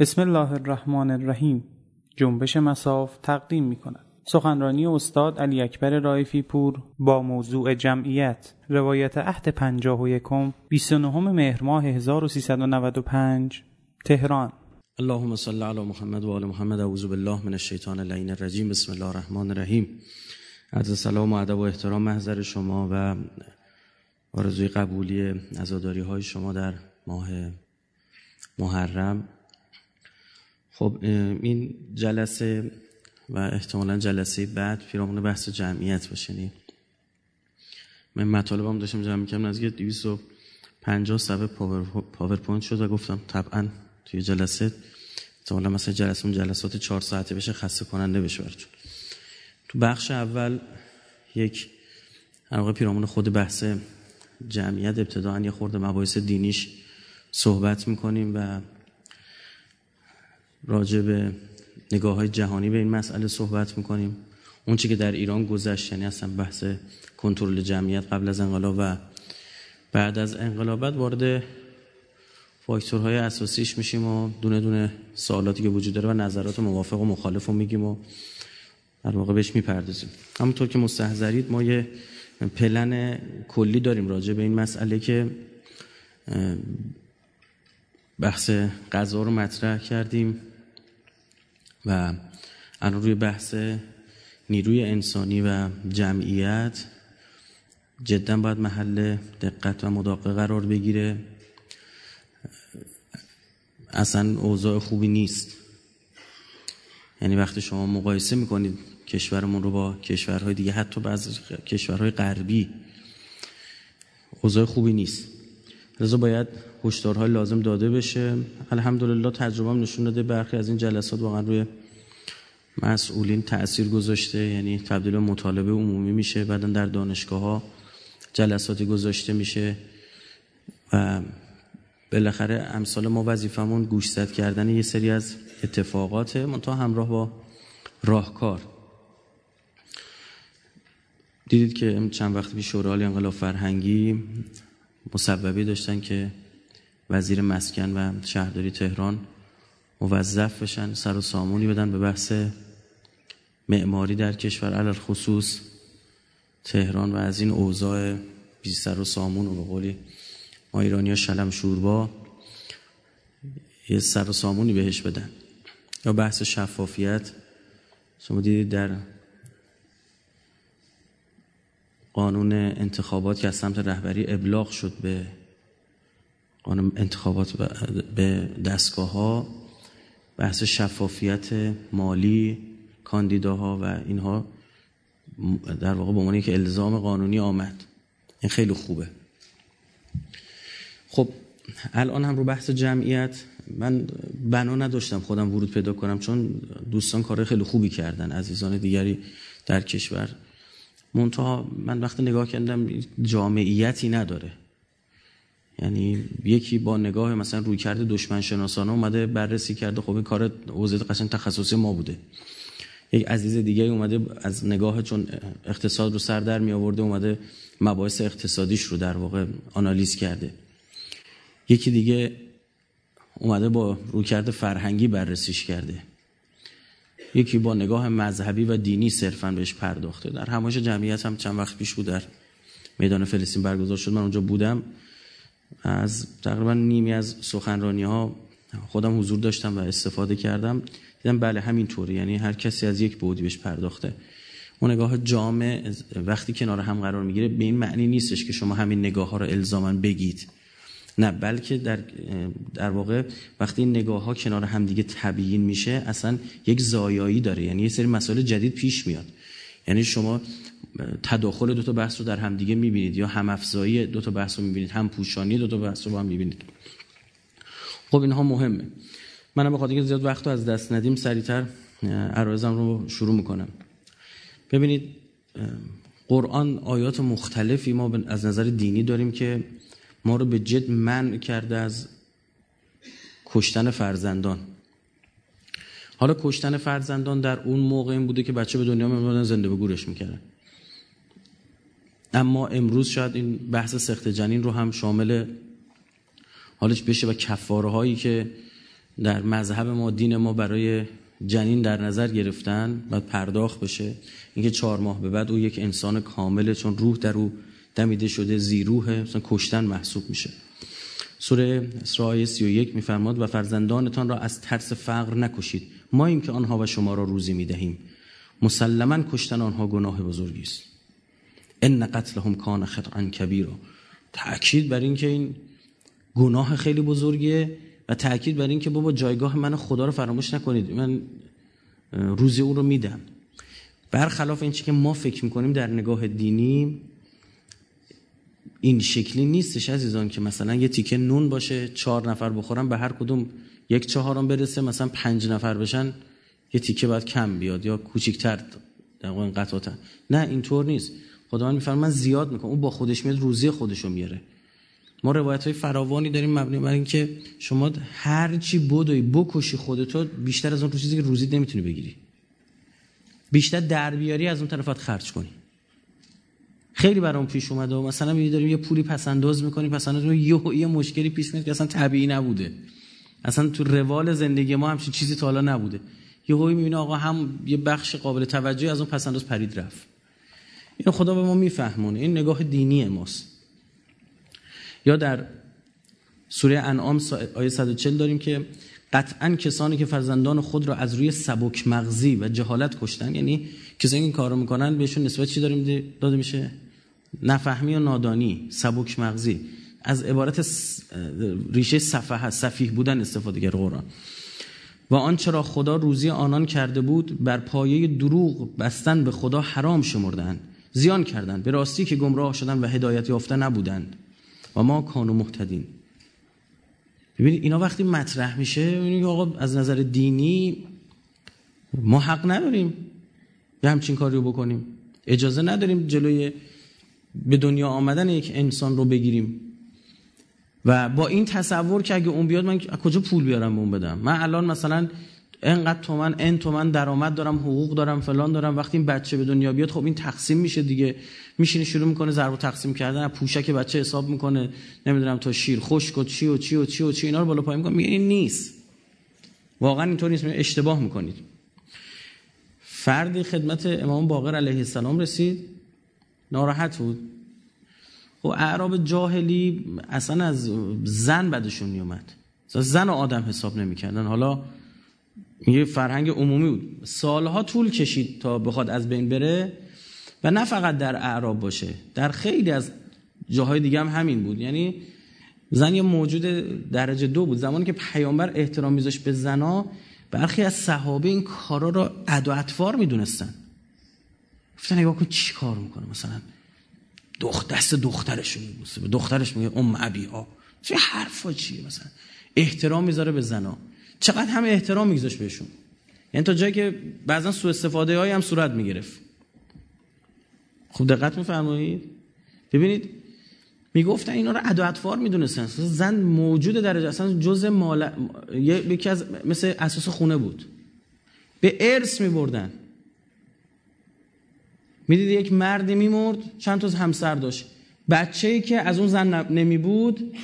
بسم الله الرحمن الرحیم. جنبش مساف تقدیم می کند. سخنرانی استاد علی اکبر رایفی پور با موضوع جمعیت. روایت عهد پنجاه و یکم 29 مهر ماه 1395 تهران. اللهم صل علی محمد و آل محمد. اعوذ بالله من الشیطان اللعین الرجیم. بسم الله الرحمن الرحیم. عرض سلام و ادب و احترام محضر شما و آرزوی قبولی عزاداری های شما در ماه محرم. خب این جلسه و احتمالا جلسه بعد پیرامون بحث جمعیت باشه. یعنی من مطالبم داشتم جمع می‌کنم نزدیک 250 صفحه power PowerPoint شد و گفتم طبعا توی جلسه احتمالا مثلا جلسه اون جلسات چهار ساعته بشه خسته کننده بشه براتون. تو بخش اول یک واقع پیرامون خود بحث جمعیت ابتداعا یه خورده مباحث دینیش صحبت می‌کنیم و راجع به نگاه های جهانی به این مسئله صحبت می‌کنیم. اون که در ایران گذشت یعنی اصلا بحث کنترل جمعیت قبل از انقلاب و بعد از انقلابت وارد فاکتورهای اساسیش میشیم و دونه دونه سوالاتی که وجود داره و نظرات موافق و مخالف رو میگیم و در واقع بهش می‌پردازیم. همونطور که مستحضرید ما یه پلن کلی داریم راجع به این مسئله که بحث غذا رو مطرح کردیم. و الان روی بحث نیروی انسانی و جمعیت جدا باید محل دقت و مداقه قرار بگیره. اصلا اوضاع خوبی نیست. یعنی وقتی شما مقایسه می‌کنید کشورمون رو با کشورهای دیگه حتی بعضی کشورهای غربی اوضاع خوبی نیست. لذا باید هشدارهای لازم داده بشه. الحمدلله تجربه هم نشون داده برخی از این جلسات واقعا روی مسئولین تاثیر گذاشته یعنی تبدیل مطالبه عمومی میشه بعدا در دانشگاه ها جلساتی گذاشته میشه و بالاخره امثال ما وظیفمون گوشزد کردن یه سری از اتفاقات منتها همراه با راهکار. دیدید که چند وقت پیش شورای انقلاب فرهنگی مصوبه داشتن که وزیر مسکن و شهرداری تهران موظف بشن سر و سامونی بدن به بحث معماری در کشور. علل خصوص تهران و از این اوضاع بی سر و سامون و به قولی ما ایرانی شلم شوربا یه سر و سامونی بهش بدن. یا بحث شفافیت شما دیدید در قانون انتخابات که از سمت رهبری ابلاغ شد به قانون انتخابات به دستگاه ها بحث شفافیت مالی کاندیداها و اینها در واقع به عنوان که الزام قانونی آمد. این خیلی خوبه. خب الان هم رو بحث جمعیت من بنا نداشتم خودم ورود پیدا کنم چون دوستان کار خیلی خوبی کردن عزیزان دیگری در کشور. منتها من وقتی نگاه کردم جامعیتی نداره. یعنی یکی با نگاه مثلا روی کرده دشمن شناسانه اومده بررسی کرده. خب این کار حوزه قشنگ تخصصی ما بوده. یک عزیز دیگه اومده از نگاه چون اقتصاد رو سر در می آورده اومده مباحث اقتصادیش رو در واقع آنالیز کرده. یکی دیگه اومده با رویکرد فرهنگی بررسیش کرده. یکی با نگاه مذهبی و دینی صرفا بهش پرداخته. در همایش جمعیت هم چند وقت پیش بود در میدان فلسطین برگزار شد. من اونجا بودم. از تقریبا نیمی از سخنرانی ها خودم حضور داشتم و استفاده کردم. دیدم بله همین طوری یعنی هر کسی از یک بودی بهش پرداخته. اون نگاه جامع وقتی کنار هم قرار می‌گیره به این معنی نیستش که شما همین نگاه ها رو الزاما بگید. نه بلکه در در واقع وقتی این نگاه ها کنار هم دیگه تبیین میشه اصلا یک زایایی داره. یعنی یه سری مسائل جدید پیش میاد. یعنی شما تداخل دو تا بحث رو در هم دیگه می‌بینید یا هم افزایی دو تا بحث رو می‌بینید هم پوشانی دو تا بحث رو هم می‌بینید. خب اینها مهمه. منم به خاطر اینکه زیاد وقت رو از دست ندیم سریعتر عرایزم رو شروع می‌کنم. ببینید قرآن آیات مختلفی ما از نظر دینی داریم که ما رو به جد منع کرده از کشتن فرزندان. حالا کشتن فرزندان در اون موقع این بوده که بچه به دنیا میمدن زنده به گورش می‌کردن. اما امروز شاید این بحث سخت جنین رو هم شامل حالش بشه و کفاره هایی که در مذهب ما دین ما برای جنین در نظر گرفتن و پرداخت بشه. اینکه چهار ماه به بعد او یک انسان کامله چون روح در او دمیده شده زیروه مثلا کشتن محسوب میشه. سوره اسراء 31 میفرماد و فرزندانتان را از ترس فقر نکشید ما این که آنها و شما را روزی می‌دهیم. مسلما کشتن آنها گناه بزرگی است. ان قتلهم کان خطئا کبیرا تاکید بر اینکه این گناه خیلی بزرگیه و تاکید بر اینکه بابا جایگاه من خدا رو فراموش نکنید. من روزی اون رو میدم. برخلاف این که ما فکر می‌کنیم در نگاه دینی این شکلی نیستش عزیزان که مثلا یه تیکه نون باشه چهار نفر بخورن به هر کدوم یک چهارم برسه مثلا پنج نفر بشن یه تیکه باید کم بیاد یا کوچیکتر در قطعاتا نه اینطور نیست. خدا میفرمه من زیاد می‌کنم. اون با خودش میاد روزی خودشو میاره. ما روایت های فراوانی داریم مبنی بر اینکه شما هر چی بدوی بکشی خودتو بیشتر از اون چیزی که روزی نمی‌تونی بگیری. بیشتر در بیاری از اون طرفات خرج کنی. خیلی برام پیش اومده و مثلا می داریم یه پولی پس انداز می‌کنیم پس انداز یه یه مشکلی پیش میاد که اصلا طبیعی نبوده. اصلا تو روال زندگی ما همچین چیزی تا حالا نبوده. یه هوی می‌بینه آقا هم یه بخش قابل توجهی از اون پس پرید رفت. این خدا به ما میفهمونه. این نگاه دینی ماست. یا در سوره انعام آیه 140 داریم که قطعا کسانی که فرزندان خود را از روی سبک مغزی و جهالت کشتن یعنی کسانی این کارو می‌کنن بهشون نسبت چی داریم داده میشه؟ نفهمی و نادانی سبک مغزی. از عبارت ریشه صفحه صفیح بودن استفاده کرد قرآن. و آنچه را خدا روزی آنان کرده بود بر پایه دروغ بستن به خدا حرام شمردند زیان کردند. به راستی که گمراه شدن و هدایت یافته نبودند. و ما کانو محتدین ببینید اینا وقتی مطرح میشه ببینید آقا از نظر دینی ما حق نداریم. یه همچین کاری رو بکنیم. اجازه نداریم جلوی به دنیا آمدن یک انسان رو بگیریم. و با این تصور که اگه اون بیاد من کجا پول بیارم به اون بدم؟ من الان مثلا انقدر تومن ان تومن درآمد دارم حقوق دارم فلان دارم وقتی این بچه به دنیا بیاد خب این تقسیم میشه دیگه. میشینه شروع می‌کنه ضرب تقسیم کردن پوشک بچه حساب می‌کنه. نمی‌دونم تا شیر خشک و چی و چی و چی و چی اینا رو بالا پایین می‌کنه. میگه این نیست. واقعا اینطور نیست. اشتباه می‌کنید. فردی خدمت امام باقر علیه السلام رسید. ناراحت بود. خب اعراب جاهلی اصلا از زن بدشون میومد زن و آدم حساب نمی‌کردن. حالا یه فرهنگ عمومی بود. سالها طول کشید تا بخواد از بین بره و نه فقط در اعراب باشه در خیلی از جاهای دیگه هم همین بود. یعنی زن یه موجود درجه دو بود. زمانی که پیامبر احترام میذاشت به زنا برخی از صحابه این کارا رو اد و اطوار می‌دونستن. گفتن نگاه کن چی کار می‌کنه. مثلا دخت دست دخترش میبوسه. به دخترش میگه ام ابیها. چه حرفا چیه مثلا؟ احترام می‌ذاره به زنا. چقدر همه احترام میگذاشت بهشون. یعنی تا جایی که بعضا سوء استفاده هایی هم صورت می‌گرفت. خوب دقت میفرمایید؟ ببینید می‌گفتن اینا رو عدو اطفار می‌دونستن. زن موجود درجه اصلا جز مال یکی از مثل اساس خونه بود. به ارث میبردن. می‌دید یک مردی میمرد چند تا همسر داشت. بچه ای که از اون زن نمی بود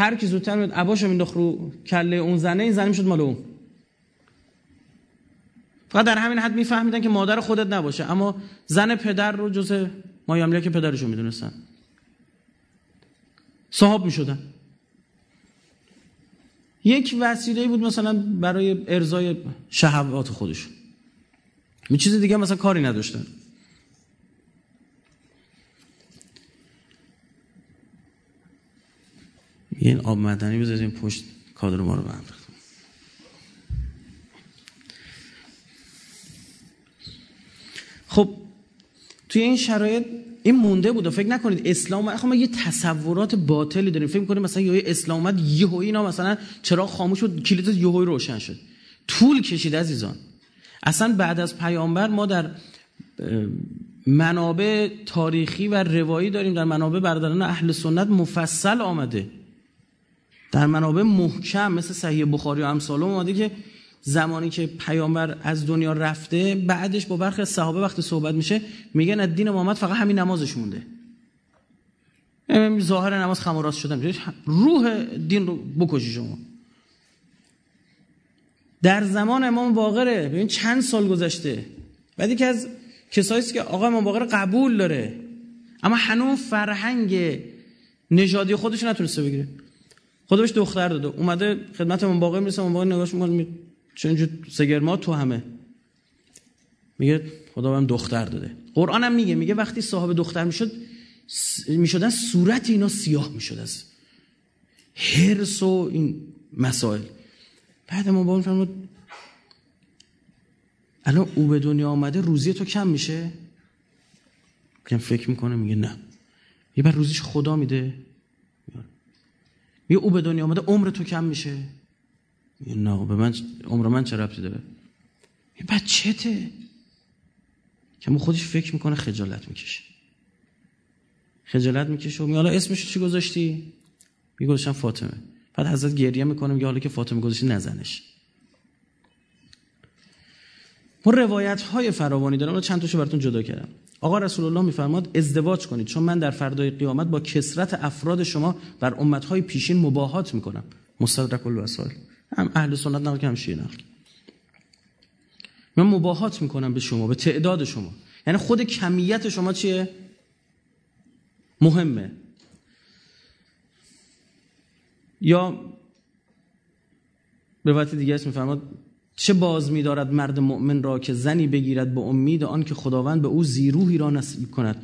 هر کی زودتر میاد عباشو مینداخت رو کله اون زنه این زنه می‌شد مال اون. فقط در همین حد میفهمیدن که مادر خودت نباشه. اما زن پدر رو جز مایامله که پدرشو می‌دونستن. صاحب می‌شدن. یک وسیله بود مثلا برای ارزای شهوات خودشون. چیز دیگه مثلا کاری نداشتن. این آب مدنی بذاریم پشت کادر ما رو به خب توی این شرایط این مونده بود فکر نکنید اسلام خب ما یه تصورات باطلی داریم. فکر کنیم مثلا یه اسلام اومد یهو اینا مثلا چرا خاموش بود کلیت یهو روشن شد. طول کشید عزیزان. اصلا بعد از پیامبر ما در منابع تاریخی و روایی داریم. در منابع برادران اهل سنت مفصل آمده. در منابع محکم مثل صحیح بخاری و امثال اومده که زمانی که پیامبر از دنیا رفته بعدش با برخی صحابه وقتی صحبت میشه میگن از دین محمد فقط همین نمازش مونده. ظاهر نماز خماراست شدن. روح دین رو بکشی شما. در زمان امام باقره. ببین چند سال گذشته. بعدی که از کسایی که آقا امام باقر قبول داره. اما هنوز فرهنگ نژادی خودش نتونسته بگیره. بهش دختر داده. اومده خدمت امام باقر می‌رسه امام باقر نگاش می‌کنه چون سگرما تو همه. میگه خدا بهم دختر داده. قرآن هم میگه میگه وقتی صاحب دختر می‌شد می‌شدن صورت اینا سیاه می‌شد از هرس و این مسائل. بعد ما با فرمود الان او به دنیا آمده روزی تو کم میشه؟ کم فکر می‌کنه میگه نه. یه بر روزیش خدا میده. میگه او به دنیا آمده عمر تو کم میشه. میگه نه به من عمر من چه ربطی داره؟ یه بچته که خودش فکر می‌کنه خجالت می‌کشه. خجالت می‌کشه و میگه حالا اسمش چی گذاشتی؟ میگه فاطمه. بعد حضرت گریه می‌کنه میگه حالا که فاطمه گذاشتی نزنش. ما روایت های فراوانی دارم اون چند تاشو براتون جدا کردم. آقا رسول الله میفرماد ازدواج کنید. چون من در فردای قیامت با کسرت افراد شما بر امت های پیشین مباهات می‌کنم. مستدرک الوسائل. هم اهل سنت نقل هم شیعه نقل. من مباهات می‌کنم به شما به تعداد شما. یعنی خود کمیت شما چیه؟ مهمه. یا به وقت دیگه میفرماد چه باز میدارد مرد مؤمن را که زنی بگیرد به امید آن که خداوند به او زیروهی را نصیب کند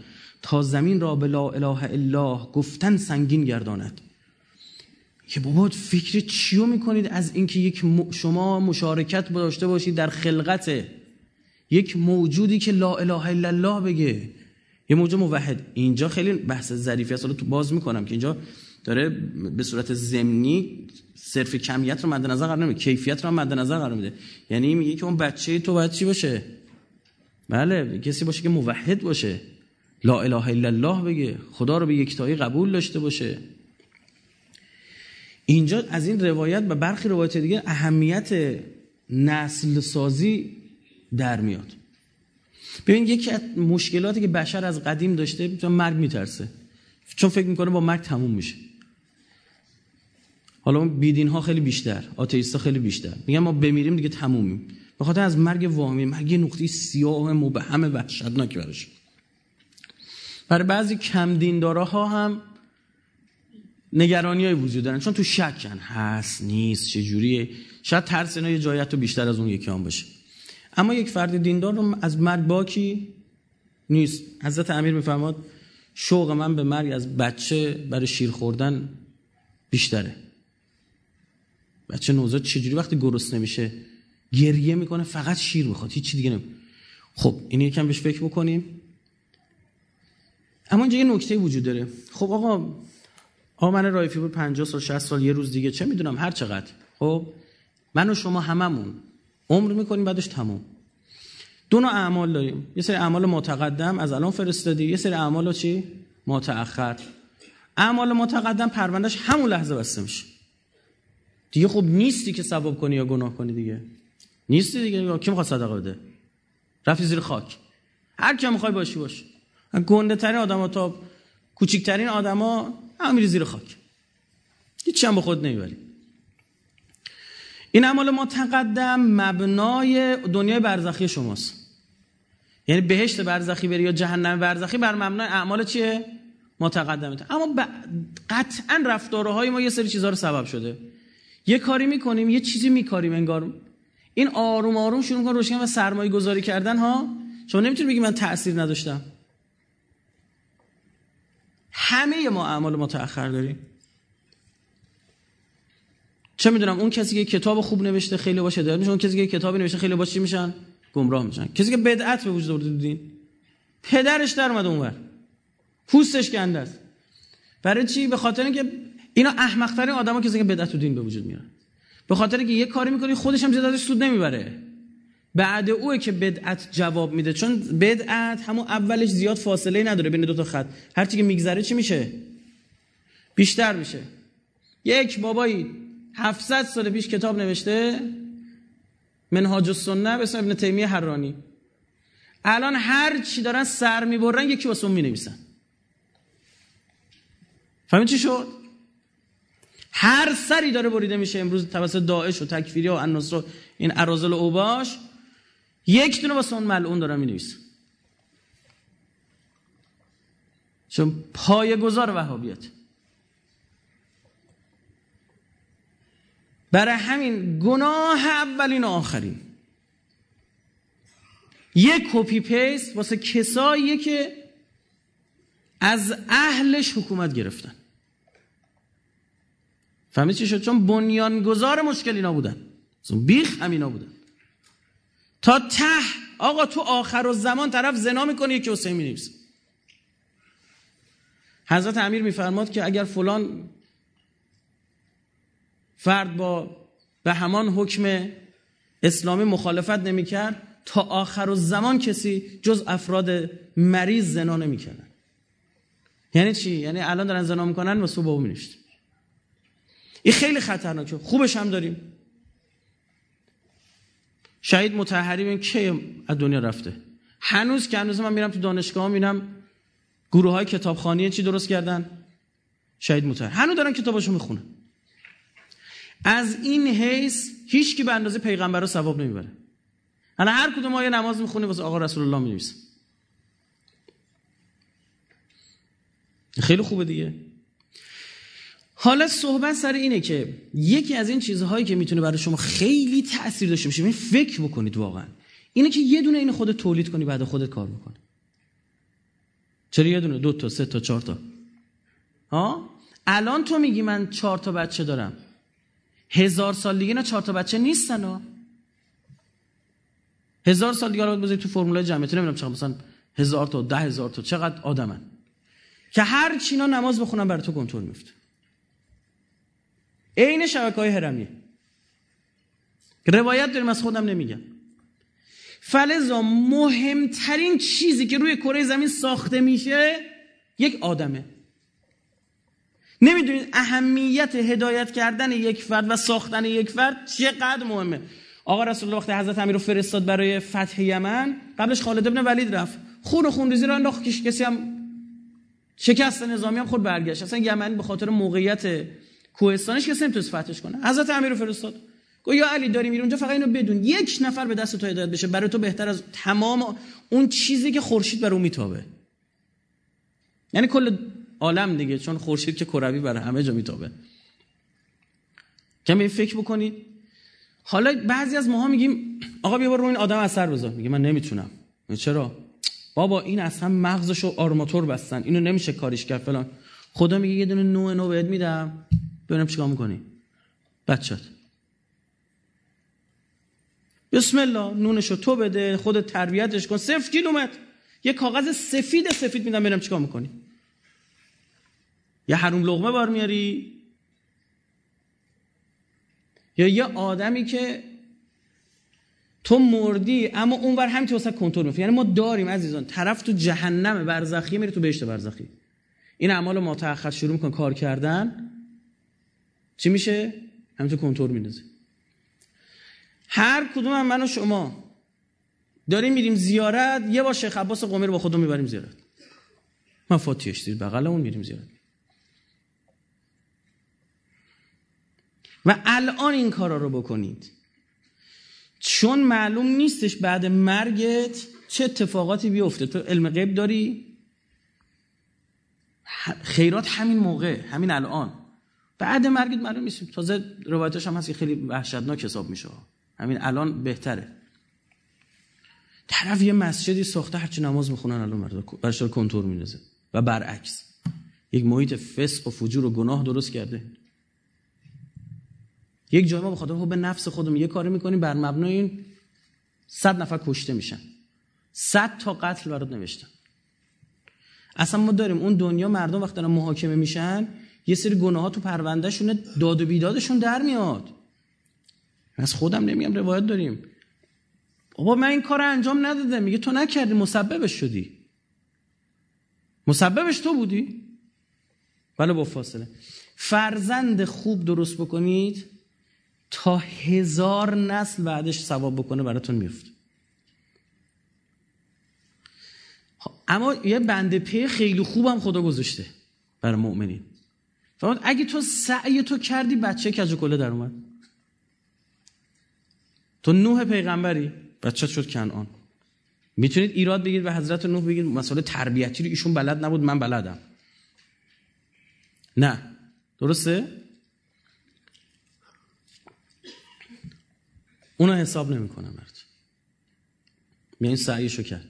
تا زمین را به لا اله الا گفتن سنگین گرداند. که بابا فکر چیو می‌کنید از اینکه یک شما مشارکت داشته باشید در خلقت یک موجودی که لا اله الا الله بگه؟ یه موجود موحد. اینجا خیلی بحث ظریفی است تو باز می‌کنم که اینجا داره به صورت زمینی صرف کمیت رو مد نظر قرار نمیده کیفیت رو مد نظر قرار میده. یعنی میگه که اون بچه تو باید چی باشه؟ بله کسی باشه که موحد باشه. لا اله الا الله بگه خدا رو به یکتایی قبول داشته باشه. اینجا از این روایت و برخی روایت دیگه اهمیت نسل سازی در میاد. ببین یکی از مشکلاتی که بشر از قدیم داشته چون مرگ میترسه. چون فکر می‌کنه با مرگ تموم میشه. حالا اون بیدین ها خیلی بیشتر آتئیست ها خیلی بیشتر. میگن ما بمیریم دیگه تمومیم. به خاطر از مرگ واهمی مرگ نقطه سیاه مبهم وحشتناک براش برای بعضی کم دیندارا هم نگرانی های وجود دارن چون تو شکن. هست نیست چه جوریه شاید ترس اینا یه جایت رو بیشتر از اون یکی هم باشه. اما یک فرد دیندار رو از مرگ باکی نیست. حضرت امیر میفرماد شوق من به مرگ از بچه برای شیر خوردن بیشتره. بچه نوزاد چجوری وقتی گرسنه نمیشه گریه می‌کنه فقط شیر می‌خواد هیچ دیگه نمی خب این یکم بهش فکر بکنیم. اما اینجا یه نکته وجود داره. خب آقا آقا من رایفی بود 50 سال 60 سال یه روز دیگه چه می‌دونم هر چقدر. خب من و شما هممون عمر می‌کنیم بعدش تموم. دو نوع اعمال داریم. یه سری اعمال متقدم از الان فرستادی یه سری اعمال چی؟ متأخر. اعمال متقدم پروندهش همون لحظه بسته میشه. دیگه خب نیستی که ثواب کنی یا گناه کنی دیگه. نیستی دیگه. کی می‌خواد صدقه بده؟ رفتی زیر خاک. هر کی می‌خوای باشی باش. گنده ترین آدما تا کوچیکترین آدما هم زیر خاک. هیچ هم به خود نمی‌بری. این اعمال متقدم مبنای دنیای برزخی شماست. یعنی بهشت برزخی بری یا جهنم برزخی بر مبنای اعمال چیه؟ متقدمه اما ب... قطعا رفتارهای ما یه سری چیزها رو سبب شده. یه کاری می‌کنیم یه چیزی میکاریم انگار. این آروم آروم شروع کن روشن و سرمایه گذاری کردن ها؟ شما نمی‌تونید بگی من تاثیر نداشتم. همه ما اعمال متأخر داریم. چه می‌دونم اون کسی که کتاب خوب نوشته خیلی باشه داره میشه اون کسی که کتابی نوشته خیلی باشه میشن؟ گمراه میشن. کسی که بدعت به وجود آورده دین پدرش در اومده اونور. پوستش کنده است. برای چی؟ به خاطر اینکه اینا احمق ترین آدما کسی که بدعت و دین به وجود میارن به خاطر اینکه یه کاری می‌کنی خودش هم زیاد سود نمی‌بره. بعد اوه که بدعت جواب میده. چون بدعت همون اولش زیاد فاصله نداره بین دو تا خط. هرچی که میگذره چی میشه؟ بیشتر میشه. یک بابایی 700 سال پیش کتاب نوشته منهاج السنه به اسم ابن تیمیه حرانی. الان هر چی دارن سر می‌برن یکی واسه اون می‌نویسن. فهمید چی شد؟ هر سری داره بریده میشه امروز توسط داعش و تکفیری و النصر این ارازل اوباش یک دونه واسه اون ملعون دارم می نویسم چون پای گذار وهابیت. برای همین گناه اولین و آخرین. یک کپی پیست واسه کسایی که از اهلش حکومت گرفتن. فهمید چی شد؟ چون بنیانگذار مشکل اینا بودن. بیخ همینا بودن. تا ته آقا تو آخر و زمان طرف زنا می‌کنه یکی حسین می‌نویسه حضرت امیر میفرماد که اگر فلان فرد با به همان حکم اسلامی مخالفت نمی‌کرد تا آخر و زمان کسی جز افراد مریض زنا نمی‌کردن. یعنی چی؟ یعنی الان دارن زنا می‌کنن واسه بابا مینوشت این خیلی خطرناکه. خوبش هم داریم. شهید متحری ببین کی از دنیا رفته؟ هنوز که هنوز من میرم تو دانشگاه میرم گروه های کتابخانی چی درست کردن؟ شهید متحری هنوز دارن کتاباشو می‌خونن. از این حیث هیچ کی به اندازه پیغمبر رو ثواب نمی‌بره. انا هر کدوم ما نماز می‌خونیم واسه آقا رسول الله می‌نویسیم خیلی خوبه دیگه. حالا صحبت سر اینه که یکی از این چیزهایی که می‌تونه برای شما خیلی تاثیر داشته باشه فکر بکنید واقعا اینه که یه دونه این خودت تولید کنی بعد خودت کار بکنی. چرا یه دونه؟ دو تا سه تا چهار تا. ها؟ الان تو میگی من چهار تا بچه دارم. هزار سال دیگه نه چهار تا بچه نیستن ها. هزار سال دیگه رو بذارید تو فرمولای جمعیتی نمی‌دونم چقدر مثلا هزار تا ده هزار تا چقدر آدمن. که هر چینا نماز بخونن برای تو کنترل میفته عین شبکه های هرمیه روایت داریم از خودم نمیگم. فلزا مهمترین چیزی که روی کره زمین ساخته میشه یک آدمه. نمی‌دونید اهمیت هدایت کردن یک فرد و ساختن یک فرد چقدر مهمه. آقا رسول الله وقتی حضرت امیر رو فرستاد برای فتح یمن قبلش خالد ابن ولید رفت. خون و خونریزی رو انداخت کسی هم شکست نظامی هم خود برگشت. اصلا یمن به خاطر موقعیت کوهستانش کسی نمی‌تونست فتحش کنه. حضرت امیر فرستاد. گو یا علی داری میری اونجا؟ فقط اینو بدون. یک نفر به دست تو هدایت بشه. برای تو بهتر از تمام اون چیزی که خورشید بر اون میتابه. یعنی کل عالم دیگه چون خورشید که کروی برای همه جا میتابه. کمی فکر بکنید حالا بعضی از ماها میگیم آقا بیا برو این آدم اثر بذار. میگه من نمی‌تونم. چرا؟ بابا این اصلا مغزشو آرماتور بستن. اینو نمیشه کاریش کرد فلان. خدا میگه یه دونه نوع نو بهت میدم. ببینم چیکار می‌کنی. بچت بسم الله نونشو تو بده خود تربیتش کن. صفر کیلومتر. یه کاغذ سفید سفید میدم ببینم چیکار می‌کنی. یه حروم لغمه بار میاری یا یه آدمی که تو مردی اما اونور همین واسه کنترل میفته یعنی ما داریم عزیزان طرف تو جهنم برزخی میره تو بهشت برزخی. این اعمال ما تأخر شروع میکن کار کردن. چی میشه؟ همینطور کنترل میندازه. هر کدوم هم من و شما داریم میریم زیارت یه بار شیخ عباس قمی رو با خودمون می‌بریم زیارت. من فاتیش دیر بغل اون میریم زیارت. و الان این کارا رو بکنید. چون معلوم نیستش بعد مرگت چه اتفاقاتی بیفته. تو علم غیب داری؟ خیرات همین موقع همین الان. بعد مرگت معلوم نیست. تازه روایتش هم هست که خیلی وحشتناک حساب میشه. همین الان بهتره. طرف یه مسجدی ساخته هرچی نماز می‌خونن الان مردا برش کنترل میندازه. و برعکس. یک محیط فسق و فجور و گناه درست کرده. یک جای ما به خاطر به نفس خودمون یه کاری می‌کنیم بر مبنای این صد نفر کشته میشن. صد تا قتل برات نوشتن. اصلا ما داریم اون دنیا مردم وقتی دارن محاکمه میشن یه سری گناه تو پروندهشون داد و بیدادشون در میاد. از خودم نمیگم روایت داریم. بابا من این کار انجام ندادم. میگه تو نکردی مسببش شدی. مسببش تو بودی. ولی با فاصله. فرزند خوب درست بکنید تا هزار نسل بعدش ثواب بکنه براتون میفته. اما یه بنده پی خیلی خوبم خدا گذاشته برای مؤمنین. فقط اگه تو سعی تو کردی بچه کج کله در اومد؟ تو نوح پیغمبری؟ بچه شد کنعان. می‌تونید ایراد بگیرید به حضرت نوح بگید مسئله تربیتی رو ایشون بلد نبود من بلدم. نه. درسته؟ اونو حساب نمی‌کنم مرد. این سعیشو کرد.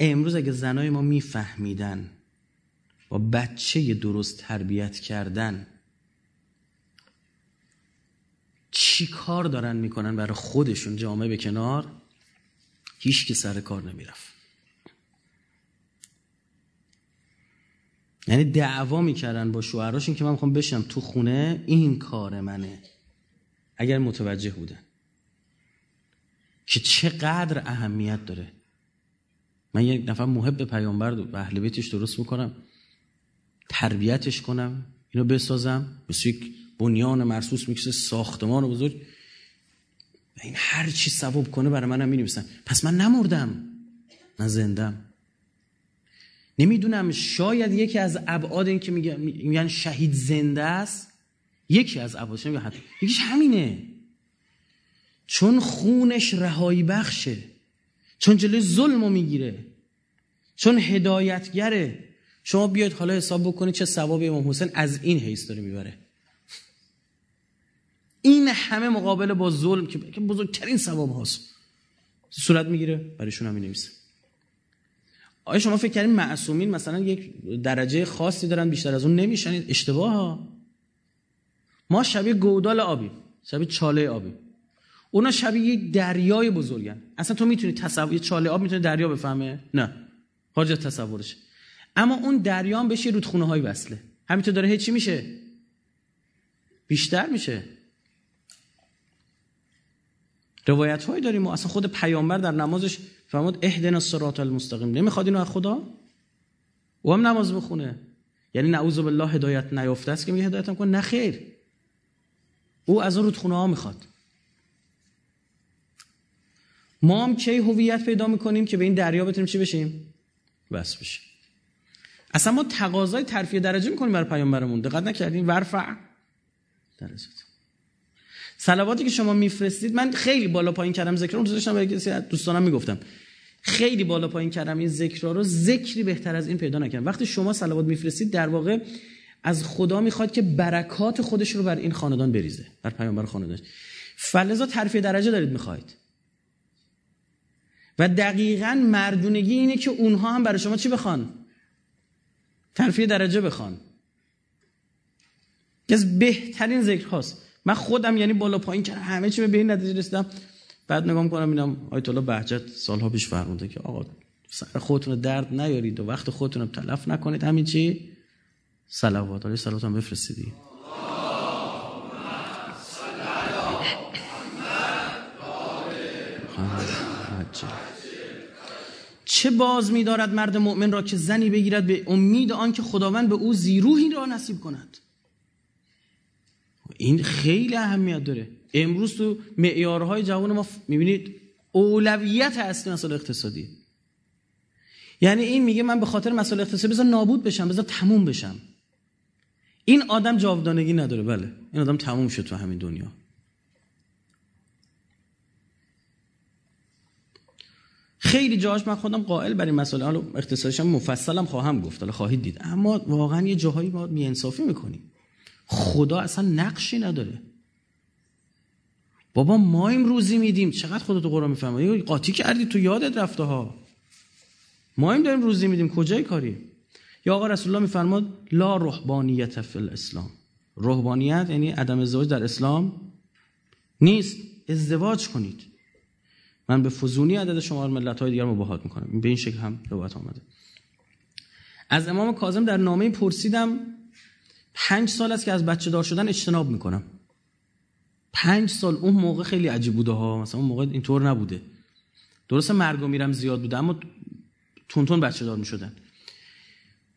امروز اگه زنای ما میفهمیدن با بچه درست تربیت کردن چی کار دارن می‌کنن برای خودشون جامعه به کنار؟ هیچ که سر کار نمی‌رفت. یعنی دعوا می‌کردن با شوهراشون که من می‌خوام بشم تو خونه این کار منه. اگر متوجه بودن که چقدر اهمیت داره. من یک نفر محب پیامبر به اهل بیتش درست می‌کنم تربیتش کنم اینو بسازم. مثل یک بنیان مرسوس می‌کشه ساختمان بزرگ. و این هر چی ثواب کنه برای منم می‌نویسن. پس من نمردم من زندم. نمی‌دونم شاید یکی از ابعاد این که میگن شهید زنده است یکی از ابعادش یکیش همینه. چون خونش رهایی بخشه چون جلوی ظلم رو می‌گیره چون هدایتگره شما بیاید حالا حساب بکنید چه ثواب امام حسین از این حیث داره می‌بره. این همه مقابل با ظلم که بزرگترین ثواب هاست. صورت می‌گیره؟ برایشون هم نویسه آیا شما فکر کردین معصومین مثلا یک درجه خاصی دارن بیشتر از اون نمیشن اشتباه ها. ما شبیه گودال آبی شبیه چاله آبی. اونا شبیه یک دریای بزرگن. اصلا تو می‌تونی تصور چاله آب می‌تونه دریا بفهمه؟ نه. خارج تصورش. اما اون دریا هم بهش رودخونه های وصله. همینطور داره چی میشه؟ بیشتر میشه. روایت هایی داریم و اصلا خود پیامبر در نمازش فرمود اهدنا الصراط المستقیم. نمی‌خواد اینو از خدا؟ او هم نماز بخونه. یعنی نعوذ بالله هدایت نیافته است که میگه هدایت کن. نه خیر. او از اون رودخونه ها می‌خواد. ما هم کی هویت پیدا می‌کنیم که به این دریا بتونیم چی بشیم؟ بس بشیم. اصلا ما تقاضای ترفیع درجه می‌کنیم برای پیامبرمون. دقت نکردیم ورفع درجات. صلواتی که شما میفرستید من خیلی بالا پایین کردم ذکر رو. داشتم برای کسی دوستانم می‌گفتم. خیلی بالا پایین کردم این ذکر رو. ذکری بهتر از این پیدا نکردم. وقتی شما صلوات میفرستید در واقع از خدا می‌خواد که برکات خودش رو بر این خاندان بریزه بر پیامبر خاندانش. فلزا ترفیع درجه دارید می‌خواید و دقیقا مردونگی اینه که اونها هم برای شما چی بخوان؟ ترفیع درجه بخوان. از بهترین ذکر هاست من خودم یعنی بالا پایین کردم همه چی به این نتیجه رسیدم بعد نگاه می‌کنم اینم آیت الله بهجت سالها پیش فرموده که آقا سر خودتون درد نیارید و وقت خودتون رو تلف نکنید همین چی؟ صلوات علیه صلوات هم بفرستیدی چه باز می‌دارد مرد مؤمن را که زنی بگیرد به امید آنکه خداوند به او زیروهی را نصیب کند؟ این خیلی اهمیت داره. امروز تو معیارهای جوان ما می‌بینید اولویت اصلی مسئله اقتصادی. یعنی این میگه من به خاطر مسئله اقتصادی بذار نابود بشم بذار تموم بشم. این آدم جاودانگی نداره بله. این آدم تموم شد تو همین دنیا. خیلی جاهاش من خودم قائل بر این مسئله. حالا اقتصادش مفصلم خواهم گفت. حالا خواهید دید. اما واقعا یه جاهایی ما انصافی می‌کنیم. خدا اصلا نقشی نداره. بابا ما این روزی میدیم. چقدر خدا تو قرآن می‌فهمه قاطی کردی تو یادت رفته ها ما این داریم روزی میدیم. کجای کاری؟ یا آقا رسول الله میفرماد لا رهبانیت فی الاسلام. رهبانیت یعنی عدم ازدواج در اسلام نیست. ازدواج کنید. من به فزونی عدد شما ملت های دیگر مباهات می‌کنم. به این شکل هم روایت آمده. از امام کاظم در نامه پرسیدم پنج سال است که از بچه دار شدن اجتناب می‌کنم. پنج سال اون موقع خیلی عجیب بوده ها. مثلا اون موقع اینطور نبوده. درسته مرگ و میرم زیاد بوده اما تون بچه دار می‌شدن.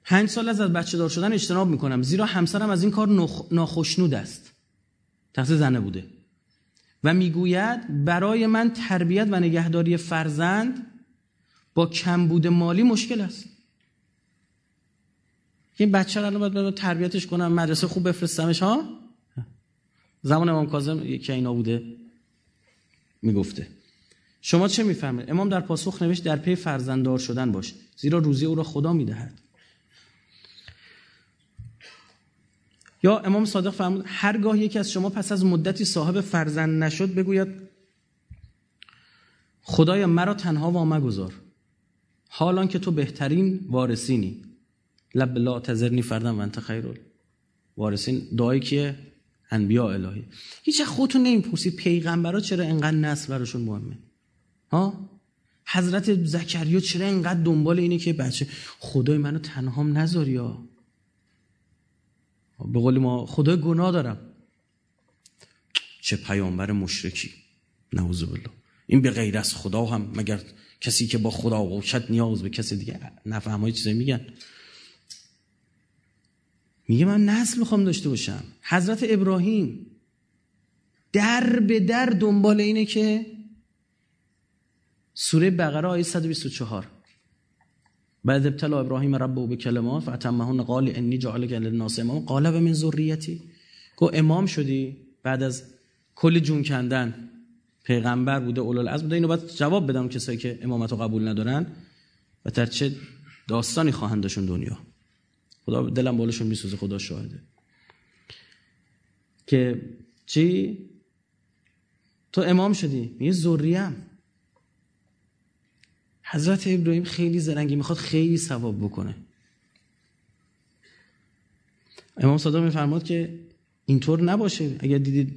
پنج سال از از بچه دار شدن اجتناب می‌کنم. زیرا همسرم از این کار ناخشنود است. تقصیر زنه بوده. و می‌گوید برای من تربیت و نگهداری فرزند با کمبود مالی مشکل است. این بچه رو باید تربیتش کنم مدرسه خوب بفرستمش ها؟ زمان امام کاظم یکی اینا بوده می‌گفته. شما چه می‌فهمید امام در پاسخ نوشت در پی فرزنددار شدن باش زیرا روزی او را خدا می‌دهد. یا امام صادق فرمود هرگاه یکی از شما پس از مدتی صاحب فرزند نشد بگوید خدایا مرا تنها وا مگذار. حالان که تو بهترین وارثینی. لب لا تذرنی فردم و انت خیر وارثین دعایی که انبیاء الهی. هیچ خودتون نمی‌پرسید پیغمبرا چرا انقدر نسل براشون مهمه. ها؟ حضرت زکریا چرا انقدر دنبال اینه که بچه خدای منو تنهام نذاری یا به قول ما خدای گناه دارم. چه پیامبر مشرکی. نعوذ بالله. این به غیر از خدا هم مگر کسی که با خدا باشد نیاز به کسی دیگه نفهمای چیزایی میگن؟ میگه من نسل می‌خوام داشته باشم. حضرت ابراهیم در به در دنبال اینه که سوره بقره آیه 124 بعد ابتلا ابراهیم ربه به کلمات فاتمهن قال انی جعلک للناس امام. قال من ذریتی. گو امام شدی بعد از کل جون کندن. پیغمبر بوده اولال از بوده. اینو باید جواب بدم کسایی که امامت رو قبول ندارن. و در چه داستانی خواهند داشون دنیا. خدا دلم بالشون میسوزه خدا شاهده. که چی؟ تو امام شدی میگه ذریم حضرت ابراهیم خیلی زرنگی می‌خواد خیلی ثواب بکنه. امام صادق میفرماد که اینطور نباشه. اگر دیدید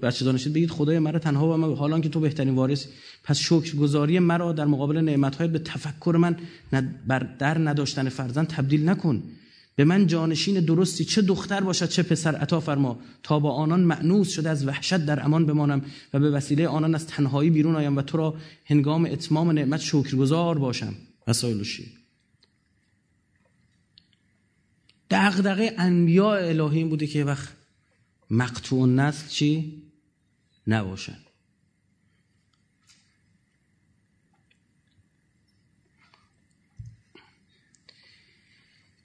بچه دانشید بگید خدای مرا تنها و من حالا که تو بهترین وارث پس شکرگزاری مرا در مقابل نعمتهای به تفکر من بر در نداشتن فرزند تبدیل نکن. به من جانشین درستی چه دختر باشد چه پسر. عطا فرما تا با آنان معنوس شده از وحشت در امان بمانم و به وسیله آنان از تنهایی بیرون آیم و تو را هنگام اتمام نعمت شکرگزار باشم. وسایل شیر. دغدغه انبیاء الهی این بوده که وقت مقتوع نسل چی؟ نباشن.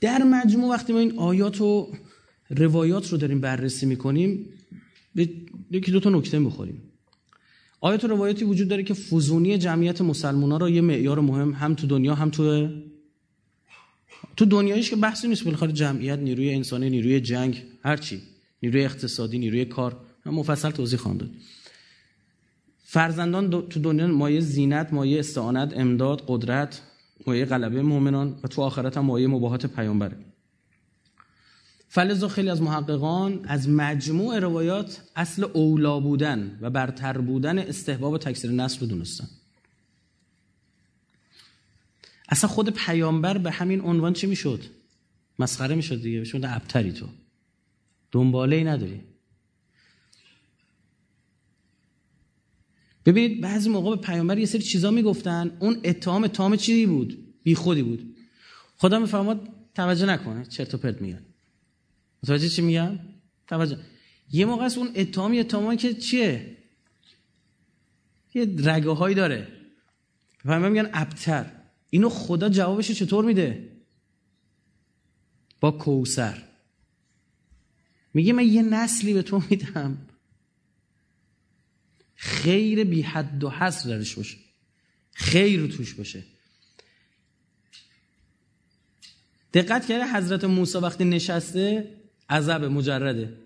در مجموع وقتی ما این آیات و روایات رو داریم بررسی می‌کنیم به یکی دو تا نکته می‌خوریم. آیات و روایاتی وجود داره که فزونی جمعیت مسلمان ها را یه معیار مهم هم تو دنیا هم تو تو دنیایش که بحثی نیست بالاخره جمعیت نیروی انسانی نیروی جنگ هرچی نیروی اقتصادی نیروی کار. مفصل توضیح خواهم فرزندان تو دنیا مایه زینت مایه استعانت امداد قدرت مایه غلبه مؤمنان و تو آخرت هم مایه مباهات پیامبره. فلزا خیلی از محققان از مجموع روایات اصل اولا بودن و برتر بودن استحباب تکثیر نسل رو دونستن. اصلا خود پیامبر به همین عنوان چی می‌شد؟ مسخره می‌شد دیگه. شد ابتری تو. دنباله ای نداری. ببینید بعضی موقع به پیامبر یه سری چیزا می‌گفتن. اون اتهام اتهام چی بود؟ بی خودی بود. خدا میفرماد توجه نکنه چرت و پرت میگن. متوجه چی میگم توجه. یه موقع است اون اتهام اتهامی که چیه؟ یه رگه هایی داره پیامبر میگن ابتر. اینو خدا جوابش چطور میده؟ با کوسر میگه من یه نسلی به تو میدم. خیر بی حد و حصر درش باشه. خیر توش باشه. دقت کرده حضرت موسی وقتی نشسته؟ عذب مجرده.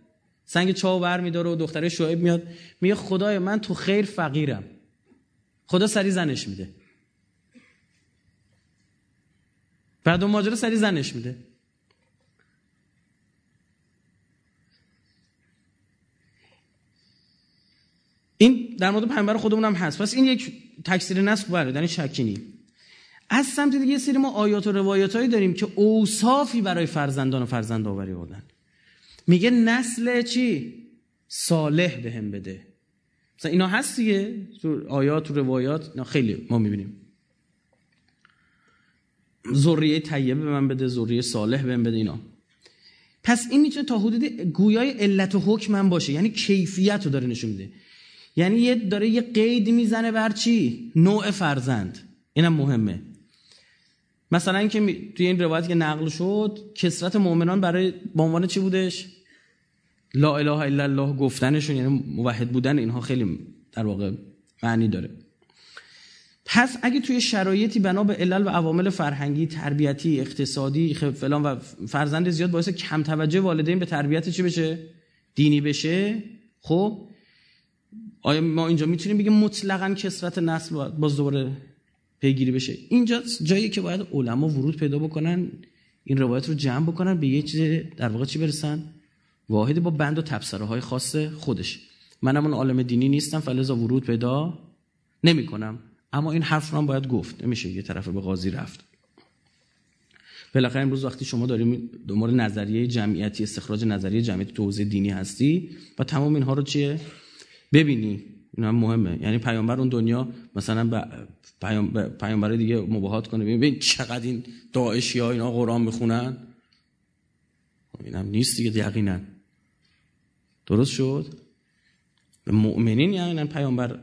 سنگ چاو بر میداره و دختره شعیب میاد. میگه خدای من تو خیر فقیرم. خدا سری زنش میده. بعد اون ماجرا سری زنش میده. این در مورد پیامبر خودمون هم هست. پس این یک تکثیر نسل بله در این شکی نی از سمت دیگه یه سری ما آیات و روایاتایی داریم که اوصافی برای فرزندان و فرزند آوری بودن. میگه نسل چی؟ صالح به هم بده. مثلا اینا هست دیگه. تو آیات و روایات اینا خیلی ما می‌بینیم. ذریه طیبه به من بده ذریه صالح به من بده اینا. پس این می‌تونه تا حدود گویای علت و حکم هم باشه. یعنی کیفیت رو داره نشون میده. یعنی یه داره یه قید می‌زنه بر چی؟ نوع فرزند. اینم مهمه. مثلا اینکه توی این روایت که نقل شد کسرت مؤمنان برای به عنوان چی بودش؟ لا اله الا الله گفتنشون یعنی موحد بودن اینها خیلی در واقع معنی داره. پس اگه توی شرایطی بنا به علل و عوامل فرهنگی تربیتی اقتصادی فلان و فرزند زیاد باعث کم توجه والدین به تربیت چی بشه؟ دینی بشه؟ خب آیا ما اینجا می‌تونیم بگیم مطلقا کسرت نسل باز دوباره پیگیری بشه؟ اینجا جایی که باید علما ورود پیدا بکنن این روایت رو جمع بکنن به یه چیز در واقع چی برسن؟ واحدی با بند و تبصره های خاص خودش. منم اون عالم دینی نیستم فلزا ورود پیدا نمی‌کنم. اما این حرف رو هم باید گفت. نمیشه یه طرف به قاضی رفت. بالاخره امروز وقتی شما داریم دنبال نظریه جمعیتی استخراج نظریه جمعیتی تو دینی هستی و تمام اینها رو چیه؟ ببینی. این هم مهمه. یعنی پیامبر اون دنیا مثلا پیامبر دیگه مباهات کنه. ببین چقدر این داعشی ها اینا قرآن می‌خونن. خب این هم نیست دیگه یقینا. درست شد؟ به مؤمنین یعنی پیامبر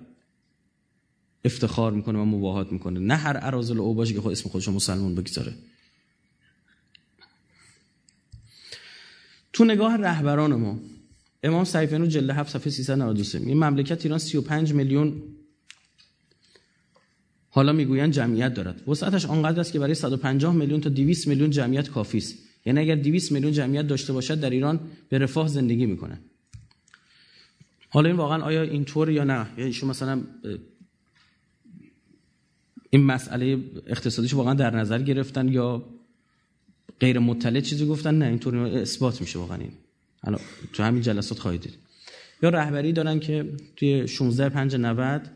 افتخار می‌کنه و مباهات می‌کنه. نه هر ارازل او باشه که خود اسم خودش مسلمان بگذاره. تو نگاه رهبران ما امام سیفینو جلد 7 صفحه 393 این مملکت ایران 35 میلیون حالا می‌گوین جمعیت دارد. وسعتش آنقدر است که برای 150 میلیون تا 200 میلیون جمعیت کافی است. یعنی اگر 200 میلیون جمعیت داشته باشد در ایران به رفاه زندگی می‌کنه. حالا این واقعا آیا اینطور یا نه؟ یا ایشون مثلا این مسئله اقتصادیش واقعا در نظر گرفتن یا غیر مطلع چیزی گفتن؟ نه اینطور اثبات میشه واقعا این. حالا تو همین جلسات خواهید دید. یا رهبری دارن که توی 16 5 90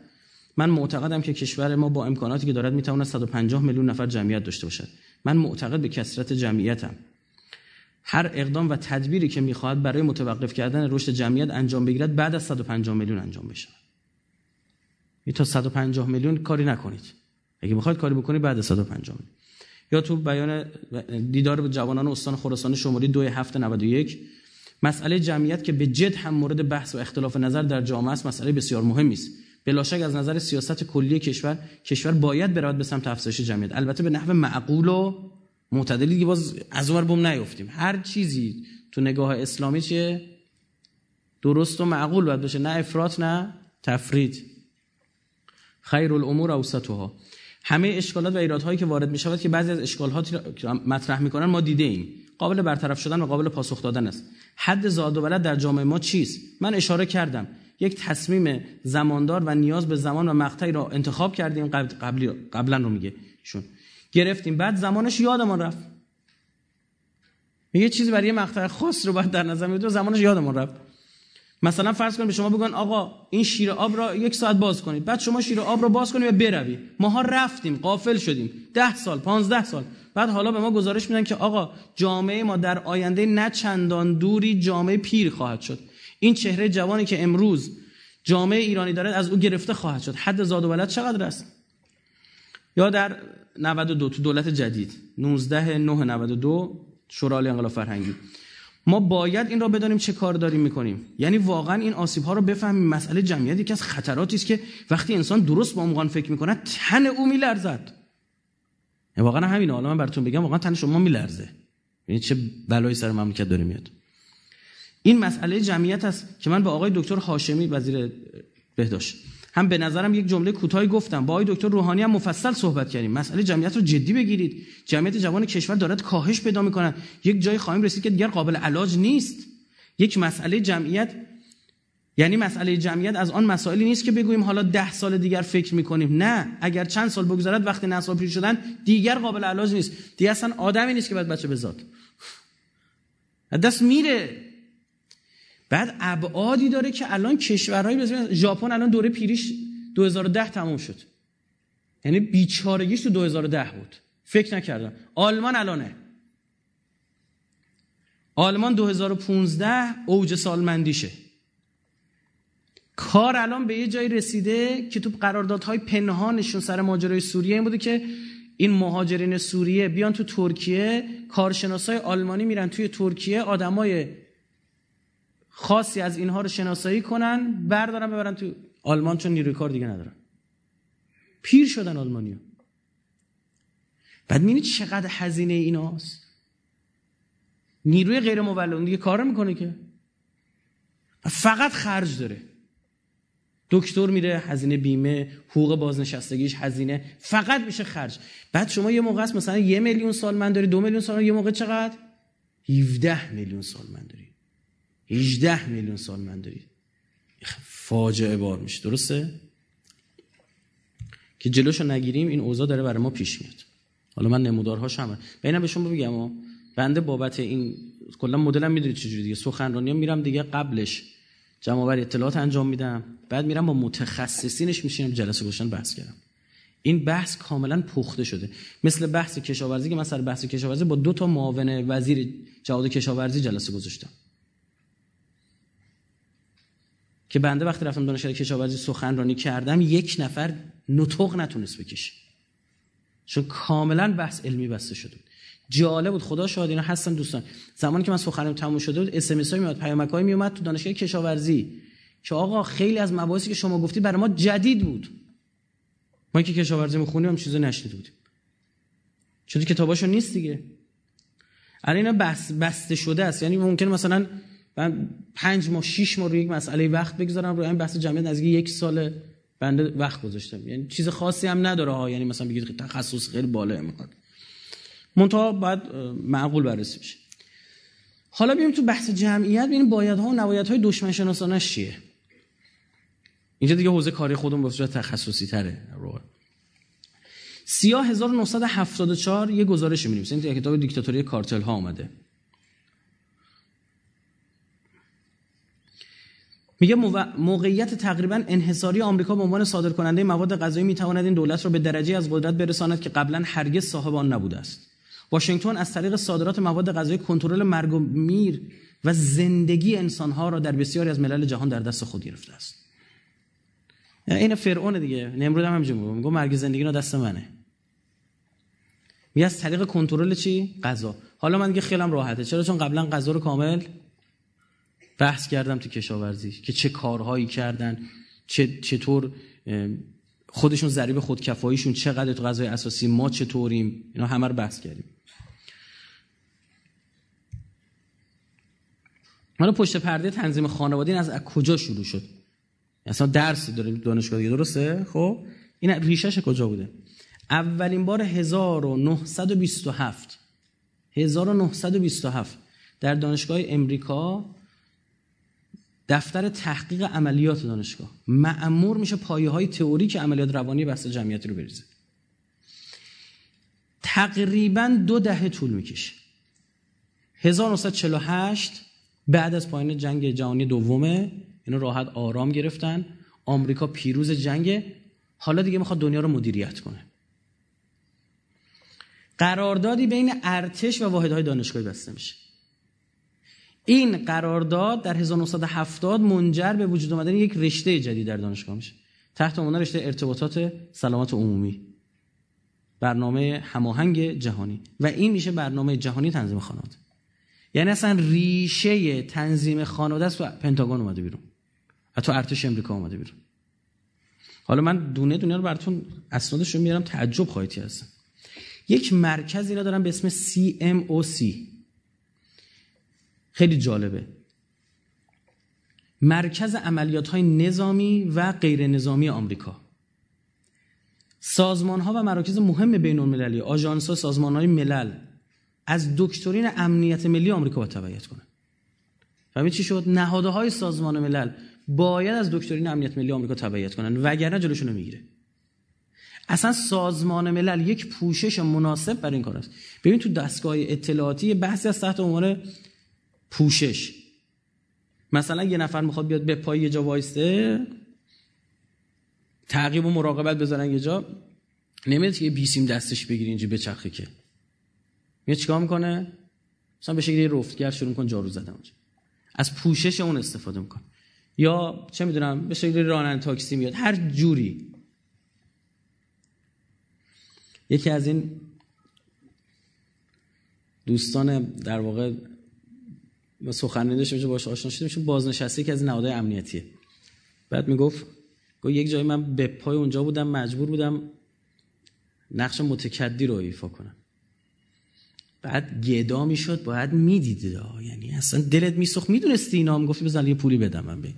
من معتقدم که کشور ما با امکاناتی که دارد می‌تواند 150 میلیون نفر جمعیت داشته باشد. من معتقد به کسرت جمعیتم. هر اقدام و تدبیری که می‌خواهد برای متوقف کردن رشد جمعیت انجام بگیرد بعد از 150 میلیون انجام بشه. تا 150 میلیون کاری نکنید. اگه می‌خواید کاری بکنید بعد از 150 میلیون. یا تو بیان دیدار جوانان استان خراسان شمالی 2 هفته 91 مسئله جمعیت که به جد هم مورد بحث و اختلاف نظر در جامعه است مسئله بسیار مهمی است. بلا شک از نظر سیاست کلی کشور کشور باید برود به سمت افزایش جمعیت. البته به نحو معقول و معتدلی که باز از اون بم نیفتیم. هر چیزی تو نگاه اسلامی چیه؟ درست و معقول باید بشه نه افراط نه تفرید. خیر الامور اوسطها همه اشکالات و ایرادهایی که وارد می شود که بعضی از اشکالات مطرح می‌کنن ما دیده ایم. قابل برطرف شدن و قابل پاسخ دادن است. حد زاد و ولد در جامعه ما چیست؟ من اشاره کردم. یک تصمیم زماندار و نیاز به زمان و مقطعی را انتخاب کردیم. قبلی قبلا رو میگه شون گرفتیم. بعد زمانش یادمان رفت. یه چیزی برای یه مقطع خاص رو باید در نظر بگیرید زمانش یادمان رفت. مثلا فرض کنید به شما بگن آقا این شیر آب را یک ساعت باز کنید. بعد شما شیر آب را باز کنید و بروی ماها رفتیم قافل شدیم. ده سال پانزده سال. بعد حالا به ما گزارش میدن که آقا جامعه ما در آینده نه چندان دوری جامعه پیر خواهد شد. این چهره جوانی که امروز جامعه ایرانی دارد از او گرفته خواهد شد. حد زاد و ولد چقدر است؟ یا در 92 تو دولت جدید. 19 9 92 شورای انقلاب فرهنگی. ما باید این را بدانیم چه کار داریم می‌کنیم. یعنی واقعا این آسیب ها رو بفهمیم. مسئله جمعیت یکی از خطراتی است که وقتی انسان درست با عنوان فکر می‌کنه تن او میلرزد. واقعا همین حالا من براتون بگم واقعا تن شما میلرزه. یعنی چه بلایی سر مملکت داره میاد. این مسئله جمعیت است که من با آقای دکتر هاشمی وزیر بهداشت هم به نظرم یک جمله کوتاهی گفتم. با آقای دکتر روحانی هم مفصل صحبت کردیم. مسئله جمعیت رو جدی بگیرید. جمعیت جوان کشور دارد کاهش پیدا می‌کنن یک جای خواهیم رسید که دیگر قابل علاج نیست. یک مسئله جمعیت یعنی مسئله جمعیت از آن مسائلی نیست که بگوییم حالا ده سال دیگر فکر می‌کنیم. نه. اگر چند سال بگذرد وقتی نسل پیر شدن دیگر قابل علاج نیست. دیگه اصلا آدمی نیست که باید بچه بزاد دست میره. بعد ابعادی داره که الان کشورهای مثل ژاپن الان دوره پیریش 2010 تموم شد. یعنی بیچارگیش تو 2010 بود. فکر نکردم. آلمان الانه. آلمان 2015 اوج سالمندیشه. کار الان به یه جایی رسیده که تو قراردادهای پنهانشون سر ماجرای سوریه این بوده که این مهاجرین سوریه بیان تو ترکیه کارشناسای آلمانی میرن توی ترکیه آدمای خاصی از اینها رو شناسایی کنن بردارن ببرن تو آلمان چون نیروی کار دیگه ندارن. پیر شدن آلمانیا. بعد می‌بینید چقدر هزینه ایناست؟ نیروی غیر مولد دیگه کار می‌کنه که. فقط خرج داره. دکتر میره هزینه بیمه حقوق بازنشستگیش هزینه فقط میشه خرج. بعد شما یه موقع است مثلا یه میلیون سال من داری دو میلیون سال یه موقع چقدر؟ 17 میلیون سال من 18 میلیون سال من داری فاجعه بار میشه. درسته؟ که جلوشو نگیریم این اوضاع داره برای ما پیش میاد. حالا من نمودارهاش هم ببینم به شما بگم بنده بابت این کلا مدلم می‌دونید چجوری دیگه. سخنرانی میرم دیگه قبلش. جمع آوری اطلاعات انجام میدم. بعد میرم با متخصصینش میشینم جلسه گوشن بحث کردم. این بحث کاملا پخته شده. مثل بحث کشاورزی که من سر بحث کشاورزی با دو تا معاون وزیر جهاد کشاورزی جلسه گذاشتم. که بنده وقتی رفتم دانشگاه کشاورزی سخنرانی کردم یک نفر نطق نتونست بکشه. چون کاملا بحث علمی بسته شده جالب بود. خدا شاهد اینا هستن دوستان. زمانی که من سخنرانی تموم شده بود اس ام اس میاد پیامک های میومد تو دانشگاه کشاورزی. که آقا خیلی از مباحثی که شما گفتی برای ما جدید بود. ما که کشاورزی می‌خونیم هم چیزی نشنیده بودیم. چون کتاباشو نیست دیگه. الان اینا بس بسته شده است. یعنی ممکن مثلا من پنج ماه شش ماه روی یک مسئله وقت بگذارم روی این بحث جمعیت نزدیک یک سال بنده وقت گذاشتم. یعنی چیز خاصی هم نداره ها یعنی مثلا بگید تخصص خیلی بالا می‌خواد منتها باید معقول بررسی بشه. حالا بیایم تو بحث جمعیت ببینیم بایدها و نبایدهای دشمن شناسانش چیه. اینجا دیگه حوزه کاری خودم به صورت تخصصی تره. رو سیاه 1974 یه گزارش می‌نویسه. این کتاب دیکتاتوری کارتل ها آمده میگه موقعیت تقریبا انحصاری آمریکا به عنوان صادرکننده مواد غذایی می‌تواند این دولت را به درجه از قدرت برساند که قبلا هرگز صاحب آن نبوده است. واشنگتن از طریق صادرات مواد غذایی کنترل مرگ و میر و زندگی انسانها را در بسیاری از ملل جهان در دست خود گرفته است. این فرعون دیگه نمرود هم همینجوری میگه مرگ زندگی را دست منه. میگه از طریق کنترل چی؟ غذا. حالا من دیگه خیلی راحته. چرا؟ چون قبلا غذا رو کامل بحث کردم تو کشاورزی که چه کارهایی کردن چه چطور خودشون ضریب خودکفاییشون چقدر تو غذای اساسی ما چطوریم؟ اینا همه رو بحث کردیم. حالا پشت پرده تنظیم خانوادی از کجا شروع شد؟ اصلا درسی داریم دانشگاه دیگه درسته؟ خب. این ریشش کجا بوده؟ اولین بار 1927 1927 در دانشگاه امریکا دفتر تحقیق عملیات دانشگاه. معمور میشه پایه های تئوریک عملیات روانی بحث جمعیتی رو بریزه. تقریبا دو دهه طول می‌کشه. 1948 بعد از پایان جنگ جهانی دومه اینو راحت آرام گرفتن. آمریکا پیروز جنگ. حالا دیگه می‌خواد دنیا رو مدیریت کنه. قراردادی بین ارتش و واحدهای دانشگاهی بسته میشه. این قرارداد در 1970 منجر به وجود آمدن یک رشته جدید در دانشگاه میشه. تحت عنوان رشته ارتباطات سلامت عمومی. برنامه هماهنگ جهانی. و این میشه برنامه جهانی تنظیم خانواده. یعنی اصلا ریشه تنظیم خانواده است تو پنتاگون اومده بیرون. تو ارتش امریکا اومده بیرون. حالا من دونه دونه رو براتون اسنادش رو میارم تعجب خواهید هستم یک مرکز اینا دارم به اسم CMOC خیلی جالبه. مرکز عملیات های نظامی و غیر نظامی آمریکا. سازمان ها و مراکز مهم بین المللی آژانس ها سازمان های ملل از دکترین امنیت ملی آمریکا باید تبعیت کنه فهمید چی شد؟ نهاده های سازمان ملل باید از دکترین امنیت ملی آمریکا تبعیت کنن وگرنه جلوشون می‌گیره. اصلا سازمان ملل یک پوشش مناسب برای این کار است. ببین تو دستگاه اطلاعاتی بحثی از تحت عنوان پوشش. مثلا یه نفر می‌خواد بیاد به پای یه جا وایسته تعقیب و مراقبت بذارن یه جا. نمیاد یه بیسیم دستش بگیری اینجا بچرخه که. میاد چیکار می‌کنه؟ مثلا به شکلی رفتگر شروع کن جارو زدن اونجا. از پوشش اون استفاده می‌کنه. یا چه می‌دونم به شکلی راننده تاکسی میاد. هر جوری. یکی از این دوستان در واقع سخنرانی داشتیم باش آشنا شدیم چون بازنشسته که از نهادهای امنیتیه. بعد می‌گفت گفت یک جایی من به پای اونجا بودم مجبور بودم نقش متکدی رو ایفا کنم. بعد گدا می‌شد باید می‌دیدید یعنی اصلا دلت میسوخت می‌دونستی اینا؟ هم گفتی بزن یه پولی بدم من بین.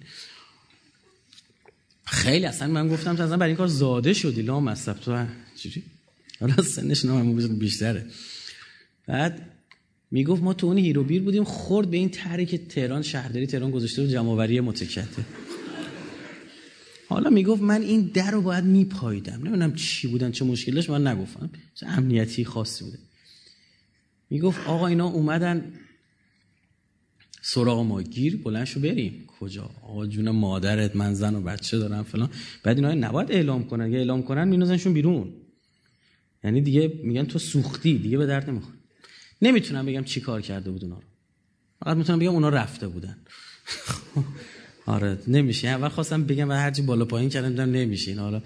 خیلی اصلا من گفتم تو اصلا برای این کار زاده شدی لا مصب تو چجوری حالا سنش نه بیشتره. بعد می‌گفت ما تو اون هیرو بیر بودیم خورد به این طرحی که تهران شهرداری تهران گذاشته رو جمعآوری متکته. حالا می‌گفت من این در رو باید میپاییدم. نمی‌دونم چی بودن چه مشکل داشت من نگفتم. امنیتی خاصی بوده. می‌گفت آقا اینا اومدن سراغ ما گیر بلند شو بریم. کجا؟ آقا جون مادرت من زن و بچه دارم فلان. بعد اینا نباید اعلام کنن. اگه اعلام کنن مینوزنشون بیرون. یعنی دیگه میگن تو سوختی دیگه به درد نمی‌خوره. نمی‌تونم بگم چی کار کرده بود اونا رو. فقط می‌تونم بگم اونا رفته بودن. آره نمیشه. اول خواستم بگم و هرچی بالا پایین کردم دیدم نمیشه. حالا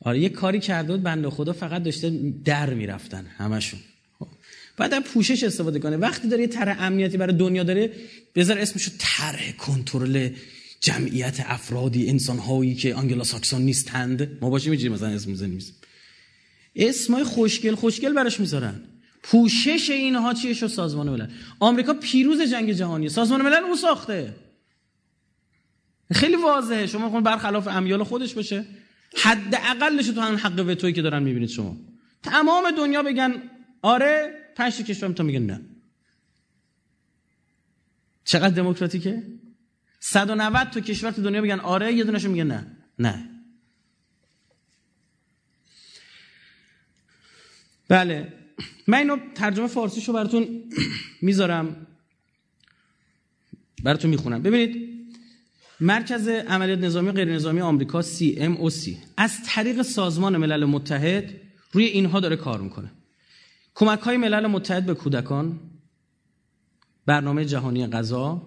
آره یه کاری کرده بود بنده خدا فقط داشته در می‌رفتن همشون. بعد پوشش استفاده کنه. وقتی داره یه طرح امنیتی برای دنیا داره بذار اسمشو طرح کنترل جمعیت افرادی انسان هایی که آنگلا ساکسون نیستند. ما باشیم چیزی مثلا اسم می‌زنیم؟ اسمای خوشگل خوشگل براش می‌ذارن. پوشش اینها چیه؟ شو سازمان ملل. آمریکا پیروز جنگ جهانی. سازمان ملل اون ساخته. خیلی واضحه. شما خون برخلاف امیال خودش باشه. حداقلش تو همون حق وتویی که دارن می‌بینید شما. تمام دنیا بگن آره پنج کشور تا میگن نه. چقدر دموکراتیکه؟ 190 تا کشور تو دنیا بگن آره یه دونهشون میگن نه. نه. بله. من اینو ترجمه فارسیشو براتون می‌ذارم. براتون می‌خونم. ببینید مرکز عملیات نظامی غیر نظامی آمریکا CMOC از طریق سازمان ملل متحد روی اینها داره کار می‌کنه. کمک های ملل متحد به کودکان برنامه جهانی غذا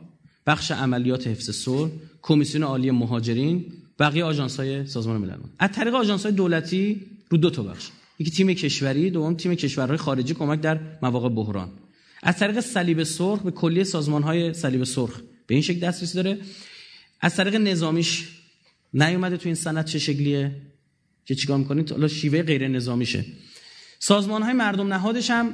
بخش عملیات حفظ صلح کمیسیون عالی مهاجرین بقیه آژانس های سازمان ملل. از طریق آژانس های دولتی رو دو تا بخش. یکی تیم کشوری دوم تیم کشورهای خارجی کمک در مواقع بحران. از طریق صلیب سرخ به کلیه سازمان های صلیب سرخ به این شکل دسترسی داره. از طریق نظامیش نیومده تو این سند چه شکلیه؟ که چیکار می‌کنید حالا شیوه غیر نظامیشه. سازمان های مردم نهادش هم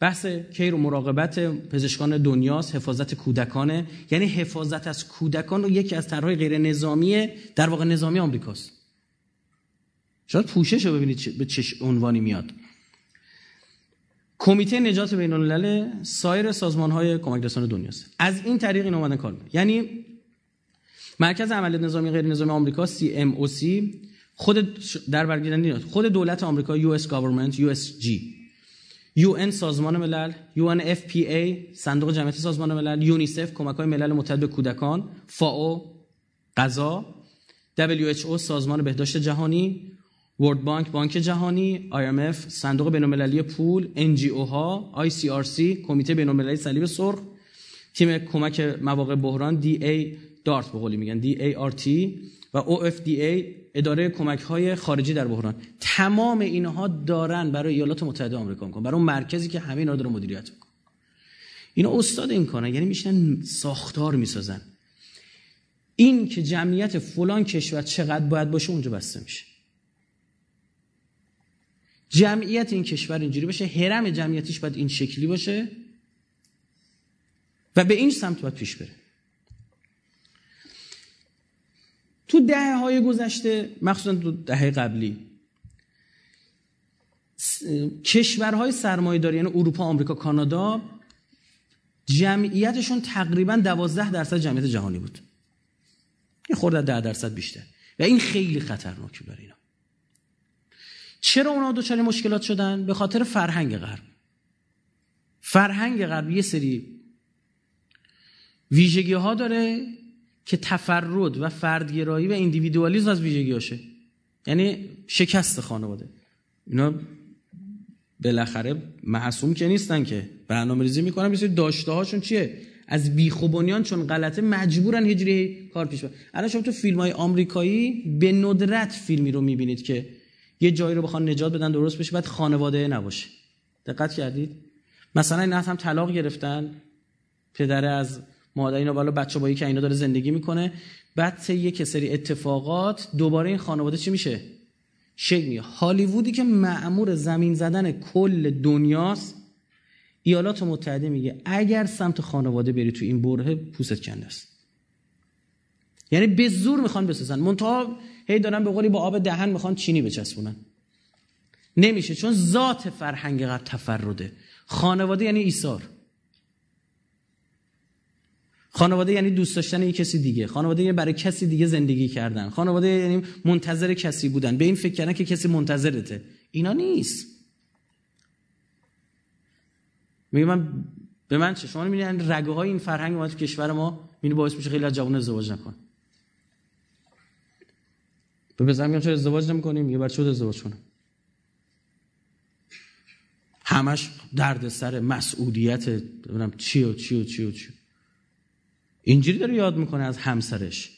بحث کیر و مراقبت پزشکان دنیاست حفاظت کودکانه. یعنی حفاظت از کودکان رو یکی از طرحهای غیر نظامی در واقع نظامی آمریکاست. شاید پوشش رو ببینید به چه عنوانی میاد. کمیته نجات بین الملل سایر سازمان های کمک رسان دنیاست. از این طریق این اومدن کار یعنی مرکز عملیات نظامی غیر نظامی آمریکا CMOC خود در برگردن خود دولت آمریکا US government USG UN سازمان ملل UNFPA صندوق جمعیت سازمان ملل یونیسف کمک های ملل متحد به کودکان FAO غذا WHO سازمان بهداشت جهانی ورد بانک بانک جهانی IMF صندوق بین‌المللی پول NGO ها ICRC کمیته بین‌المللی صلیب سرخ تیم کمک مواقع بحران DA دارت به قولی میگن DART و OFDA اداره کمک های خارجی در بحران. تمام اینها دارن برای ایالات متحده آمریکا می‌کنن برای اون مرکزی که همه اینا رو داره مدیریت می‌کنه اینا استاد این کنن یعنی میشن ساختار می‌سازن. این که جمعیت فلان کشور چقدر باید باشه اونجا بسته میشه. جمعیت این کشور اینجوری باشه حرم جمعیتیش باید این شکلی باشه و به این سمت باید پیش بره تو دهه های گذشته مخصوصا تو دهه قبلی کشورهای سرمایه‌داری یعنی اروپا، آمریکا، کانادا جمعیتشون تقریبا 12 درصد جمعیت جهانی بود. یه خورده 10 درصد بیشتر. و این خیلی خطرناکه برای اینا. چرا اونا دچار مشکلات شدن؟ به خاطر فرهنگ غرب. فرهنگ غرب یه سری ویژگی ها داره که تفرد و فردگرایی و ایندیویدوالیسم از ویژگیاشه یعنی شکست خانواده. اینا بالاخره معصوم که نیستن که. برنامه ریزی می‌کنن بسیار داشته هاشون چیه؟ از بیخوبانیان چون غلطه مجبورن هجری کار پیش برن الان شما تو فیلم های آمریکایی به ندرت فیلمی رو می‌بینید که یه جایی رو بخوان نجات بدن درست بشه بعد خانواده نباشه. دقت کردید؟ مثلا این هم طلاق گرفتن. پدر از مادر اینا بالا بچه با یکی اینا داره زندگی می‌کنه. بعد یک سری اتفاقات دوباره این خانواده چی میشه؟ شکل میگه هالیوودی که معمور زمین زدن کل دنیاست ایالات متحده میگه اگر سمت خانواده بری تو این بره پوست کنده است. یعنی به زور می‌خوان بسازن منتها هی دارن به قولی با آب دهن می‌خوان چینی بچسبونن. نمیشه چون ذات فرهنگ غرب تفرده. خانواده یعنی ایثار. خانواده یعنی دوست داشتن یک کسی دیگه. خانواده یعنی برای کسی دیگه زندگی کردن. خانواده یعنی منتظر کسی بودن. به این فکر کردن که کسی منتظرته. اینا نیست. میگه من به من چه؟ شما می‌بینید رگه های این فرهنگ ما تو کشور ما. می‌بینی باعث میشه خیلی از جوان ازدواج نکن به بزن میگم چرا ازدواج نمی‌کنیم؟ یه بر چود ازدواج کنم. همش درد سر مسئولیت ببینم چی و چی و چی و چی. اینجوری داره یاد می‌کنه از همسرش.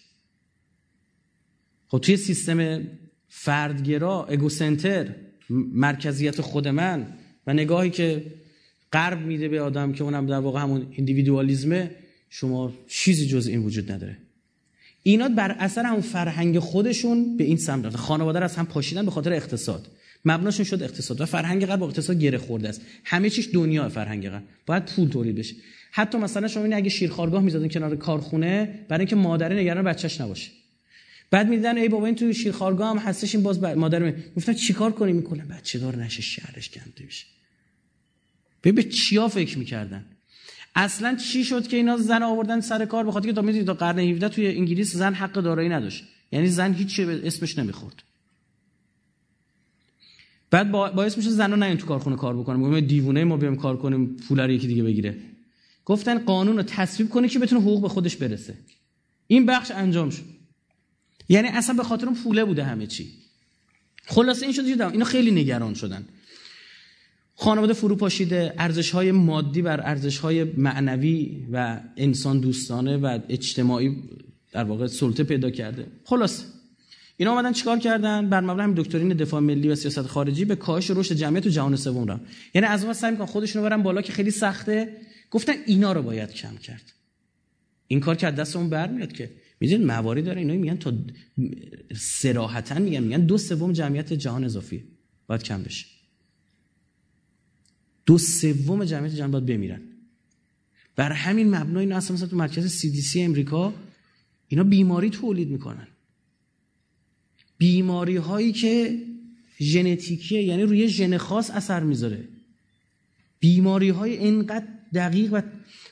خب توی سیستم فردگرا اگوسنتر مرکزیت خود من و نگاهی که قرب میده به آدم که اونم در واقع همون اندیویدوالیزمه شما چیزی جز این وجود نداره. اینا بر اثر همون فرهنگ خودشون به این سمت رفتن خانواده از هم پاشیدن به خاطر اقتصاد. مبناشون شد اقتصاد و فرهنگ غرب با اقتصاد گره خورده است. همه چیش دنیا فرهنگ غرب. باید پول تولید بشه. حتی مثلا شما این اگه شیرخوارگاه می‌زدن کنار کارخونه برای اینکه مادر نگران بچهش نباشه. بعد می‌دیدن ای بابا این توی شیرخوارگاه هم هستش این باز مادر گفتن چیکار کنیم؟ می‌کنه بچه دار نشه شهرش کنده میشه. به چیا فکر می‌کردن؟ اصلا چی شد که اینا زن آوردن سر کار؟ بخاطر که تا می‌دونید تا قرن 17 توی انگلیس زن حق دارایی نداشت. یعنی زن هیچ اسمش نمی‌خورد. بعد باعث میشه زنا نه تو کارخونه کار بکنه میگم دیوونه ما بیام کار کنیم پول یکی دیگه بگیره. گفتن قانون رو تصویب کنه که بتونه حقوق به خودش برسه. این بخش انجام شد. یعنی اصلا به خاطر اون پوله بوده همه چی. خلاصه این شد دیدم اینا خیلی نگران شدن. خانواده فرو پاشیده ارزش های مادی بر ارزش های معنوی و انسان دوستانه و اجتماعی در واقع سلطه پیدا کرده. خلاص. اینا اومدن چیکار کردن؟ بر مبنای همین دکترین دفاع ملی و سیاست خارجی به کاهش رشد جمعیت تو جهان سوم را یعنی از اون سعی می‌کنن خودشونو برن بالا که خیلی سخته. گفتن اینا رو باید کم کرد. این کار که دست اون برمیاد که. می‌دونید مواردی داره اینا میگن تا صراحتا میگن میگن دو سوم جمعیت جهان اضافی باید کم بشه. دو سوم جمعیت جهان باید بمیرن. بر همین مبنا اینا اصلا مثلا تو مرکز CDC امریکا اینا بیماری تولید می‌کنن. بیماری هایی که ژنتیکیه یعنی روی ژن خاص اثر می‌ذاره. بیماری های اینقدر دقیق و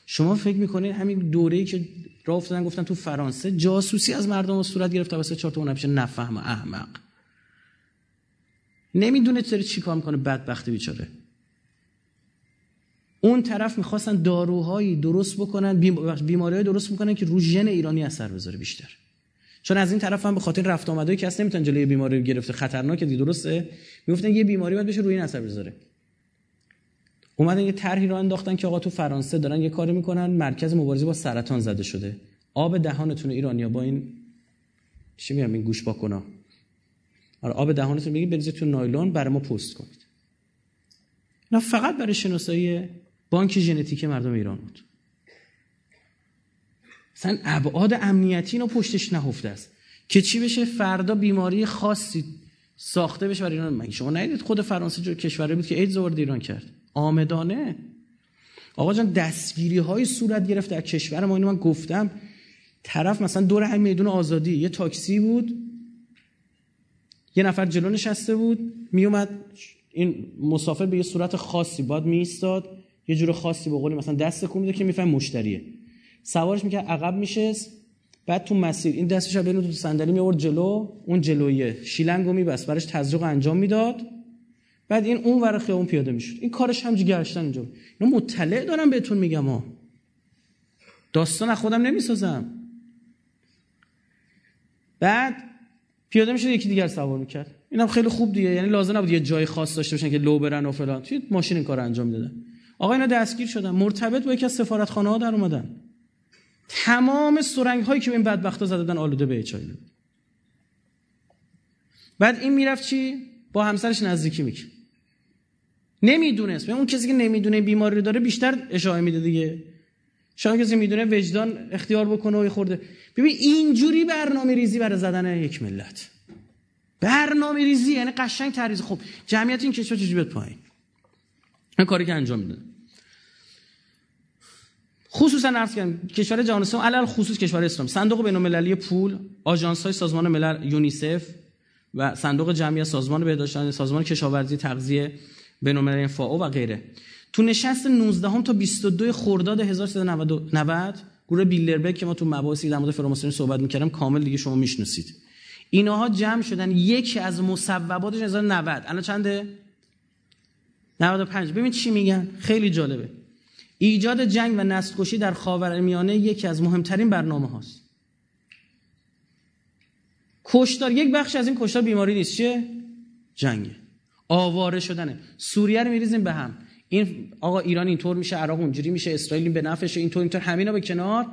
شما فکر می‌کنید همین دوره‌ای که راه افتادن گفتن تو فرانسه جاسوسی از مردم صورت گرفته واسه چهار تا نفشه نفهم احمق. نمی‌دونه چرا چیکار می‌کنه بدبخت بیچاره. اون طرف می‌خواستن داروهایی درست بکنن بیماری درست بکنن که رو ژن ایرانی اثر بذاره بیشتر. چون از این طرف هم به خاطر رفت که اصلا نمی‌تونن جلوی بیماری گرفته خطرناکه دیگه درسته؟ می‌گفتن یه بیماری باید بشه روی این اثر بذاره. اومدن یه طرحی رو انداختن که آقا تو فرانسه دارن یه کاری می‌کنن مرکز مبارزه با سرطان زده شده. آب دهانتون ایرانیا با این چی میگم؟ این گوش باکنا آره آب دهانتون میگی بریزید تو نایلون برای ما پست کنید. نه فقط برای شناسایی بانک ژنتیک مردم ایران بود. مثلا ابعاد امنیتی اینو پشتش نهفته است. که چی بشه؟ فردا بیماری خاصی ساخته بشه برای ایران. مگه شما ندیدید خود فرانسه جو کشوری بود که ایدز وارد ایران کرد؟ آمدانه. آقا جان دستگیری های صورت گرفت در کشور ما اینو من گفتم. طرف مثلا دور همین میدون آزادی. یه تاکسی بود. یه نفر جلو نشسته بود. میومد. این مسافر به یه صورت خاصی باید میستاد یه جور خاصی به قولی مثلا دست کن میده که میفهم مشتریه. سوارش می‌کرد عقب میشست. بعد تو مسیر این دستش رو بینو تو صندلی میورد جلو اون جلویه شیلنگو میبست براش تزریق انجام می‌داد. بعد این اون ور خیابون پیاده می‌شد. این کارش همجی گشتن اینجا اینا مطلع دارم بهتون میگم ها. داستان از خودم نمی‌سازم. بعد پیاده می‌شد یکی دیگر سوار می‌کرد. اینم خیلی خوب دیگه. یعنی لازم نبود یه جای خاص داشته باشن که لو برن و فلان. توی ماشین این کار انجام می‌دادن. آقا اینا دستگیر شدن. مرتبط با یکی از سفارتخانه ها در اومدن. تمام سرنگ هایی که به این بدبختا زدن آلوده به اچ بعد این می‌رفت چی؟ با همسرش نزدیکی می‌کرد. نمی‌دونست. اون کسی که نمی‌دونه بیماری رو داره بیشتر اشاره میده دیگه. شاید کسی می‌دونه وجدان اختیار بکنه و خورده. ببین اینجوری برنامه ریزی برای زدن یک ملت. برنامه ریزی یعنی قشنگ تریز خب جمعیت این کشور چجوری پایین؟ این کاری که انجام میده. خصوصا عرض کردم کشور جهان سوم علل خصوص کشور اسلام. صندوق بین‌المللی پول آژانس های سازمان ملل یونیسف و صندوق جمعی سازمان بهداشت سازمان کشاورزی تغذیه بین‌المللی فاو و غیره. تو نشست 19 هم تا 22 خرداد 1390 گروه بیلدربرگ که ما تو مباحثی در مورد فراماسونی صحبت می‌کردم کامل دیگه شما می‌شناسید. اینها جمع شدن یکی از مسبباتش 1990 الان چنده؟ 95 ببین چی میگن. خیلی جالبه. ایجاد جنگ و نسل کشی در خاورمیانه یکی از مهمترین برنامه هاست. کشتار یک بخش از این کشتار بیماری نیست. چیه؟ جنگه. آواره شدنه. سوریه رو میریزیم به هم. این آقا ایران اینطور میشه عراق اونجوری میشه اسرائیل به نفعشه اینطور اینطور. همینا به کنار.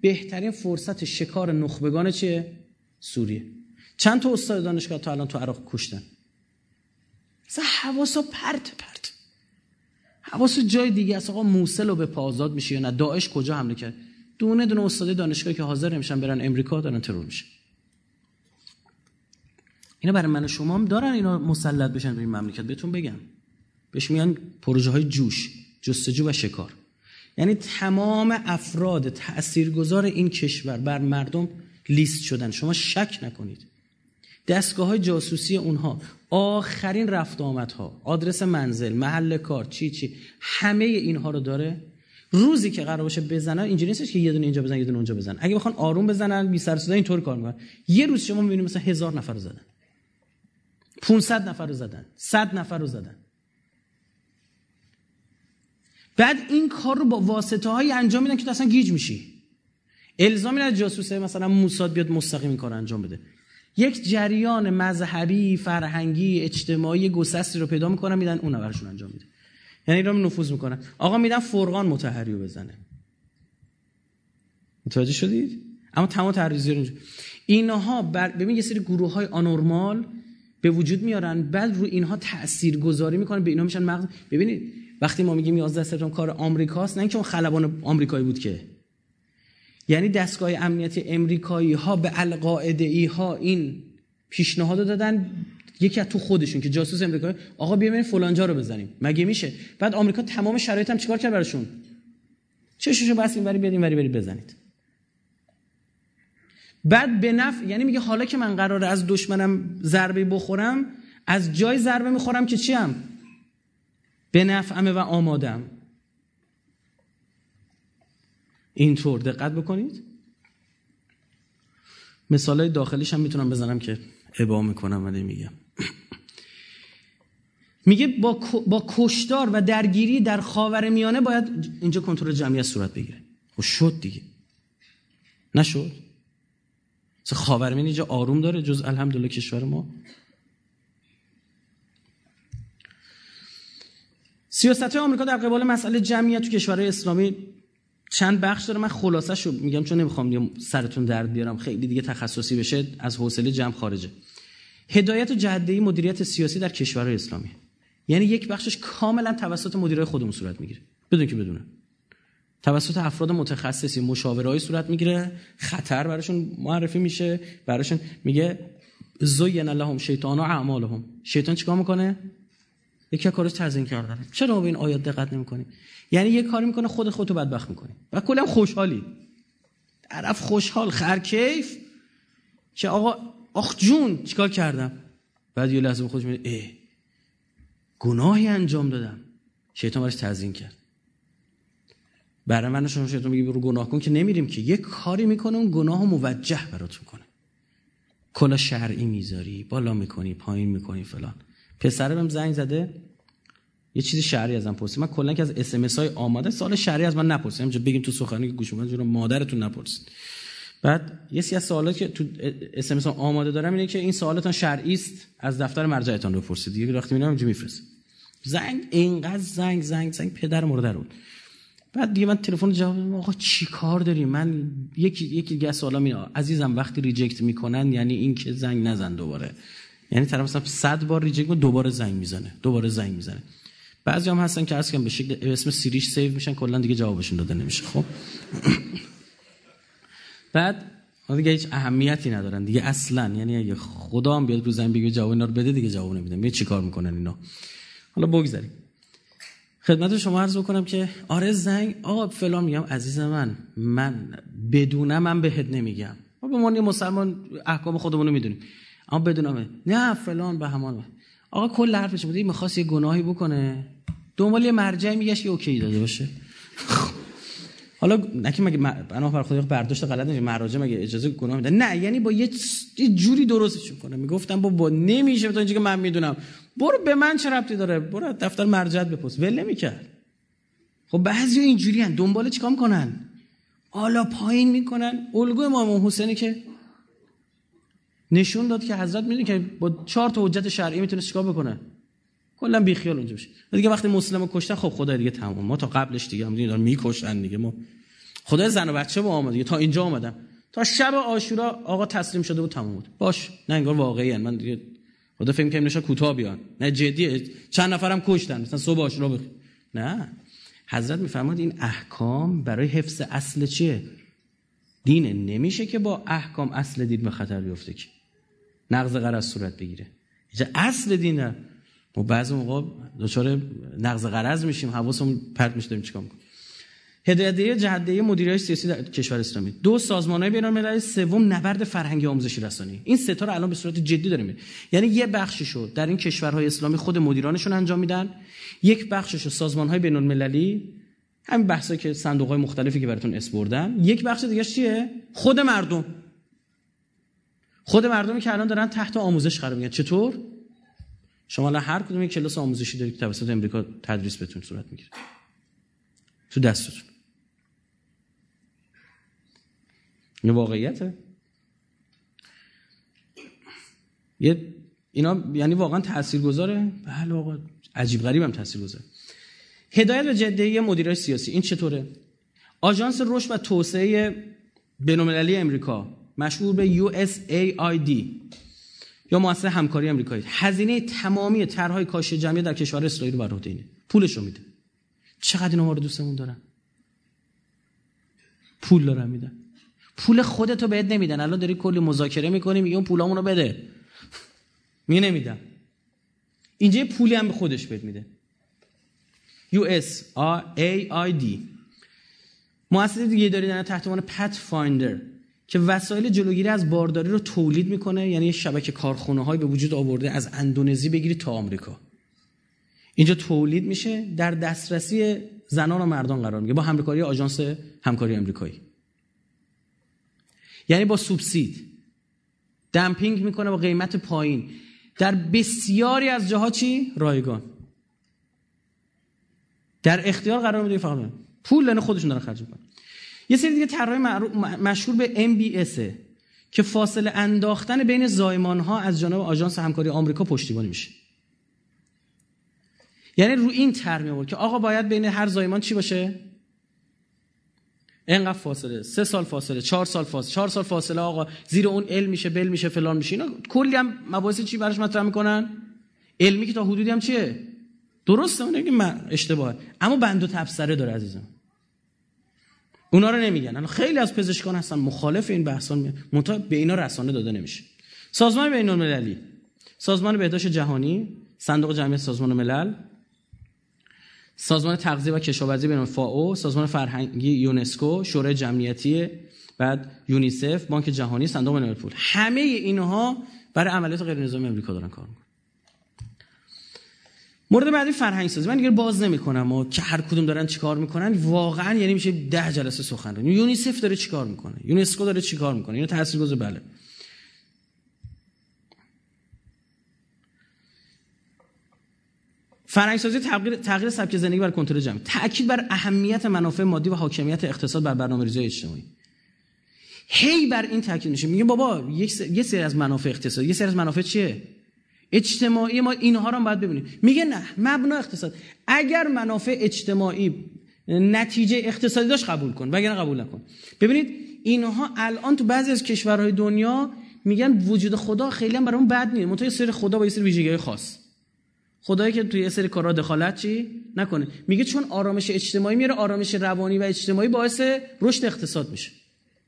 بهترین فرصت شکار نخبگان چیه؟ سوریه. چند تا استاد دانشگاه تا الان تو عراق کشتن؟ مثلا حواسا پرت پرت. حواس جای دیگه است آقا موسل رو به پازاد میشه یا نه؟ داعش کجا حمله کرد؟ دونه دونه استاد دانشگاهی که حاضر نمیشن برن امریکا دارن ترور میشه اینا برای من و شما هم دارن اینا مسلط بشن به این مملکت. بهتون بگم. بهش میان پروژه های جوش جستجو و شکار. یعنی تمام افراد تاثیرگذار این کشور بر مردم لیست شدن. شما شک نکنید. دستگاه های جاسوسی اونها آخرین رفت آمدها. آدرس منزل محل کار چی چی. همه اینها رو داره. روزی که قرار باشه بزنن اینجوری نیستش که یه دونه اینجا بزن یه دونه اونجا بزن اگه بخوان آروم بزنن بی سر صدا اینطور کار می‌کنن. یه روز شما می‌بینید مثلا هزار نفر رو زدن. 500 نفر رو زدن. 100 نفر رو زدن. بعد این کار رو با واسطه های انجام میدن که تو اصلا گیج میشی. الزامی از جاسوسه مثلا موساد بیاد مستقیم این کار انجام بده. یک جریان مذهبی فرهنگی اجتماعی گسستی رو پیدا می‌کنن میدن اون انجام میده. یعنی رو نفوذ می‌کنن. آقا میدن فرقان متحری رو بزنه. متوجه شدید؟ اما تمام تحریزی رو اینها بر... ببین یه سری گروه های آنورمال به وجود میارن بعد رو اینها تأثیر گذاری می‌کنن به اینا میشن مغز ببینید وقتی ما میگیم 11 سپتامبر کار آمریکاست نه اینکه اون خلبان آمریکایی بود که. یعنی دستگاه امنیتی امریکایی ها به القاعده ای ها این پیشنهاد دادن یکی از تو خودشون که جاسوس امریکایی آقا بیا بریم فلانجا رو بزنیم. مگه میشه؟ بعد آمریکا تمام شرایط هم چیکار کرد براشون؟ چششو بس اینوری بیاد اینوری برید بزنید. بعد به نفع یعنی میگه حالا که من قراره از دشمنم ضربه بخورم از جای ضربه می‌خورم که چیم؟ به نفعمه و آمادم. اینطور دقت بکنید. مثال داخلیش هم می‌تونم بزنم که ابا می‌کنم ولی میگم. میگه با, با کشتار و درگیری در خاور میانه باید اینجا کنترل جمعیت صورت بگیره. خب شد دیگه. نشد. خاور میانه اینجا آروم داره جز الحمدلله کشور ما. سیاست آمریکا در قبال مسئله جمعیت تو کشورهای اسلامی چند بخش داره. من خلاصه شو میگم چون نمی‌خوام سرتون درد بیارم. خیلی دیگه تخصصی بشه از حوصله جمع خارجه. هدایت و جهدهی مدیریت سیاسی در کشورهای اسلامی. یعنی یک بخشش کاملا توسط مدیرای خودمون صورت می‌گیره. بدون که بدونه. توسط افراد متخصصی مشاورهایی صورت می‌گیره. خطر براشون معرفی میشه. براشون میگه زین لهم شیطان و اعمالهم. شیطان چیکار می‌کنه؟ یکی کارش تزیین کردن چرا به این آیات دقت نمی‌کنی؟ یعنی یه کاری می‌کنه خود خودتو بدبخت می‌کنی. و کلا خوشحالی. طرف خوشحال خرکیف که آقا آخ جون چیکار کردم؟ بعد یه لحظه به خودش میگه گناهی انجام دادم. شیطان براش تزیین کرد. برای من شما شیطان میگه برو گناه کن که نمیریم که. یه کاری می‌کنه اون گناه موجه برات کنه. کلا شرعی می‌ذاری بالا می‌کنی پایین می‌کنی فلان. پسره بهم زنگ زده. یه چیزی شهری ازم پرسید. من کلا که از اس ام های آماده. سال شهری از من نپرسید. اینجا بگیم تو سخنی که گوش جون مادرتون نپرسید. بعد یه سری از که تو اس ام اس آماده دارم اینه که این سوالتون شرعی است. از دفتر مرجعتان رو بپرسید. دیگه وقتی میرم اینجا میفرست زنگ اینقدر زنگ زنگ زنگ. پدر مرده رو بعد دیگه من تلفن جواب آقا چی کار داری من یکی یکی دیگه سوالا می عزیزم وقتی reject می‌کنن یعنی این که زنگ نزن دوباره. یعنی طرف مثلا 100 بار reject دوباره زنگ می‌زنه دوباره زنگ می‌زنه. بعضی هم هستن که عرض به شکل اسم سیریش save میشن کلا دیگه جوابشون داده نمیشه خب؟ بعد دیگه هیچ اهمیتی ندارن دیگه اصلا. یعنی اگه خدا هم بیاد رو زمین بگه جواب اینا رو بده دیگه جواب نمیدن. چی چیکار می‌کنن اینا. حالا بگذاریم. خدمت شما عرض بکنم که آره زنگ آقا فلان میگم عزیز من من بدونم من بهت نمیگم. ما به مسلمان احکام خودمون رو می‌دونیم. اما بدونم نه فلان به همان آقا کل حرفش بوده می‌خواست یه گناهی بکنه. دنبال یه مرجعی میگشت یه اوکی داده باشه. حالا نکی مگه بنا بر خدا برداشت غلط نشه. مراجع مگه اجازه گناه میدن نه یعنی با یه, جوری درستش کنه. می‌گفتم با, با نمیشه تا اینجا که من می‌دونم. برو به من چه ربطی داره؟ برو دفتر مرجعت بپرس. ول نمی‌کرد. خب بعضی اینجوری هن. دنبال چیکار کنن حالا پایین می‌کنن. الگوی امام حسینی که نشون داد که حضرت می‌دونه که با چهار تا حجت شرعی می‌تونه چیکار بکنه. کلا بی خیال اونجا بشه. دیگه وقتی مسلمو کشتن خب خدا دیگه تمام ما تا قبلش دیگه هم دارن می‌کشن دیگه. ما خدا زن و بچه با آمد تا اینجا آمدم تا شب عاشورا آقا تسلیم شده بود تمام بود. باش نه انگار واقعی من دیگه خدا فکر کنم نشه کوتاه بیان. نه جدیه چند نفرم کشتن. مثلا صبح عاشورا بخ نه. حضرت میفرماد این احکام برای حفظ اصل چیه؟ دینه نمیشه که با احکام اصل دین به خطر بیفته که. نقض قرض صورت بگیره. اصل دینه. ما بعضی موقع دچار نقض قرض میشیم حواسمون پرت میشه داریم چیکار می‌کنیم. هدایت جهده مدیریت سیاسی در کشور اسلامی. دو سازمانهای بین المللی سوم نبرد فرهنگی آموزشی رسانی. این سه تا رو الان به صورت جدی داریم یعنی یه بخششو در این کشورهای اسلامی خود مدیرانشون انجام میدن. یک بخششو سازمانهای بین المللی همین بحثایی که صندوق های مختلفی که براتون اس بردم. یک بخش دیگه چیه؟ خود مردم. خود مردمی که الان دارن تحت آموزش قرار می‌گیرن. چطور؟ شما الان هر کدوم یک کلاس آموزشی دارید که توسط امریکا تدریس بهتون صورت می‌گیره. تو دستتون. این واقعیته. یه اینا یعنی واقعا تاثیرگذاره. بله آقا عجیب غریب هم تاثیرگذاره. هدایت و جدیه مدیرای سیاسی. این چطوره؟ آژانس رشد و توسعه بین‌المللی امریکا. مشهور به USAID یا مؤسسه همکاری آمریکایی. هزینه تمامی طرحهای کاش جمعی در کشور اسرائیل بر عهده اینه. پولش رو میده. چقدر اینا ما رو دوستمون دارن؟ پول دارن میدن. پول خودتو بهت نمیدن. الان داری کلی مذاکره می‌کنیم میگه اون پولامونو بده. می نمیدن اینجا پولی هم به خودش بهت میده. US A I D. مؤسسه دیگه داری تحت عنوان پت فایندر که وسایل جلوگیری از بارداری رو تولید می‌کنه یعنی شبکه کارخونه های به وجود آورده از اندونزی بگیری تا آمریکا. اینجا تولید میشه در دسترسی زنان و مردان قرار میگه با همکاری آژانس همکاری آمریکایی. یعنی با سوبسید. دمپینگ می‌کنه با قیمت پایین. در بسیاری از جاها چی؟ رایگان. در اختیار قرار میده فقط پول لنه خودشون دارن خرج می‌کنن. یه سری دیگه طرحهای مشهور به MBS که فاصله انداختن بین زایمان ها از جانب آژانس همکاری آمریکا پشتیبانی میشه. یعنی رو این طرح می که آقا باید بین هر زایمان چی باشه؟ اینقدر فاصله سه سال فاصله چهار سال فاصله چهار سال فاصله آقا زیر اون علم میشه بل میشه فلان میشه. اینا کلی هم مباحث چی براش مطرح می‌کنن؟ علمی که تا حدودی هم چیه؟ درسته اون اشتباهه. اما بند و تبصره داره عزیزم. اونا رو نمیگن. خیلی از پزشکان هستن مخالف این بحثان منتها به اینا رسانه داده نمیشه. سازمان بین المللی سازمان بهداشت جهانی صندوق جمعیت سازمان ملل سازمان تغذیه و کشاورزی بین فاو سازمان فرهنگی یونسکو شورای جمعیتی بعد یونیسف بانک جهانی صندوق بین پول. همه اینها برای عملیات غیر نظامی امریکا دارن کار می‌کنن. مورد بعدی فرهنگ سازی من دیگه باز نمی‌کنم. و که هر کدوم دارن چیکار می‌کنن. واقعا یعنی میشه ده جلسه سخنرانی یونیسف داره چیکار می‌کنه. یونسکو داره چیکار می‌کنه. اینو تاثیرگذار. بله. فرهنگ سازی تغییر تغییر سبک زندگی بر کنترل جمعی. تاکید بر اهمیت منافع مادی و حاکمیت اقتصاد بر برنامه‌ریزی اجتماعی. هی بر این تاکید میشه. میگه بابا یک سری از منافع اقتصادی یه سری از منافع چیه؟ اجتماعی ما اینها رو باید ببینیم. میگه نه مبنا اقتصاد. اگر منافع اجتماعی نتیجه اقتصادی داشت قبول کن. وگرنه قبول نکن. ببینید اینها الان تو بعضی از کشورهای دنیا میگن وجود خدا خیلی هم برامون بد نیست. منتها سری خدا با یه سری ویژگی خاص. خدایی که توی یه سری کارا دخالت چی؟ نکنه. میگه چون آرامش اجتماعی میاره آرامش روانی و اجتماعی باعث رشد اقتصاد میشه.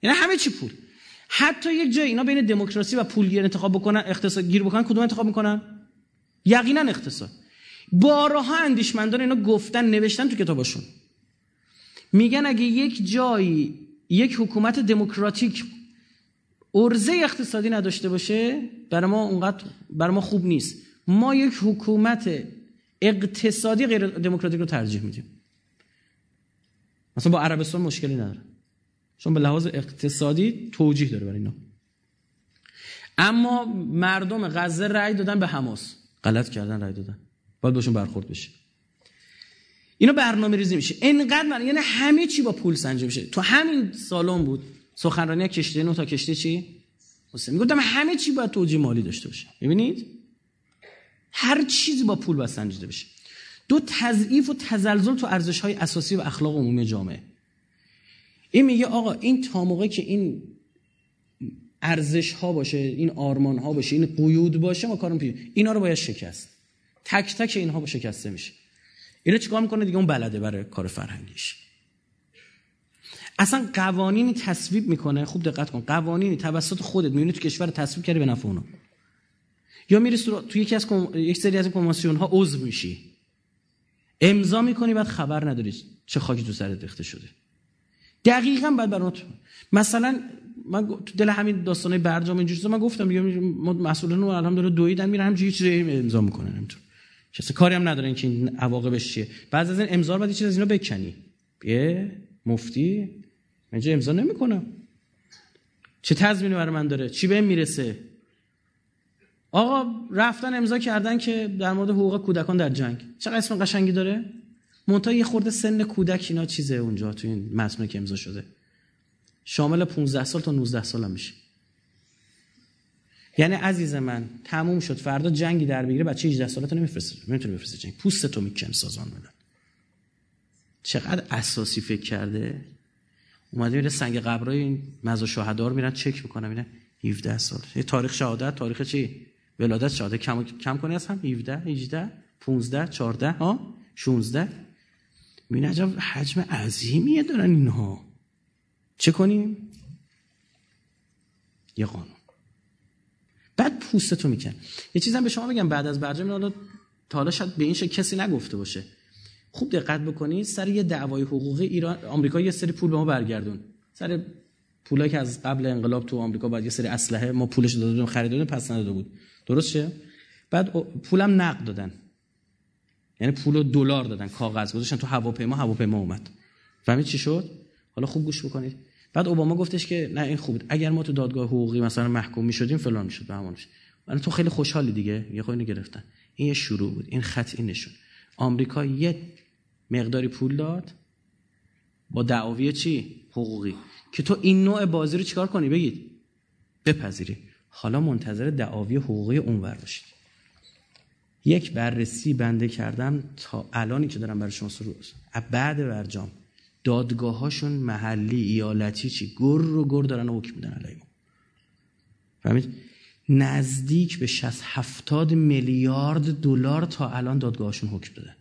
یعنی همه چی پول. حتی یک جای اینا بین دموکراسی و پولگیر انتخاب بکنن اقتصاد گیر بکنن کدوم انتخاب می‌کنن؟ یقینا اقتصاد. بارها اندیشمندان اینا گفتن نوشتن تو کتاباشون میگن اگه یک جایی یک حکومت دموکراتیک ارزه اقتصادی نداشته باشه برای ما اونقدر برای ما خوب نیست. ما یک حکومت اقتصادی غیر دموکراتیک رو ترجیح میدیم. مثلا با عربستان مشکلی نداره. چون به لحاظ اقتصادی توجیه داره برای اینا. اما مردم غزه رأی دادن به حماس. غلط کردن رأی دادن. باید باشون برخورد بشه. اینا برنامه ریزی میشه. انقدر من یعنی همه چی با پول سنجه میشه. تو همین سالن بود سخنرانی کشتی نو تا کشتی چی؟ حسین می‌گفتم همه چی باید توجیه مالی داشته باشه. ببینید هر چیزی با پول باید سنجیده بشه دو تضعیف و تزلزل تو ارزش های اساسی و اخلاق عمومی جامعه. این میگه آقا این تا موقع که این ارزش ها باشه این آرمان ها باشه این قیود باشه ما کارم پیش اینا رو باید شکست. تک تک اینها با شکسته میشه. اینا چیکار می‌کنه دیگه؟ اون بلده برای کار فرهنگیش. اصلا قوانینی تصویب می‌کنه. خوب دقت کن. قوانینی توسط خودت می‌بینی تو کشور تصویب کردی به نفع اونا. یا میری تو یکی از یک سری از کنوانسیون ها عضو میشی. امضا می‌کنی بعد خبر نداری چه خاکی تو سرت ریخته شده. دقیقا بعد برات مثلا من تو دل همین داستانه برجام اینجوری من گفتم ما مسئولان رو الان دویدن میرن همینجوری چیزی امضا می‌کنن همینطور. کسی کاری هم ندارن که این عواقبش چیه. بعد از این امضا بعد چیز از اینا بکنی. یه مفتی. من امضا نمی‌کنم. چه تضمینی برای من داره؟ چی بهم می‌رسه؟ آقا رفتن امضا کردن که در مورد حقوق کودکان در جنگ. چه اسم قشنگی داره؟ منتها یه خورده سن کودک اینا چیزه اونجا تو این متن که امضا شده. شامل 15 سال تا 19 سال هم میشه. یعنی عزیز من تموم شد. فردا جنگی در بگیره بچه 18 سالته نمیفرسته. نمی‌تونه بفرسته جنگ. پوست تو میکن سازان ملل. چقدر اساسی فکر کرده؟ اومده میره سنگ قبرای این مزا شهدا رو میرن چک می‌کنن میرن. 17 سال. یه تاریخ شهادت. تاریخ چی؟ ولادت شهادت. کم کم کنی از هم؟ 17 18 15 14 ها؟ 16 این عجب حجم عظیمیه دارن اینها. چه کنیم؟ یه قانون. بعد پوستتو میکن. یه چیزم به شما بگم بعد از برجام حالا تا حالا شاید به این شکل کسی نگفته باشه. خوب دقت بکنید سر یه دعوای حقوقی ایران آمریکا یه سری پول به ما برگردون. سر پولایی که از قبل انقلاب تو آمریکا بعد یه سری اسلحه ما پولش داده بودیم خرید پس نداده بود. درسته بعد پولم نقد دادن. یعنی پول دلار دادن کاغذ گذاشتن تو هواپیما هواپیما اومد. فهمید چی شد؟ حالا خوب گوش بکنید. بعد اوباما گفتش که نه این خوب اگر ما تو دادگاه حقوقی مثلا محکوم می‌شدیم فلان می‌شد به همون می‌شد. تو خیلی خوشحالی دیگه. یه خود گرفتن. این یه شروع بود. این خط این نشون آمریکا یه مقداری پول داد با دعاوی چی؟ حقوقی. که تو این نوع بازی رو چیکار کنی؟ بگید. بپذیری. حالا منتظر دعاوی حقوقی اونور باشید یک بررسی بنده کردم تا الانی که دارم برای شما سرو بعد برجام دادگاهاشون محلی ایالتی چی؟ گر رو گر دارن حکم میدن علیه ما. فهمید؟ نزدیک به 60 70 میلیارد دلار تا الان دادگاهاشون حکم دادن.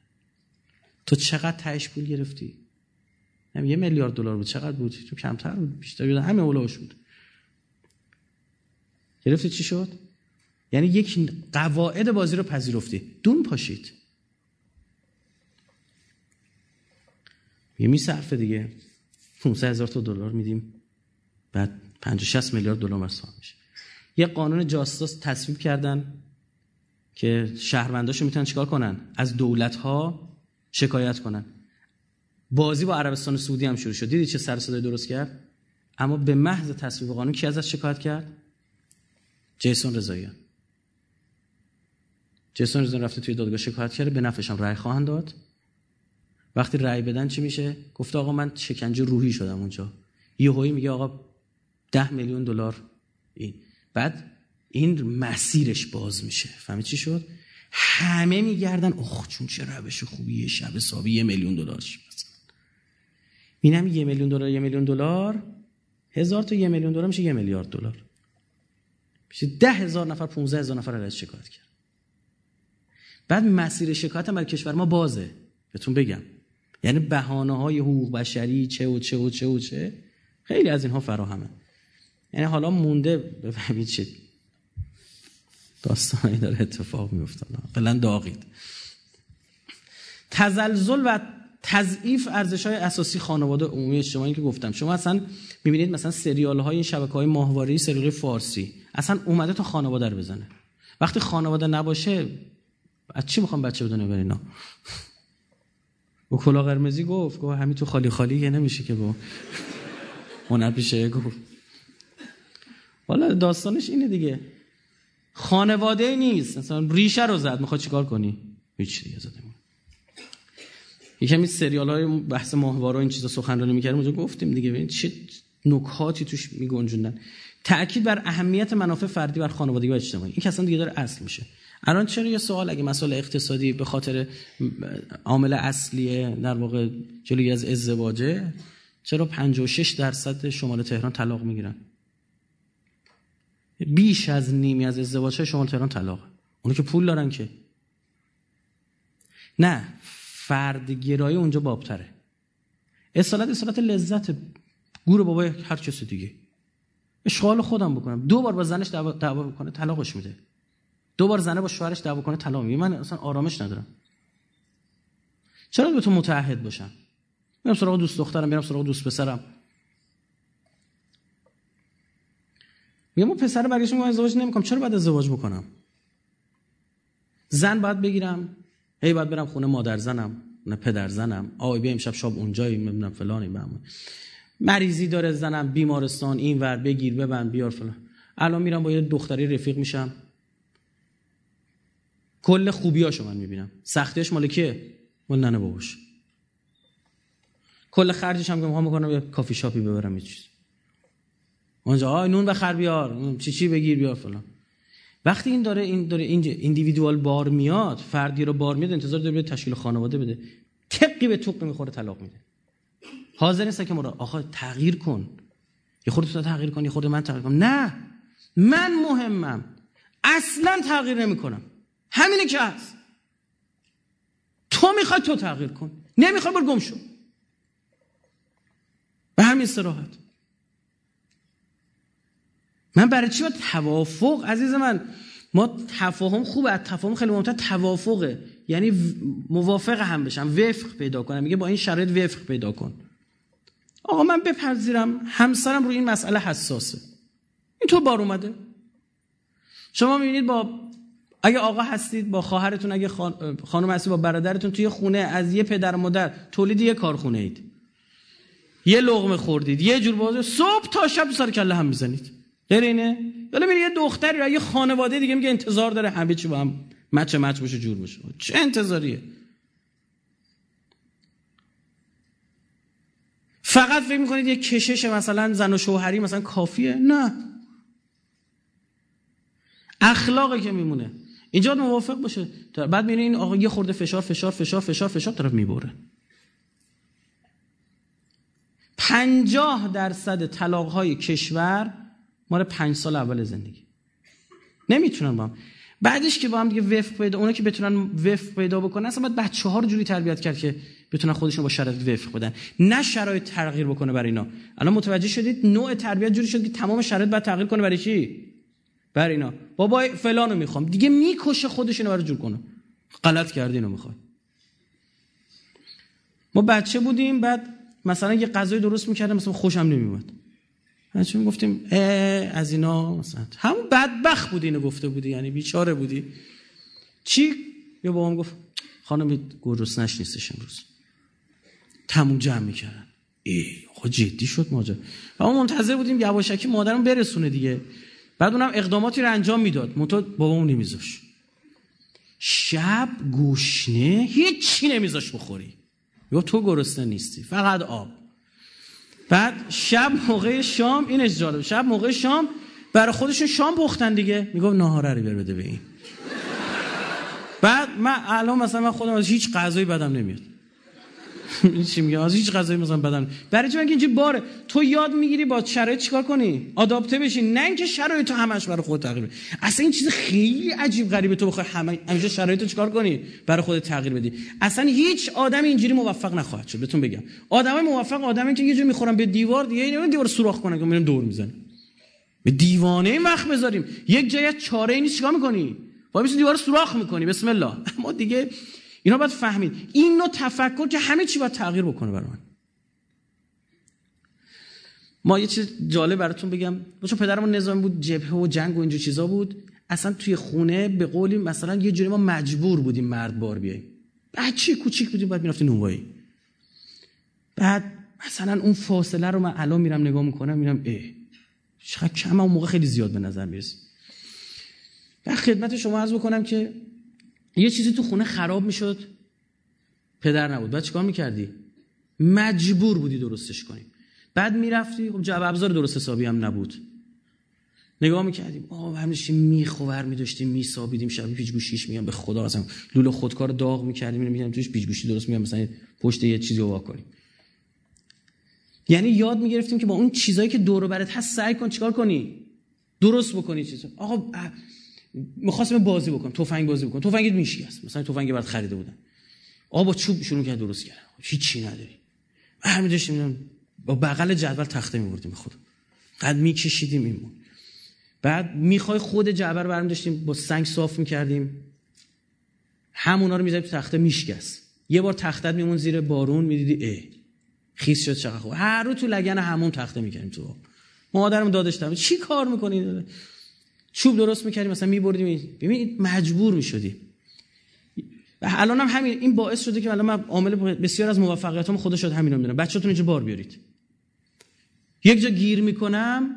تو چقدر تهش پول گرفتی؟ یه میلیارد دلار بود. چقدر بود؟ تو کمتر بود بیشتر. بود همه اولاش بود. گرفتی چی شد؟ یعنی یک قواعد بازی رو پذیرفتی. دون پاشید. یه میصرفه دیگه. 500 هزار تا دلار میدیم. بعد 50 60 میلیارد دلار مرسام میشه. یه قانون جاسوس تصویب کردن که شهرونداشو می‌تونن چیکار کنن؟ از دولت ها شکایت کنن. بازی با عربستان سعودی هم شروع شد. دیدی چه سر صدای درست کرد؟ اما به محض تصویب قانون کی ازش شکایت کرد؟ جیسون رضاییان. جیسون رضاییان رفته توی دادگاه شکایت کرده به نفعشان رأی خواهند داد. وقتی رأی بدن چی میشه؟ گفته آقا من شکنجه روحی شدم اونجا. یه هایی میگه آقا ده میلیون دلار. این. بعد این مسیرش باز میشه. فهمید چی شد؟ همه میگردن. اوه چون چه روش خوبیه. شب حسابی یه میلیون دلار مینم یه میلیون دلار یه میلیون دلار. هزار تا یه میلیون دلار میشه یه میلیارد دلار. میشه ده هزار نفر 15 هزار نفر ازش شکایت کرد. بعد مسیر شکایت هم برای کشور ما بازه. بهتون بگم. یعنی بهانه های حقوق بشری چه و چه و چه و چه خیلی از اینها فراهمه. یعنی حالا مونده بفهمید چه داستانی داره اتفاق میفته قلا داغید. تزلزل و تضعیف ارزش های اساسی خانواده عمومی اجتماعی که گفتم. شما اصلا می‌بینید مثلا سریال های این شبکه های ماهواره سریال فارسی اصلا اومده تا خانواده رو بزنه. وقتی خانواده نباشه از چی می‌خوام بچه بدونه بر اینا؟ و کلا قرمزی گفت گفت همین تو خالی خالی یه نمیشه که با اون پیشه گفت. والا داستانش اینه دیگه. خانواده نیست. مثلا ریشه رو زد. می‌خواد چیکار کنی؟ هیچ دیگه زده یکمی سریال های بحث ماهواره این چیزا سخنرانی می‌کردیم. اونجا گفتیم دیگه ببین چه نکاتی توش میگنجوندن. تاکید بر اهمیت منافع فردی بر خانوادگی و اجتماعی. این که اصلا دیگه داره اصل میشه. الان چرا یه سوال اگه مسئله اقتصادی به خاطر عامل اصلیه در واقع جلوی از ازدواجه چرا 56 درصد شمال تهران طلاق می‌گیرن؟ بیش از نیمی از ازدواج شمال تهران طلاق اونو که پول دارن که. نه فرد گرایی اونجا بابتره. اصالت اصالت لذت گور بابای هر کسی دیگه. اشغال خودم بکنم. دو بار با زنش دعوا بکنه طلاقش میده. دو بار زنه با شوهرش دعوا کنه طلاق میده من اصلا آرامش ندارم. چرا به تو متعهد باشم؟ میرم سراغ دوست دخترم میرم سراغ دوست پسرم. میگم پسر برگشت میگم ازدواج نمی‌کنم. چرا باید ازدواج بکنم؟ زن باید بگیرم. هی باید برم خونه مادر زنم نه پدر زنم آی بیا امشب شب اونجایی می‌بینم فلانی بهم مریضی داره زنم بیمارستان این ور بگیر ببند بیار فلان. الان میرم با یه دختری رفیق میشم. کل خوبیاشو من می‌بینم. سختیش مال کیه؟ مال ننه باباش. کل خرجش هم که می‌خوام بکنم یه کافی شاپی ببرم یه چیز. اونجا آی نون بخر بیار چی چی بگیر بیار فلان. وقتی این داره این داره این ایندیویدوال بار میاد فردی رو بار میاد انتظار داره تشکیل خانواده بده. تقی به توپ می‌خوره طلاق میده. حاضر نیست که مرا آخه تغییر کن. یه خورده تو تغییر کن یه خورده من تغییر کنم نه. من مهمم. اصلا تغییر نمی‌کنم. همینه که هست. تو می‌خوای تو تغییر کن. نمی‌خوای بر گم شو. به همین استراحت من برای چی با توافق؟ عزیز من ما تفاهم خوبه تفاهم خیلی مهمتر توافقه. یعنی موافق هم بشم وفق پیدا کنم. میگه با این شرایط وفق پیدا کن. آقا من بپذیرم همسرم روی این مسئله حساسه. این تو بار اومده. شما می‌بینید با اگه آقا هستید با خواهرتون اگه خانم هستید با برادرتون توی خونه از یه پدر مادر تولید یه کارخونه اید. یه لغمه خوردید یه جور بازه صبح تا شب سر کله هم می‌زنید. غیر اینه؟ یالا میره یه دختری و یه خانواده دیگه میگه انتظار داره همه چی با هم مچ مچ بشه جور بشه چه انتظاریه؟ فقط فکر می‌کنید یه کشش مثلا زن و شوهری مثلا کافیه؟ نه. اخلاقی که میمونه. اینجا موافق باشه. بعد میره این آقا یه خورده فشار فشار فشار فشار فشار طرف می‌بره. پنجاه درصد طلاق های کشور مال پنج سال اول زندگی. نمی‌تونن با هم. بعدش که با هم دیگه وفق پیدا اونا که بتونن وفق پیدا بکنن اصلا باید بچه ها رو جوری تربیت کرد که بتونن خودشون با شرایط وفق بدن. نه شرایط تغییر بکنه برای اینا. الان متوجه شدید نوع تربیت جوری شد که تمام شرایط باید تغییر کنه برای چی؟ برای اینا. بابا فلانو می‌خوام. دیگه می‌کشه خودش اینو برای جور کنه. غلط کردی اینو می‌خواد ما بچه بودیم بعد مثلا یه غذای درست می‌کردم مثلا خوشم نمیومد چون گفتیم از اینا مثلا. همون بدبخ بودی اینو گفته بودی یعنی بیچاره بودی. چی؟ یا بابام گفت خانم نش نیستش امروز. تموم جمع می‌کردن. ای آقا جدی شد ماجرا. و ما منتظر بودیم یواشکی مادرم برسونه دیگه. بعد اونم اقداماتی رو انجام می‌داد. منتها بابامون نمیذاش. شب گوشنه هیچی نمیذاش بخوری. گفت تو گرسنه نیستی فقط آب. بعد شب موقع شام اینش جالب. شب موقع شام برای خودشون شام پختن دیگه. میگم ناهاره رو بیار بده به این. بعد من الان مثلا من خودم از هیچ غذایی بدم نمیاد. این چی میگه؟ از هیچ غذایی مثلا بدم برای چی؟ میگه اینجوری باره تو یاد می‌گیری با شرایط چیکار کنی؟ آداپته بشی. نه اینکه شرایط تو همش برای خود تغییر بدی اصلا این چیز خیلی عجیب غریبه. تو بخوای همه همیشه شرایط چیکار کنی؟ برای خودت تغییر بدی. اصلا هیچ آدم اینجوری موفق نخواهد شد. بهتون بگم. آدمای موفق آدمی که یه جور می‌خورن به دیوار دیگه اینو دیوار سوراخ کنن که میرن دور می‌زنه به دیوانه این وقت بذاریم. یک جای چاره ای نیست چیکار می‌کنی؟ وای دیوار سوراخ می‌کنی. بسم الله. اما دیگه اینا باید فهمید. این نوع تفکر که همه چی باید تغییر بکنه برای من. ما یه چیز جالب براتون بگم. چون پدرمون نظامی بود جبهه و جنگ و اینجور چیزا بود. اصلا توی خونه به قولی مثلا یه جوری ما مجبور بودیم مرد بار بیاییم. بچه کوچیک بودیم بعد می‌رفتیم نونوایی. بعد مثلا اون فاصله رو من الان میرم نگاه می‌کنم میرم اه چقدر کم اون موقع خیلی زیاد به نظر می‌رسه. و خدمت شما عرض بکنم که یه چیزی تو خونه خراب می‌شد. پدر نبود. بعد چیکار می‌کردی؟ مجبور بودی درستش کنی. بعد می‌رفتی خب جعب ابزار درست حسابی هم نبود. نگاه می‌کردیم. آه هم داشتیم میخور میداشتیم میسابیدیم. شب پیچ گوشیش میگم. به خدا اصلا لوله خودکار داغ می‌کردیم. میگم توش پیچ گوشی درست میگم. مثلا پشت یه چیزی رو کنیم. یعنی یاد می‌گرفتیم که با اون چیزایی که دور برت هست سعی کن چیکار کنی؟ درست بکنی چیزا آقا می‌خواستم بازی بکنم تفنگ بازی بکنم. تفنگ میشی است مثلا تفنگ بعد خریده بودم آقا با چوب شروع کرد درست کردن. هیچی نداری. همین داشتیم با بغل جدول تخته میبردیم خود قد میکشیدیم این بعد می‌خوای خود جعبه رو برمی داشتیم با سنگ صاف می‌کردیم همونا رو می‌ذاریم تو تخته میشکست یه بار تختت میمون زیر بارون می‌دیدی اه خیس شد چقدر خوب. هر رو تو لگن همون تخته می‌کردیم تو مادرم دادش دادم چی کار می‌کنی؟ چوب درست می‌کردیم مثلا میبردیم ببین مجبور می‌شدی. و الان هم همین این باعث شده که الان من عامل بسیار از موفقیتام خدا شد همین می‌دونم. بچه‌تون اینجا بار بیارید. یک جا گیر می‌کنم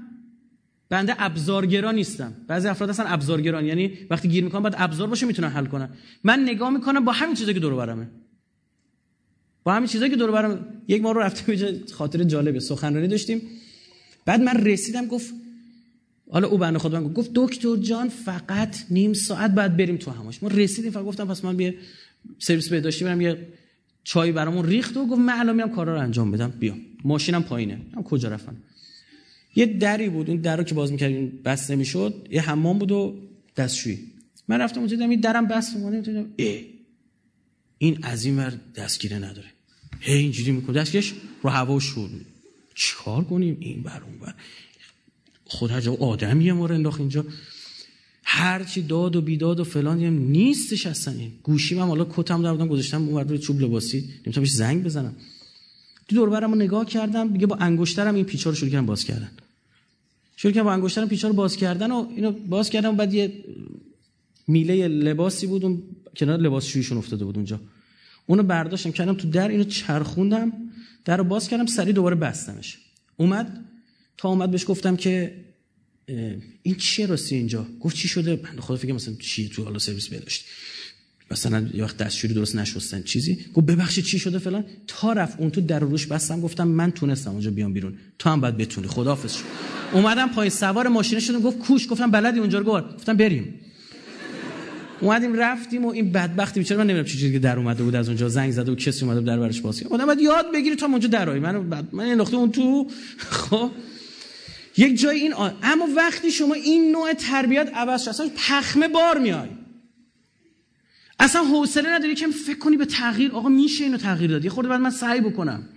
بنده ابزارگرا نیستم. بعضی افراد هستن ابزارگران یعنی وقتی گیر می‌کنم باید ابزار باشه می‌تونن حل کنن. من نگاه می‌کنم با همین چیزایی که دور برمه. با همین چیزایی که دور برم. یک ما رو رفتیم یه خاطر جالبه. سخنرانی داشتیم. بعد من رسیدم گفت حالا او بنده خدا گفت دکتر جان فقط نیم ساعت بعد بریم تو هماش. ما رسیدیم فقط گفتم پس من بیا سرویس بهداشتی برم یه چای برامون ریخت و گفت من الان میرم کارا رو انجام بدم. بیا. ماشینم پایینه. من کجا رفتم یه دری بود اون در رو که باز می‌کردیم بسته می‌شد یه حمام بود و دستشویی. من رفتم اونجا دیدم این درم بسته مونه دیدم ای این از این ور دستگیره نداره. هی اینجوری می‌کنه. دستگیرش رو هوا شور چیکار کنیم؟ این بر اون بر خود جا آدمیه ما رو انداخت اینجا. هرچی داد و بیداد و فلان نیستش اصلا این. گوشی من حالا کتم در بودم گذاشتم اون روی چوب لباسی. نمی‌تونم بهش زنگ بزنم. تو دور برمو نگاه کردم دیگه با انگشترم این پیچا رو شروع کردم باز کردن. شروع کردم با انگشترم پیچا رو باز کردن و اینو باز کردم بعد یه میله لباسی بود اون کنار لباس شویشون افتاده بود اونجا. اونو برداشتم کردم تو در اینو چرخوندم در باز کردم سری دوباره بستمش. اومد اومد بهش گفتم که این چیه راستی اینجا؟ گفت چی شده؟ من خدا فکر مثلا چی تو حالا سرویس بهداشت مثلا یه وقت دستشویی درست نشستن چیزی. گفت ببخشید چی شده فلان؟ تا رفت اون تو در روش بستم گفتم من تونستم اونجا بیام بیرون. تو هم باید بتونی. خداحافظ شد اومدم پای سوار ماشین شدم. گفت کوش گفتم بلدی اونجا رو گفتم بریم. اومدیم رفتیم و این بدبختی بیچاره من نمی‌دونم چه چیزی که در اومده بود از اونجا. زنگ زده و کسی اومده بود در برش باز کرد بعد یاد بگیری تا اونجا درایی من من انداخته اون تو. خب. یک جای این آن. اما وقتی شما این نوع تربیت عوض شد اصلا پخمه بار میای. اصلا حوصله نداری که فکر کنی به تغییر آقا میشه اینو تغییر داد. یه خورده بعد من سعی بکنم.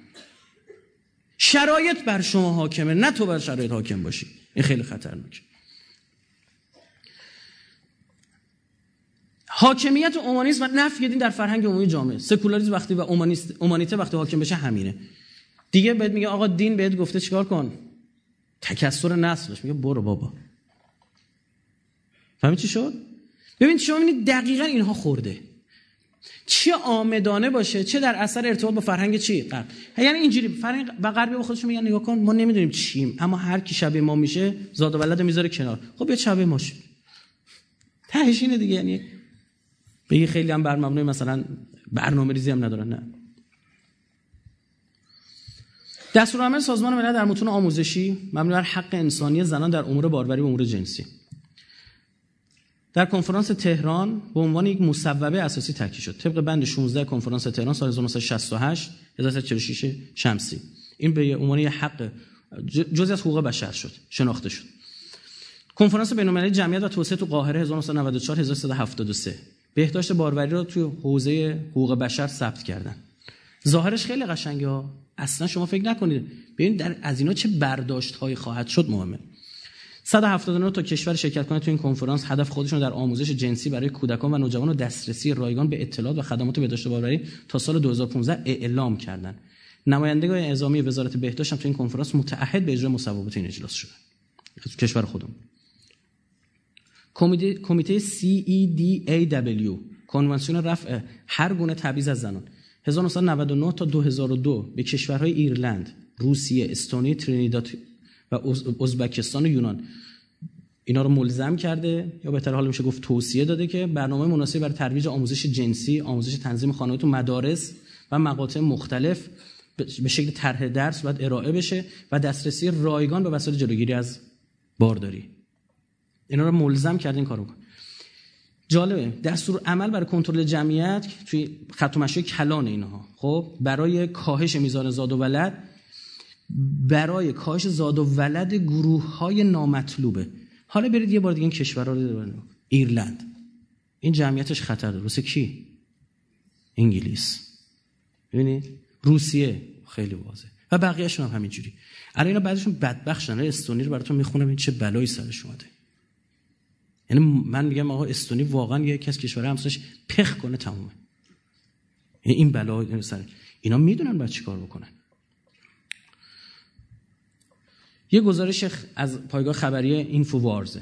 شرایط بر شما حاکمه نه تو بر شرایط حاکم باشی. این خیلی خطرناکه. حاکمیت اومانیسم و نفی دین در فرهنگ عمومی جامعه. سکولاریسم وقتی و اومانیته وقتی حاکم بشه همینه. دیگه بهت میگه آقا دین بهت گفته چیکار کن؟ تکسر نسلش میگه برو بابا. فهمی چی شد؟ ببین شما می‌بینید دقیقا اینها خورده. چه آمدانه باشه چه در اثر ارتباط با فرهنگ چی؟ غرب. یعنی اینجوری فرهنگ و غربی با خودشون میگن نگاه کن ما نمی‌دونیم چیم اما هر کی شبیه ما میشه زاد و ولد می‌ذاره کنار. خب یه شبیه ما شد تهش اینه دیگه یعنی بگی خیلی هم بر مبنای مثلا برنامه ریزی هم ندارن نه. دستورالعمل سازمان ملل در متون آموزشی مبنی بر حق انسانی زنان در امور باروری و امور جنسی. در کنفرانس تهران به عنوان یک مصوبه اساسی تاکید شد. طبق بند 16 کنفرانس تهران سال 1968 1346 شمسی. این به عنوان یک حق جزء از حقوق بشر شد شناخته شد. کنفرانس بین‌المللی جمعیت و توسعه تو قاهره 1994 1373 بهداشت باروری رو توی حوزه حقوق بشر ثبت کردن. ظاهرش خیلی قشنگه اصلا شما فکر نکنید. ببین در از اینا چه برداشت هایی خواهد شد مهمه. 179 تا کشور شرکت کنه تو این کنفرانس. هدف خودشون در آموزش جنسی برای کودکان و نوجوانان و دسترسی رایگان به اطلاعات و خدمات بهداشت باوری تا سال 2015 اعلام کردن نمایندگان اعزامی وزارت بهداشت هم تو این کنفرانس متعهد به اجرای مصوبات این اجلاس شدن. کشور خودم کمیته CEDAW کنوانسیون رفع هر گونه تبعیض از زنان. 1999 تا 2002 به کشورهای ایرلند، روسیه، استونی، ترینیداد و ازبکستان و یونان. اینا رو ملزم کرده یا بهتر حال میشه گفت توصیه داده که برنامه مناسبی برای ترویج آموزش جنسی، آموزش تنظیم خانواده تو مدارس و مقاطع مختلف به شکل طرح درس باید ارائه بشه و دسترسی رایگان به وسایل جلوگیری از بارداری. اینا رو ملزم کرده این کارو جالبه. دستور عمل برای کنترل جمعیت توی خط و کلان اینها. خب برای کاهش میزان زاد و ولد برای کاهش زاد و ولد گروه های نامطلوبه. حالا برید یه بار دیگه این کشورها رو ایرلند. این جمعیتش خطر داره واسه کی؟ انگلیس. ببینید؟ روسیه. خیلی واضحه. و بقیه‌شون هم همینجوری. الان اینا بعدشون بدبخت شدن استونی رو براتون می‌خونم. این چه بلایی سرش اومده. یعنی من میگم آقا استونی واقعا یکی از کشورهای همسایش پخ کنه تمومه. یعنی این بلا سر. اینا می‌دونن باید چیکار بکنن. یه گزارش از پایگاه خبری اینفووارزه.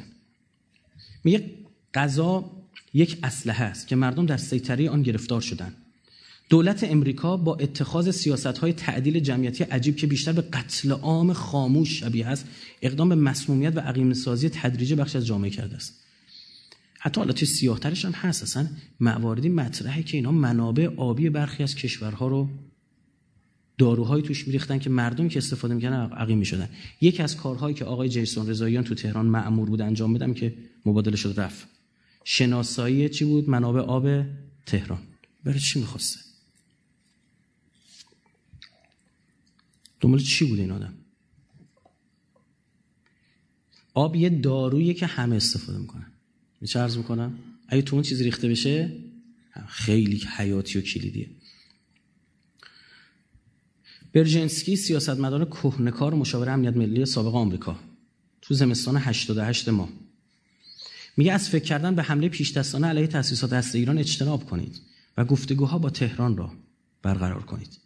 میگه غذا یک اسلحه است که مردم در سیطره آن گرفتار شدن. دولت امریکا با اتخاذ سیاست های تعدیل جمعیتی عجیب که بیشتر به قتل عام خاموش شبیه است اقدام به مسمومیت و عقیم سازی تدریجی بخش از جامعه کرده است. حتی حالا توی سیاهترش هم هست اصلا مواردی مطرحه که اینا منابع آبی برخی از کشورها رو داروهایی توش میریختن که مردم که استفاده می‌کنن عقیم می‌شدن. یکی از کارهایی که آقای جیسون رضاییان تو تهران معمور بود انجام بدم که مبادله شد رفت. شناسایی چی بود؟ منابع آب تهران. برای چی می‌خواسته؟ دنبال چی بود این آدم؟ آب یه دارویی که همه استفاده می‌کنن. چه عرض می‌کنم اگه تو اون چیزی ریخته بشه خیلی حیاتی و کلیدیه. برژنسکی سیاستمدار کهنکار مشاور امنیت ملی سابق آمریکا. تو زمستان 88 ماه میگه از فکر کردن به حمله پیش دستانه علیه تأسیسات هسته ایران اجتناب کنید و گفتگوها با تهران را برقرار کنید.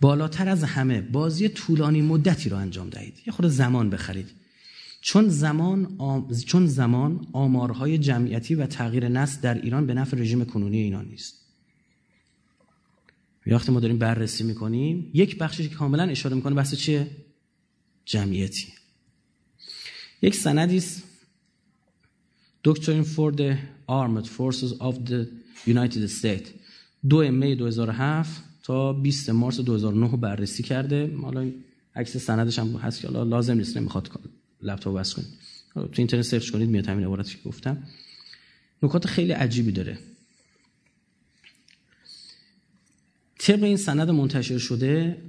بالاتر از همه بازی طولانی مدتی را انجام دهید. یه خود زمان بخرید. چون زمان, چون زمان آمارهای جمعیتی و تغییر نسل در ایران به نفع رژیم کنونی ایران نیست. وقتی ما داریم بررسی می‌کنیم یک بخشی که کاملا اشاره می‌کنه بحث چیه؟ جمعیتی. یک سندی است. For the Armed Forces of the United States. دو می 2007 تا 20 مارس 2009 بررسی کرده. حالا عکس سندش هم هست که لازم نیست نمی‌خواد لپتاپ بس کنید. تو اینترنت سرچ کنید میاد همین عبارتی که گفتم. نکات خیلی عجیبی داره. طبق این سند منتشر شده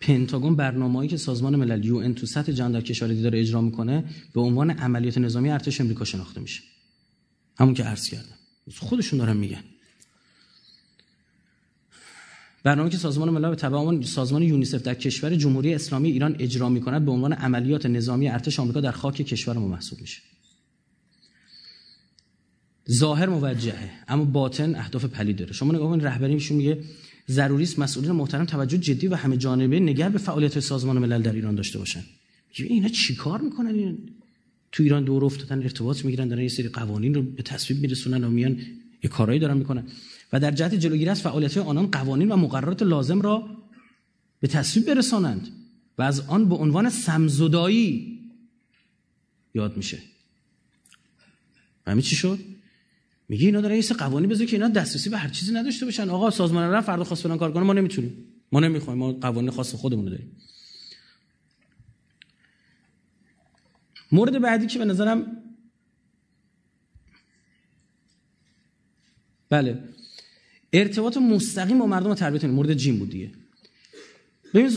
پنتاگون برنامه‌ای که سازمان ملل یو ان تو سطح جهان در کشوری داره اجرا می‌کنه به عنوان عملیات نظامی ارتش امریکا شناخته میشه. همون که عرض کردم. خودشون دارن میگن. برنامه که سازمان ملل به تبع سازمان یونیسف در کشور جمهوری اسلامی ایران اجرا می‌کند به عنوان عملیات نظامی ارتش آمریکا در خاک کشور ما محسوب میشه. ظاهر موجهه اما باطن اهداف پلید داره. شما نگاه کنید رهبری میشون میگه ضروری است مسئولین محترم توجه جدی و همه جانبه نگه به فعالیت سازمان ملل در ایران داشته باشن. اینا چیکار می‌کنن؟ این تو ایران دور افتادن ارتباط می‌گیرن دارن یه سری قوانین رو به تصویب میرسونن و میان یه کارایی دارن می‌کنن. و در جهت جلوگیری از فعالیت آنان قوانین و مقررات لازم را به تصویب برسانند و از آن به عنوان سمزدایی یاد میشه. همین چی شد؟ میگه اینا داره یه قوانین بذاره که اینا دسترسی به هر چیزی نداشته باشن. آقا سازمان رفت فردا خواست فلان کار کنه ما نمی‌تونیم. ما نمی‌خوایم ما قوانین خاص خودمون رو داریم. مورد بعدی که به نظرم بله. ارتباط مستقیم با مردم تربیت مورد جیم بود دیگه. ببین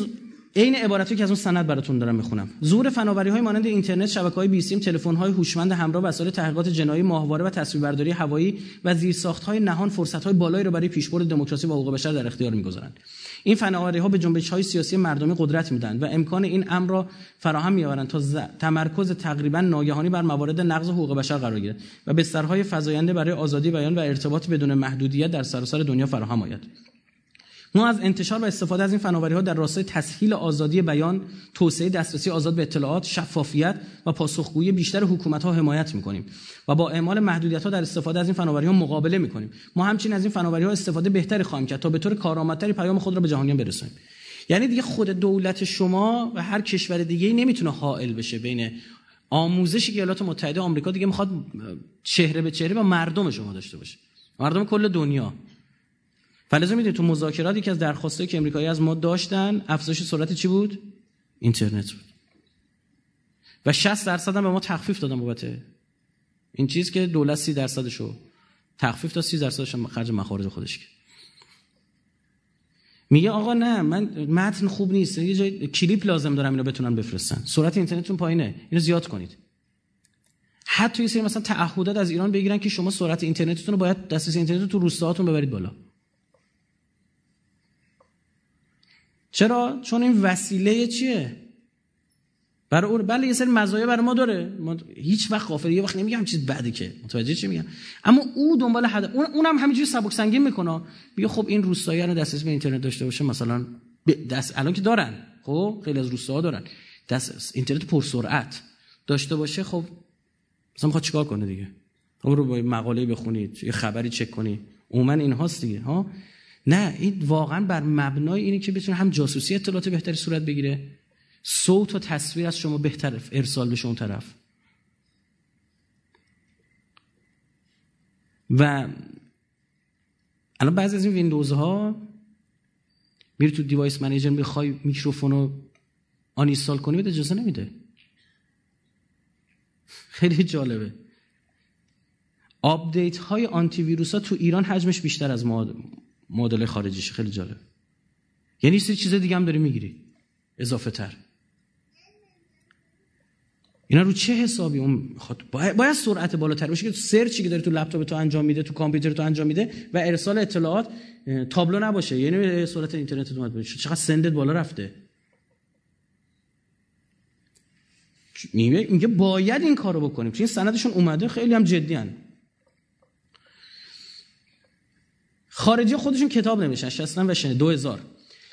عین عبارتی که از اون سند براتون دارم می‌خونم. ظهور فناوری های مانند اینترنت شبکه های بیسیم تلفن های هوشمند همراه وسایل تحقیقات جنایی ماهواره و تصویربرداری هوایی و زیرساخت های نهان فرصت های بالایی را برای پیشبرد دموکراسی و حقوق بشر در اختیار می‌گذارند. این فناوری ها به جنبش های سیاسی مردمی قدرت میدن و امکان این امر را فراهم میآورند تا تمرکز تقریبا ناگهانی بر موارد نقض حقوق بشر قرار گیرد و بسترهای فزاینده برای آزادی بیان و ارتباط بدون محدودیت در سراسر دنیا فراهم آید. ما از انتشار و استفاده از این فناوری ها در راستای تسهیل آزادی بیان، توسعه دسترسی آزاد به اطلاعات، شفافیت و پاسخگویی بیشتر حکومت ها حمایت می‌کنیم و با اعمال محدودیت ها در استفاده از این فناوری ها مقابله می‌کنیم. ما همچنین از این فناوری ها استفاده بهتری خواهیم کرد تا به طور کارآمدتری پیام خود را به جهانیان برسونیم. یعنی دیگه خود دولت شما و هر کشور دیگه نمی‌تونه حائل بشه بین آموزشی که ایالات متحده آمریکا دیگه می‌خواد چهره به چهره با مردم شما داشته باشه. مردم کل دنیا فلزا می‌دونید تو مذاکراتی که از درخواستایی که امریکایی از ما داشتن افزایش سرعت چی بود؟ اینترنت بود. و 60 درصد هم به ما تخفیف دادن بابت این چیز که دولت 30 درصدشو تخفیف تا 30 درصدش هم خرج مخارج خودش کرد. میگه آقا نه من متن خوب نیست یه جای کلیپ لازم دارم اینو بتونن بفرستن. سرعت اینترنتتون پایینه اینو زیاد کنید. حتی یه سری مثلا تعهدات از ایران بگیرن که شما سرعت اینترنتتون رو باید دسترسی اینترنت تو روستاهاتون ببرید بالا. چرا؟ چون این وسیله چیه؟ برای اور بله یه سری مزایا برای ما داره. ما هیچ وقت غافل یه وقت نمیگم چیز بده که. متوجه چی میگم؟ اما او دنبال حد اون اونم همینجوری سبک سنگین می‌کنه. میگه خب این روستایی رو دسترسی به اینترنت داشته باشه مثلا دست الان که دارن. خب خیلی از روستاها دارن. دست اینترنت پرسرعت داشته باشه خب مثلا می‌خواد چیکار کنه دیگه؟ خب رو با مقاله بخونید یه خبری چک کنی. عموما این هاست دیگه ها؟ نه این واقعا بر مبنای اینه که بتونه هم جاسوسی اطلاعات بهتری صورت بگیره. صوت و تصویر از شما بهتر ارسال بشه اون طرف. و الان بعضی از این ویندوز ها میری تو device manager می‌خوای میکروفون رو uninstall کنی بده اجازه نمیده. خیلی جالبه. update های آنتی ویروس ها تو ایران حجمش بیشتر از مدل خارجیش خیلی جالب. یعنی سری چیز دیگه هم داری می‌گیری. اضافه تر اینا رو چه حسابی؟ اون خود باید, سرعت بالاتر باشه که search ی که داری تو لپتاپ تو انجام میده تو کامپیوتر تو انجام میده و ارسال اطلاعات تابلو نباشه. یعنی سرعت اینترنت اومد چقدر سندت بالا رفته. میگه باید این کارو بکنیم. چون سندشون اومده خیلی هم جدی هن. خارجی خودشون کتاب نمیشن 60 و 2000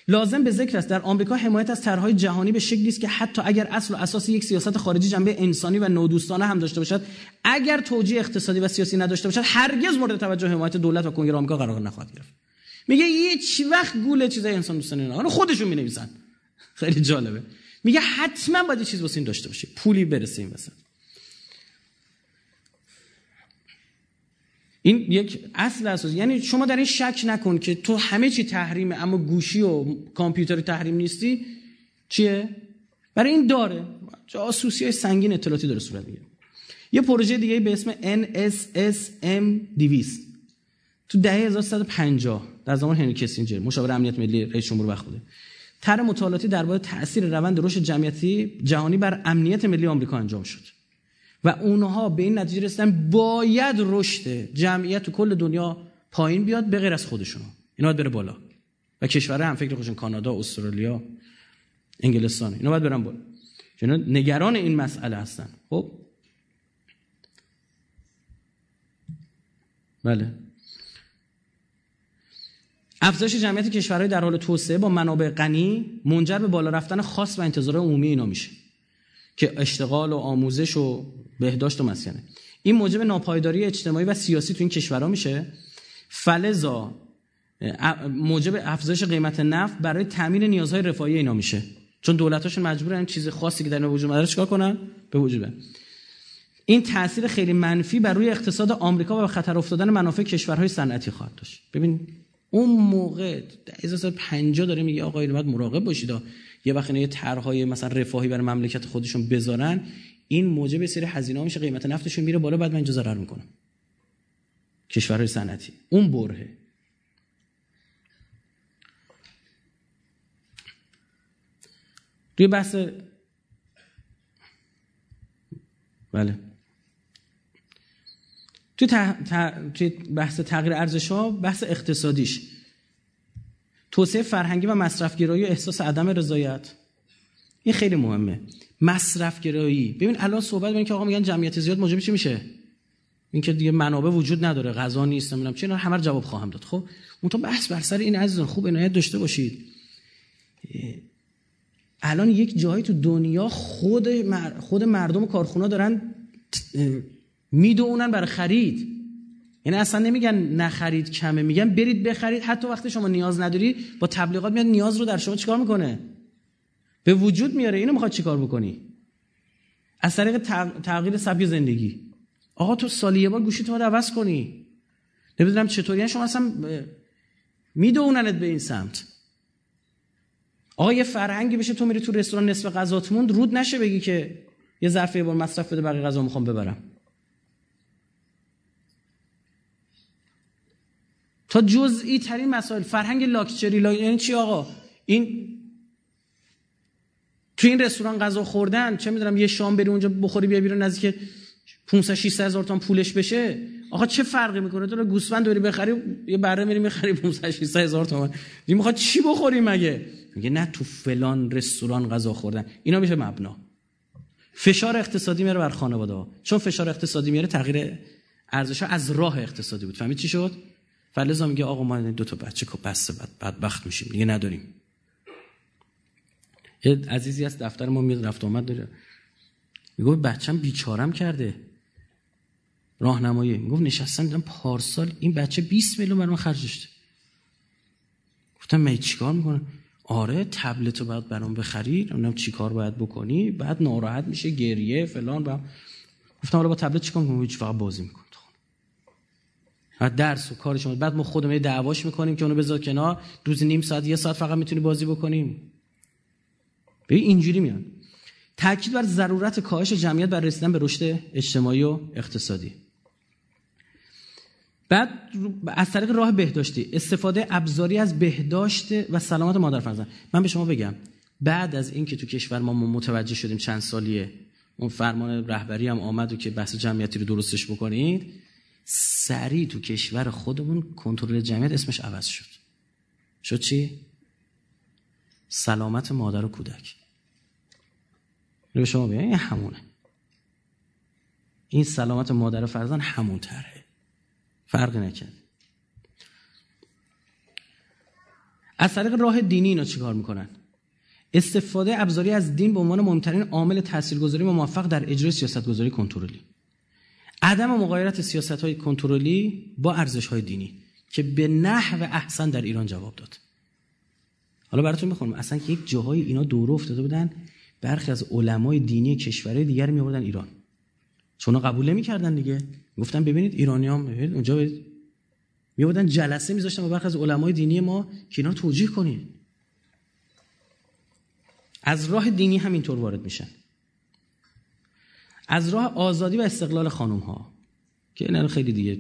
لازم به ذکر است در آمریکا حمایت از طرحهای جهانی به شکلی است که حتی اگر اصل و اساس یک سیاست خارجی جنبه انسانی و نودوستانه هم داشته باشد اگر توجیه اقتصادی و سیاسی نداشته باشد هرگز مورد توجه حمایت دولت و کنگره آمریکا قرار نخواهد گرفت. میگه هیچ وقت گول چیزای انسان دوستانه نه خودشون می‌نویسن. خیلی جالبه. میگه حتما باید چیز واسه این داشته باشی پولی برسه این وسط. این یک اصل اساسی یعنی شما در این شک نکن که تو همه چی تحریمه اما گوشی و کامپیوتر تحریم نیستی. چیه؟ برای این داره. جاسوسی های سنگین اطلاعاتی داره صورت می‌گیره. یه پروژه دیگه به اسم NSSM 200 تو دهه 1350 در زمان هنری کسینجر مشاور امنیت ملی رئیس جمهور وقت بوده. طرح مطالعاتی درباره تاثیر روند رشد جمعیتی جهانی بر امنیت ملی آمریکا انجام شد. و اونها به این نتیجه رسیدن باید رشد جمعیت تو کل دنیا پایین بیاد به غیر از خودشون. اینا باید بره بالا. و کشورهای هم فکر خودشون کانادا استرالیا انگلستان اینا باید برن بالا. چون نگران این مسئله هستن. خب؟ بله. افزایش جمعیت کشورهای در حال توسعه با منابع غنی منجر به بالا رفتن خاص و انتظار عمومی اینا میشه. که اشتغال و آموزش و بهداشت و مسکنه. این موجب ناپایداری اجتماعی و سیاسی تو این کشورها میشه. فلزا موجب افزایش قیمت نفت برای تامین نیازهای رفاهی اینا میشه. چون دولتاشون مجبورن چیز خاصی که در وجود اومده چیکار کنن؟ به وجود این تاثیر خیلی منفی بر روی اقتصاد آمریکا و به خطر افتادن منافع کشورهای صنعتی خواهد داشت. ببین اون موقع در 50 داره میگه آقا باید مراقب باشید. یه وقت اینا یه طرحهای مثلا رفاهی برای مملکت خودشون بذارن. این موجب سری هزینه میشه قیمت نفتشون میره بالا بعد من اینجا ضرر می‌کنم. کشورهای صنعتی. اون برهه. توی بحث بله. توی, توی بحث تغییر ارزش ها بحث اقتصادیش. توسعه فرهنگی و مصرفگرایی و احساس عدم رضایت. این خیلی مهمه. مصرفگرایی ببین الان صحبت ببین که آقا میگن جمعیت زیاد موجب چی میشه؟ اینکه دیگه منابع وجود نداره غذا نیست نمی‌دونم چه همه جواب خواهم داد. خب اون بحث بر سر این عزیزان خوب عنایت داشته باشید. الان یک جایی تو دنیا خود خود مردم کارخونه دارن می‌دونن برای خرید. یعنی اصلا نمیگن نخرید کمه میگن برید بخرید. حتی وقتی شما نیاز نداری با تبلیغات میاد نیاز رو در شما چیکار می‌کنه؟ به وجود میاره. اینو می‌خواد چیکار بکنی؟ از طریق تغییر سبک زندگی. آقا تو سالی یه بار گوشی تو عوض کنی. نمی‌دونم چطوری. یعنی شما اصلا میدوننت به این سمت. آقا یه فرهنگی بشه تو میری تو رستوران نصف غذات موند. رود نشه بگی که یه ظرف یه بار مصرف بده بقیه غذا می‌خوام ببرم. تا جزئی ترین مسائل. فرهنگ لاکچری لا... یعنی چی آقا؟ این تو این رستوران غذا خوردن چه می‌دونم یه شام بری اونجا بخوری بیا بیرون نزدیک 500 600 هزار تومان پولش بشه؟ آقا چه فرقی می‌کنه؟ تو گوسفند داری بخری یه بره میری می‌خری 500 600 هزار دیگه می‌خواد چی بخوری مگه؟ میگه نه تو فلان رستوران غذا خوردن. اینا میشه مبنا. فشار اقتصادی میاره بر خانواده ها. چون فشار اقتصادی میاره تغییر ارزش از راه اقتصادی بود. فهمید چی شد؟ فلزا میگه آقا ما دو تا بچه که بسته بعد بدبخت میشیم. دیگه نداریم. عزیزی از دفتر ما میاد رفت آمد داره. میگه بچم بیچارم کرده. راهنمایی. می‌گفت نشستم دیدم پارسال این بچه 20 میلیون برام خرج داشته. گفتم می چیکار می‌کنه؟ آره تبلت رو باید برام بخری نمی‌دونم چیکار باید بکنی بعد ناراحت میشه گریه فلان با گفتم حالا با تبلت چیکار می‌کنم؟ هیچ فقط بازی می‌کنه و درس و کار بعد ما خودمون دعواش می‌کنیم که اونو بذار کنار. روز نیم ساعت یه ساعت فقط می‌تونی بازی بکنیم به اینجوری میان. تاکید بر ضرورت کاهش جمعیت بر رسیدن به رشد اجتماعی و اقتصادی. بعد از طریق راه بهداشتی استفاده ابزاری از بهداشت و سلامت مادر فرزند. من به شما بگم بعد از اینکه تو کشور ما متوجه شدیم چند سالیه اون فرمان رهبری هم آمد و که بحث جمعیتی رو درستش بکنید سریع تو کشور خودمون کنترل جمعیت اسمش عوض شد. شد چی؟ سلامت مادر و کودک. رو شما بگم این همونه. این سلامت مادر و فرزند همون طرحه فرقی نکرد. از طریق راه دینی اینا چیکار می‌کنن؟ استفاده ابزاری از دین به عنوان مهمترین عامل تاثیرگذاری و موفق در اجرای سیاستگذاری کنترلی. عدم مغایرت سیاست های کنترلی با ارزش های دینی که به نحو احسن در ایران جواب داد. حالا براتون می‌خونم. اصلا که یک جاهای اینا دور افتاده بودن برخی از علمای دینی کشورهای دیگر می آوردن ایران. چون قبول نمی‌کردن دیگه. گفتن ببینید ایرانیام ببینید اونجا برید می آوردن جلسه میذاشتن با برخی از علمای دینی ما که اینا توجیه کنید از راه دینی همینطور وارد میشن. از راه آزادی و استقلال خانم ها که این خیلی دیگه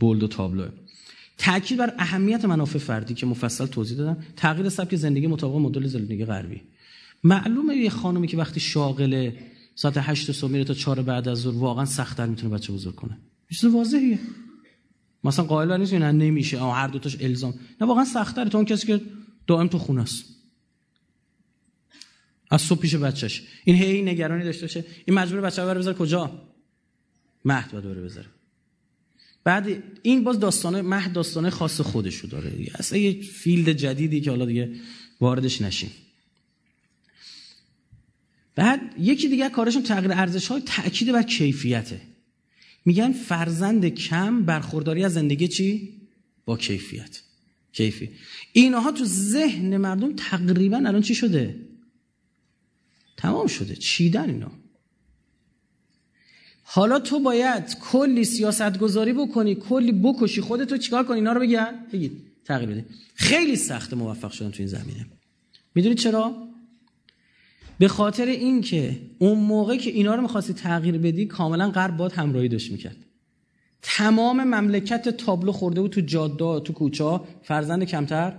بولد و تابلوه. تاکید بر اهمیت منافع فردی که مفصل توضیح دادم. تغییر سبک زندگی مطابق مدل زندگی غربی. معلومه یه خانومی که وقتی شاغل ساعت 8 صبح میره تا 4 بعد از ظهر واقعا سخت‌تر می‌تونه بچه بزرگ کنه. چیز واضحیه. مثلا قائل نیست نه نمیشه. اما هر دو تاش الزام. نه واقعا سخت‌تره. تا اون کسی که دائم تو خونه است. از صبح پیش بچهش. این هی نگرانی داشته باشه. این مجبور بچه رو بذاره کجا؟ مهد بذاره. بعد این باز داستانه مهد داستانه خاص خودشو داره. اصلا یه فیلد جدیدی که حالا دیگه واردش نشیم. بعد یکی دیگه کارشون تغییر ارزش های تاکید بر کیفیته. میگن فرزند کم برخورداری از زندگی چی؟ با کیفیت. کیفی. اینها تو ذهن مردم تقریبا الان چی شده؟ تمام شده. چیدن اینا. حالا تو باید کلی سیاست گذاری بکنی کلی بکشی خودتو چیکار کنی؟ اینا رو بگن بگید تغییر بده. خیلی سخت موفق شدن تو این زمینه. می‌دونید چرا؟ به خاطر اینکه اون موقع که اینا رو می‌خواستی تغییر بدی کاملا غرب باد همراهی داشت می‌کرد. تمام مملکت تابلو خورده بود تو جاده تو کوچه فرزند کمتر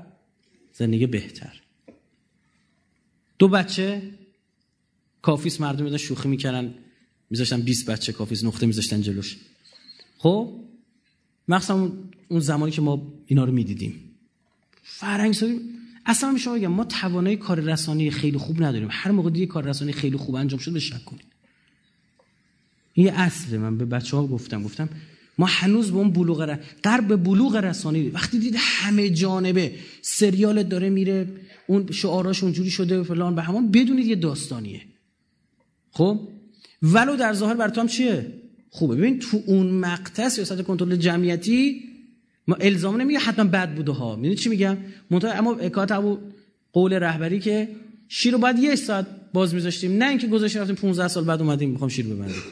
زندگی بهتر. دو بچه کافیس مردم می‌دیدن شوخی می‌کردن. میذاشتن 20 بچه کافیس نقطه میذاشتن جلوش. خب؟ مخصوصا اون زمانی که ما اینا رو می‌دیدیم. فرهنگ اصلا من شما بگم ما توانایی کار رسانی خیلی خوب نداریم. هر موقع دیگه کار رسانی خیلی خوب انجام شد شک کنید. این اصل. من به بچه ها گفتم گفتم ما هنوز به اون بلوغ ر... به بلوغ رسانی وقتی دید همه جانبه سریال داره میره اون شعاراش اونجوری شده و فلان به همان بدونید یه داستانیه. خب؟ ولو در ظاهر بر هم چیه؟ خوبه. ببین تو اون مقطع سیاست کنترل جمعیتی ما الزام نمیگه حتما بد بوده ها. می‌دونی چی میگم؟ منتها اما اکات ابو قول رهبری که شیر رو باید ساعت باز میذاشتیم. نه اینکه گذاشتیم رفتیم 15 سال بعد اومدیم می‌خوام شیر ببندیم.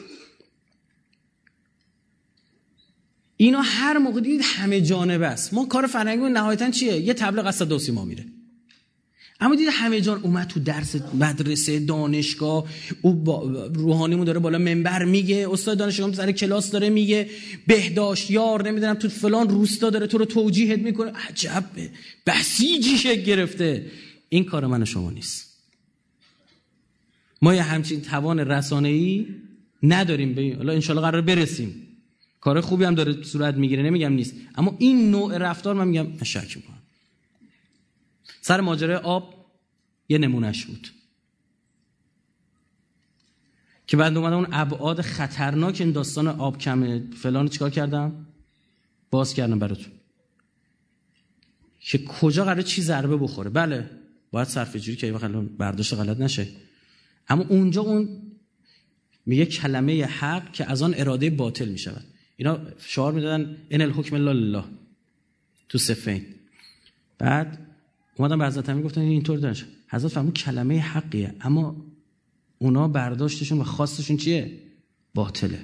اینا هر موقع دید همه جانبه است. ما کار فرهنگی نهایتا چیه؟ یه تبلیغ از دوسی ما میره. اما دید همه جان اومد تو درس مدرسه دانشگاه او روحانیمون داره بالا منبر میگه استاد دانشگاه سر کلاس داره میگه بهداشت یار نمی‌دونم تو فلان روستا داره تو رو توجیهت می‌کنه. عجب بسیجی شک گرفته. این کار من شما نیست. ما یه همچین توان رسانه ای نداریم به حالا انشالله قرار برسیم. کار خوبی هم داره صورت می‌گیره. نمیگم نیست. اما این نوع رفتار من میگم شک می‌کنم. سر ماجرای آب یه نمونهش بود. که بعد اومدم اون ابعاد خطرناک این داستان آب کمه. فلان چیکار کردم؟ باز کردم براتون. که کجا قرار چی ضربه بخوره؟ بله باید صرف جوری که وقت برداشت غلط نشه. اما اونجا اون میگه کلمه حق که از آن اراده باطل می شود اینا شعار می‌دادن ان الحکم الا لله تو سفین بعد اومدن به حضرت امیر گفتن اینطور داشت. حضرت فرمود کلمه حقیه اما اونا برداشتشون و خواستشون چیه؟ باطله.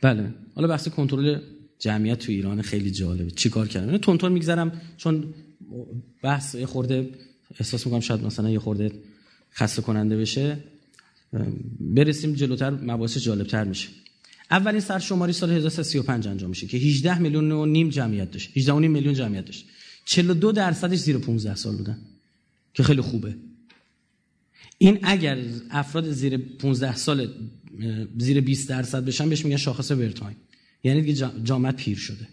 بله حالا بحث کنترل جمعیت تو ایران خیلی جالبه. چیکار کردن تونتون میگذرم چون بحث یه خورده احساس می‌کنم شاید مثلا یه خورده خسته کننده بشه برسیم جلوتر مباحث جالبتر میشه. اولین سرشماری سال 1335 انجام میشه که 18 میلیون و نیم جمعیت داشت. 18 و نیم میلیون جمعیت داشت. 42 درصدش زیر 15 سال بودن که خیلی خوبه. این اگر افراد زیر 15 سال زیر 20 درصد بشن بهش میگن شاخص ورتایم یعنی دیگه جامعه پیر شده.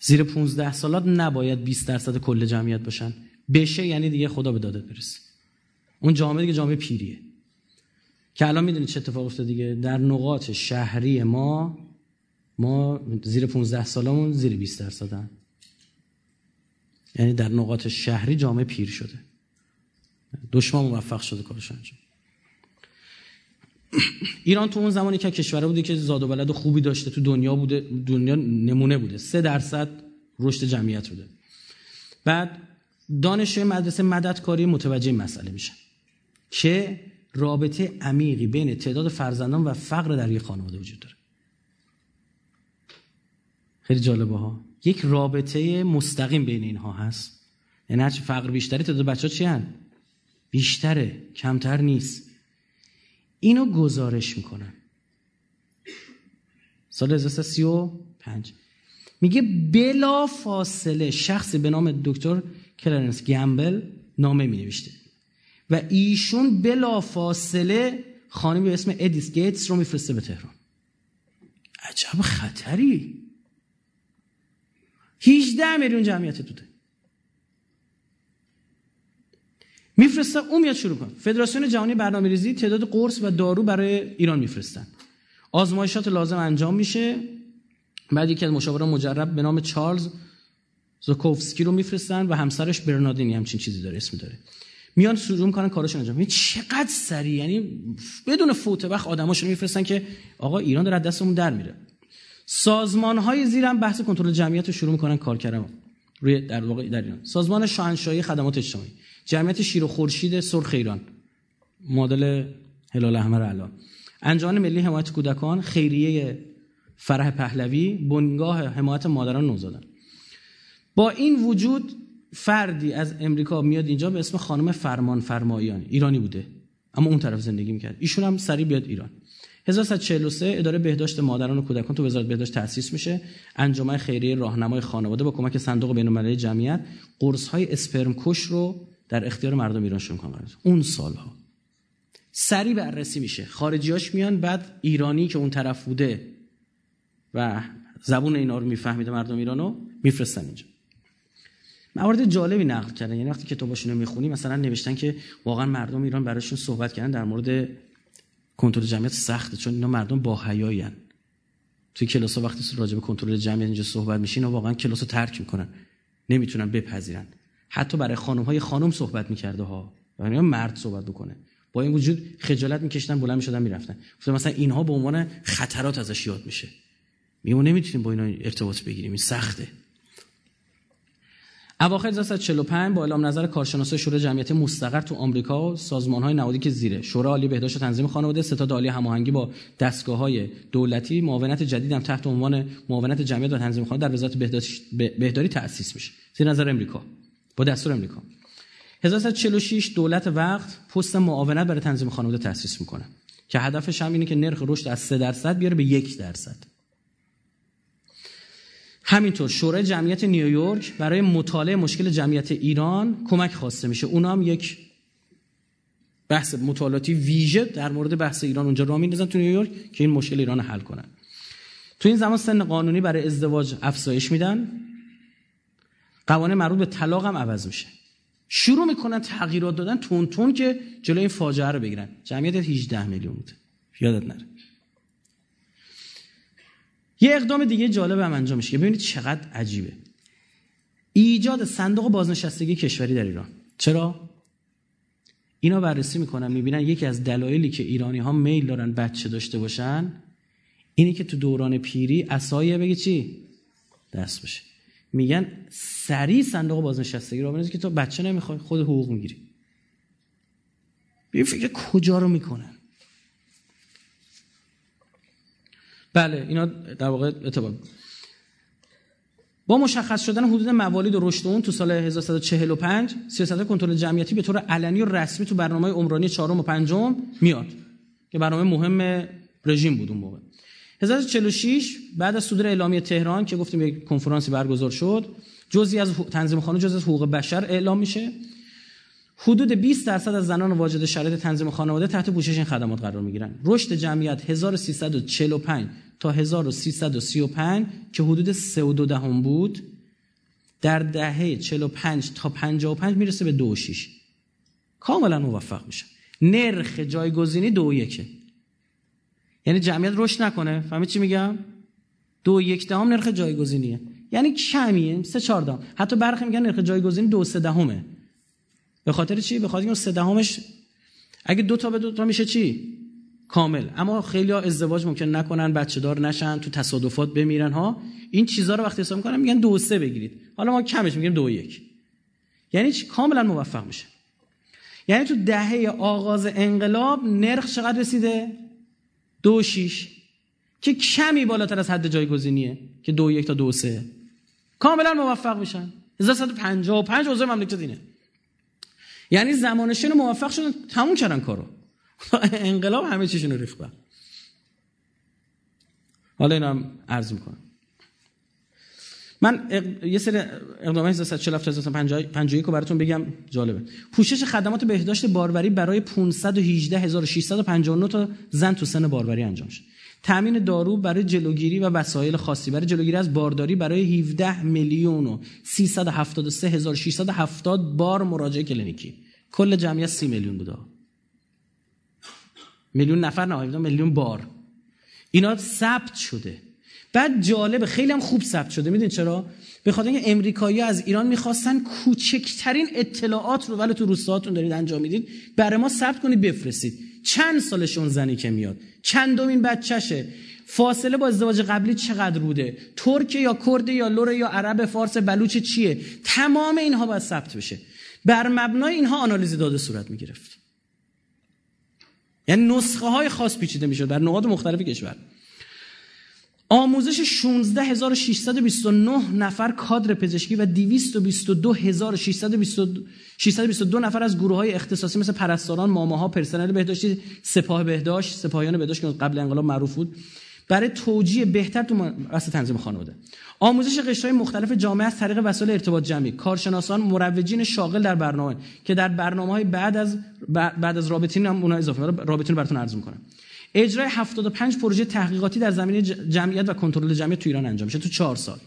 زیر 15 سالات نباید 20 درصد کل جمعیت باشن بشه یعنی دیگه خدا به دادت برسه. اون جامعه دیگه جامعه پیریه. که الان می‌دونید چه اتفاق افتاد دیگه. در نقاط شهری ما ما زیر 15 سالمون زیر 20 درصدن. یعنی در نقاط شهری جامعه پیر شده. دشمن موفق شده کارش انجام. ایران تو اون زمانی که کشوره بوده که زاد و بلد خوبی داشته تو دنیا بوده دنیا نمونه بوده. سه درصد رشد جمعیت بوده. بعد دانشجوی مدرسه مددکاری متوجه مسئله میشن که رابطه عمیقی بین تعداد فرزندان و فقر در یک خانواده وجود داره. خیلی جالبه ها. یک رابطه مستقیم بین اینها هست. یعنی هرچی فقر بیشتره تعداد بچه ها چی هن؟ بیشتره کمتر نیست. اینو گزارش می‌کنن. سال 1335 میگه بلا فاصله شخصی به نام دکتر کلرنس گمبل نامه می نوشته و ایشون بلا فاصله خانمی به اسم ادیس گیتس رو میفرسته به تهران. عجب خطری. 18 میلیون جمعیت توده میفرسته اون میاد شروع کن فدراسیون جهانی برنامه ریزی تعداد قرص و دارو برای ایران میفرستن. آزمایشات لازم انجام میشه. بعد یکی از مشاوران مجرب به نام چارلز زوکوفسکی رو میفرستن و همسرش برنادینی همچین چیزی داره اسم داره. میان شروع می‌کنن کارشون انجام. میدن چقدر سریع. یعنی بدون فوت وقت آدماشو میفرستن که آقا ایران داره دستمون در میره. سازمان های زیرم بحث کنترل جمعیت رو شروع می‌کنن کار کردن روی در واقع در ایران. سازمان شاهنشاهی خدمات اجتماعی. جمعیت شیر و خورشید سرخ ایران. مدل هلال احمر الان. انجمن ملی حمایت کودکان خیریه فرح پهلوی بنگاه حمایت مادران نوزادان. با این وجود فردی از امریکا میاد اینجا به اسم خانم فرمان فرمایان. ایرانی بوده. اما اون طرف زندگی می‌کرد. ایشون هم سری بیاد ایران. 1143 اداره بهداشت مادران و کودکان تو وزارت بهداشت تأسیس میشه. انجمن خیریه راهنمای خانواده با کمک صندوق بین‌المللی جمعیت قرص های اسپرم کش رو در اختیار مردم ایران شروع کنن اون سالها. سریع بررسی میشه. خارجیاش میان بعد ایرانی که اون طرف بوده و زبون اینا رو میفهمیده مردم ایرانو میفرستن اینجا. موارد جالبی نقل کردن. یعنی وقتی کتاباشونو می‌خونی مثلا نوشتن که واقعا مردم ایران براشون صحبت کردن در مورد کنترل جمعیت سخته چون اینا مردم با حیاین توی کلاس ها وقتی راجع به کنترل جمعیت اینجا صحبت میشه اینا واقعا کلاس رو ترک می‌کنن. نمی‌تونن بپذیرن. حتی برای خانم های خانم صحبت می‌کرده ها. و مرد صحبت بکنه. با این وجود خجالت میکشتن بلند می‌شدن می‌رفتن. مثلا اینها به عنوان خطرات ازش یاد میشه. میگم نمی‌تونیم با اینا ارتباط بگیریم. این سخته. اواخر 1945 با اعلام نظر کارشناسای شورای جمعیتی مستقر تو آمریکا و سازمان‌های نهادی که زیره. شورای عالی بهداشت تنظیم خانواده ستاد عالی هماهنگی با دستگاه‌های دولتی. معاونت جدید هم تحت عنوان معاونت جمعیت و تنظیم خانواده در وزارت بهداشت بهداری تأسیس میشه. زیر نظر امریکا. با دستور امریکا. 1946 دولت وقت پست معاونت برای تنظیم خانواده تأسیس می‌کنه. که هدفش هم اینه که نرخ رشد از 3 درصد بیاره به 1 درصد. همینطور شورای جمعیت نیویورک برای مطالعه مشکل جمعیت ایران کمک خواسته میشه. اونا هم یک بحث مطالعاتی ویژه در مورد بحث ایران اونجا راه میندازن تو نیویورک که این مشکل ایران حل کنن. تو این زمان سن قانونی برای ازدواج افزایش میدن. قوانین مربوط به طلاق هم عوض میشه. شروع می‌کنن تغییرات دادن تون تون که جلوی این فاجعه رو بگیرن. جمعیت 18 میلیون بود. یادت نره. یه اقدام دیگه جالب هم انجام میشه ببینید چقدر عجیبه. ایجاد صندوق بازنشستگی کشوری در ایران. چرا؟ اینا بررسی می‌کنن می‌بینن یکی از دلایلی که ایرانی ها میل دارن بچه داشته باشن اینی که تو دوران پیری اسایه بگه چی؟ دست بشه. میگن سریع صندوق بازنشستگی رو بنویس که تو بچه نمی‌خوای خود حقوق می‌گیری. ببین فکر کجا رو می‌کنن؟ بله اینا در واقع اتفاق. با مشخص شدن حدود موالید و رشد اون تو سال 1145 سیاست کنترل جمعیتی به طور علنی و رسمی تو برنامه عمرانی چهارم و پنجم میاد که برنامه مهم رژیم بود اون موقع. 1046 بعد از صدور اعلامیه تهران که گفتیم یک کنفرانسی برگزار شد جزئی از تنظیم خانه جزئی از حقوق بشر اعلام میشه. حدود 20 درصد از زنان واجد شرایط تنظیم خانواده تحت پوشش این خدمات قرار می‌گیرن. رشد جمعیت 1345 تا 1335 که حدود 3 و دهم بود در دهه 45 تا 55 می‌رسه به 2 6 کاملا موفق میشه. نرخ جایگزینی 2 1 یعنی جمعیت رشد نکنه. فهمید چی میگم؟ دو یک دهم نرخ جایگزینیه. یعنی کمیه سه چهار دهم. حتی برخی میگن نرخ جایگزینی دو سه دهمه. به خاطر چی؟ به خاطر سه دهمش اگه دو تا به دو تا میشه چی؟ کامل. اما خیلی ها ازدواج ممکن نکنن بچه دار نشن تو تصادفات بمیرن ها. این چیزها رو وقتی حساب می‌کنن میگن دو سه بگیرید. حالا ما کمش میگیم دو یک. یعنی چی؟ کاملا موفق میشه. یعنی تو دهه آغاز انقلاب نرخ چقدر رسیده؟ دو شیش. که کمی بالاتر از حد جایگزینیه که دو یک تا دو سه. کاملا موفق میشن. 1155 اوضاع مملکت اینه. یعنی زمانشون موفق شدن تموم کردن کارو. انقلاب همه چیشون رو ریخت حالا اینم عرض می‌کنم. من یه سری اقدامات 1347 رو براتون بگم جالبه. پوشش خدمات بهداشت باروری برای 518659 تا زن تو سن باروری انجام شد. تامین دارو برای جلوگیری و وسایل خاصی. برای جلوگیری از بارداری برای 17 میلیون و 373670 بار مراجعه کلینیکی. کل جمعیت 30 میلیون بوده. میلیون نفر نه میلیون بار. اینا ثبت شده. بعد جالب خیلی هم خوب ثبت شده. می‌دونید چرا؟ به خاطر اینکه امریکایی از ایران می‌خواستن کوچکترین اطلاعات رو ولی تو روستاهاتون دارید انجام می‌دید برای ما ثبت کنید بفرستید. چند سالش اون زنی که میاد؟ چندمین بچهشه. فاصله با ازدواج قبلی چقدر بوده؟ ترک یا کرد یا لور یا عرب فارس بلوچ چیه؟ تمام اینها باید ثبت بشه. بر مبنای اینها آنالیز داده صورت می‌گرفت. یعنی نسخه های خاص پیچیده می‌شد در نقاط مختلف کشور. آموزش 16629 نفر کادر پزشکی و 222622 نفر از گروه های اختصاصی مثل پرستاران، ماماها، پرسنل بهداشتی، سپاه بهداشت، سپاهیان بهداشت که قبل انقلاب معروف بود. برای توجیه بهتر تو واسه تنظیم خانواده. آموزش قشرهای مختلف جامعه از طریق وسایل ارتباط جمعی. کارشناسان مروجین شاغل در برنامه که در برنامه های بعد از بعد از رابطین هم اونها اضافه رابطین براتون عرض می‌کنم. اجرای 75 پروژه تحقیقاتی در زمینه جمعیت و کنترل جمعیت تو ایران انجام میشه. تو 4 سال.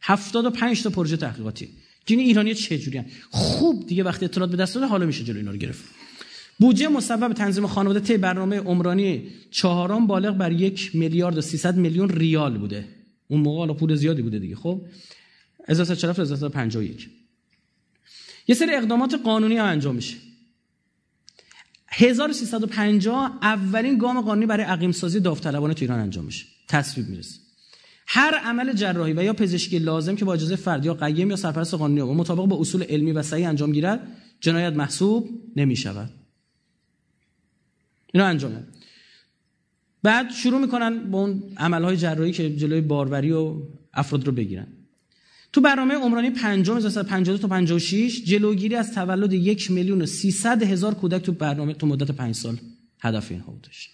75 تا پروژه تحقیقاتی. جین ایرانی چه جوری خوب دیگه وقتی اطلاعات به دست داده حالا میشه جلوی اینا رو گرفت. بودجه مسبب تنظیم خانواده طی برنامه عمرانی چهارم بالغ بر یک میلیارد و 300 میلیون ریال بوده. اون موقع حالا پول زیادی بوده دیگه خب؟ 1351 یه سری اقدامات قانونی هم انجام میشه. 1350 اولین گام قانونی برای عقیم سازی داوطلبانه تو ایران انجام میشه. تصویب می‌رسه. هر عمل جراحی و یا پزشکی لازم که با اجازه فرد یا قیم یا سرپرست قانونی و مطابق با اصول علمی و صحیح انجام گیرد جنایت محسوب نمی شود اینا انجامه بعد شروع می‌کنن با اون عملهای جراحی که جلوی باروری و افراد رو بگیرن. تو برنامه عمرانی پنجم از 52 تا 56 جلوگیری از تولد یک میلیون و 300 هزار کودک تو برنامه تو مدت پنج سال هدف اینها بودش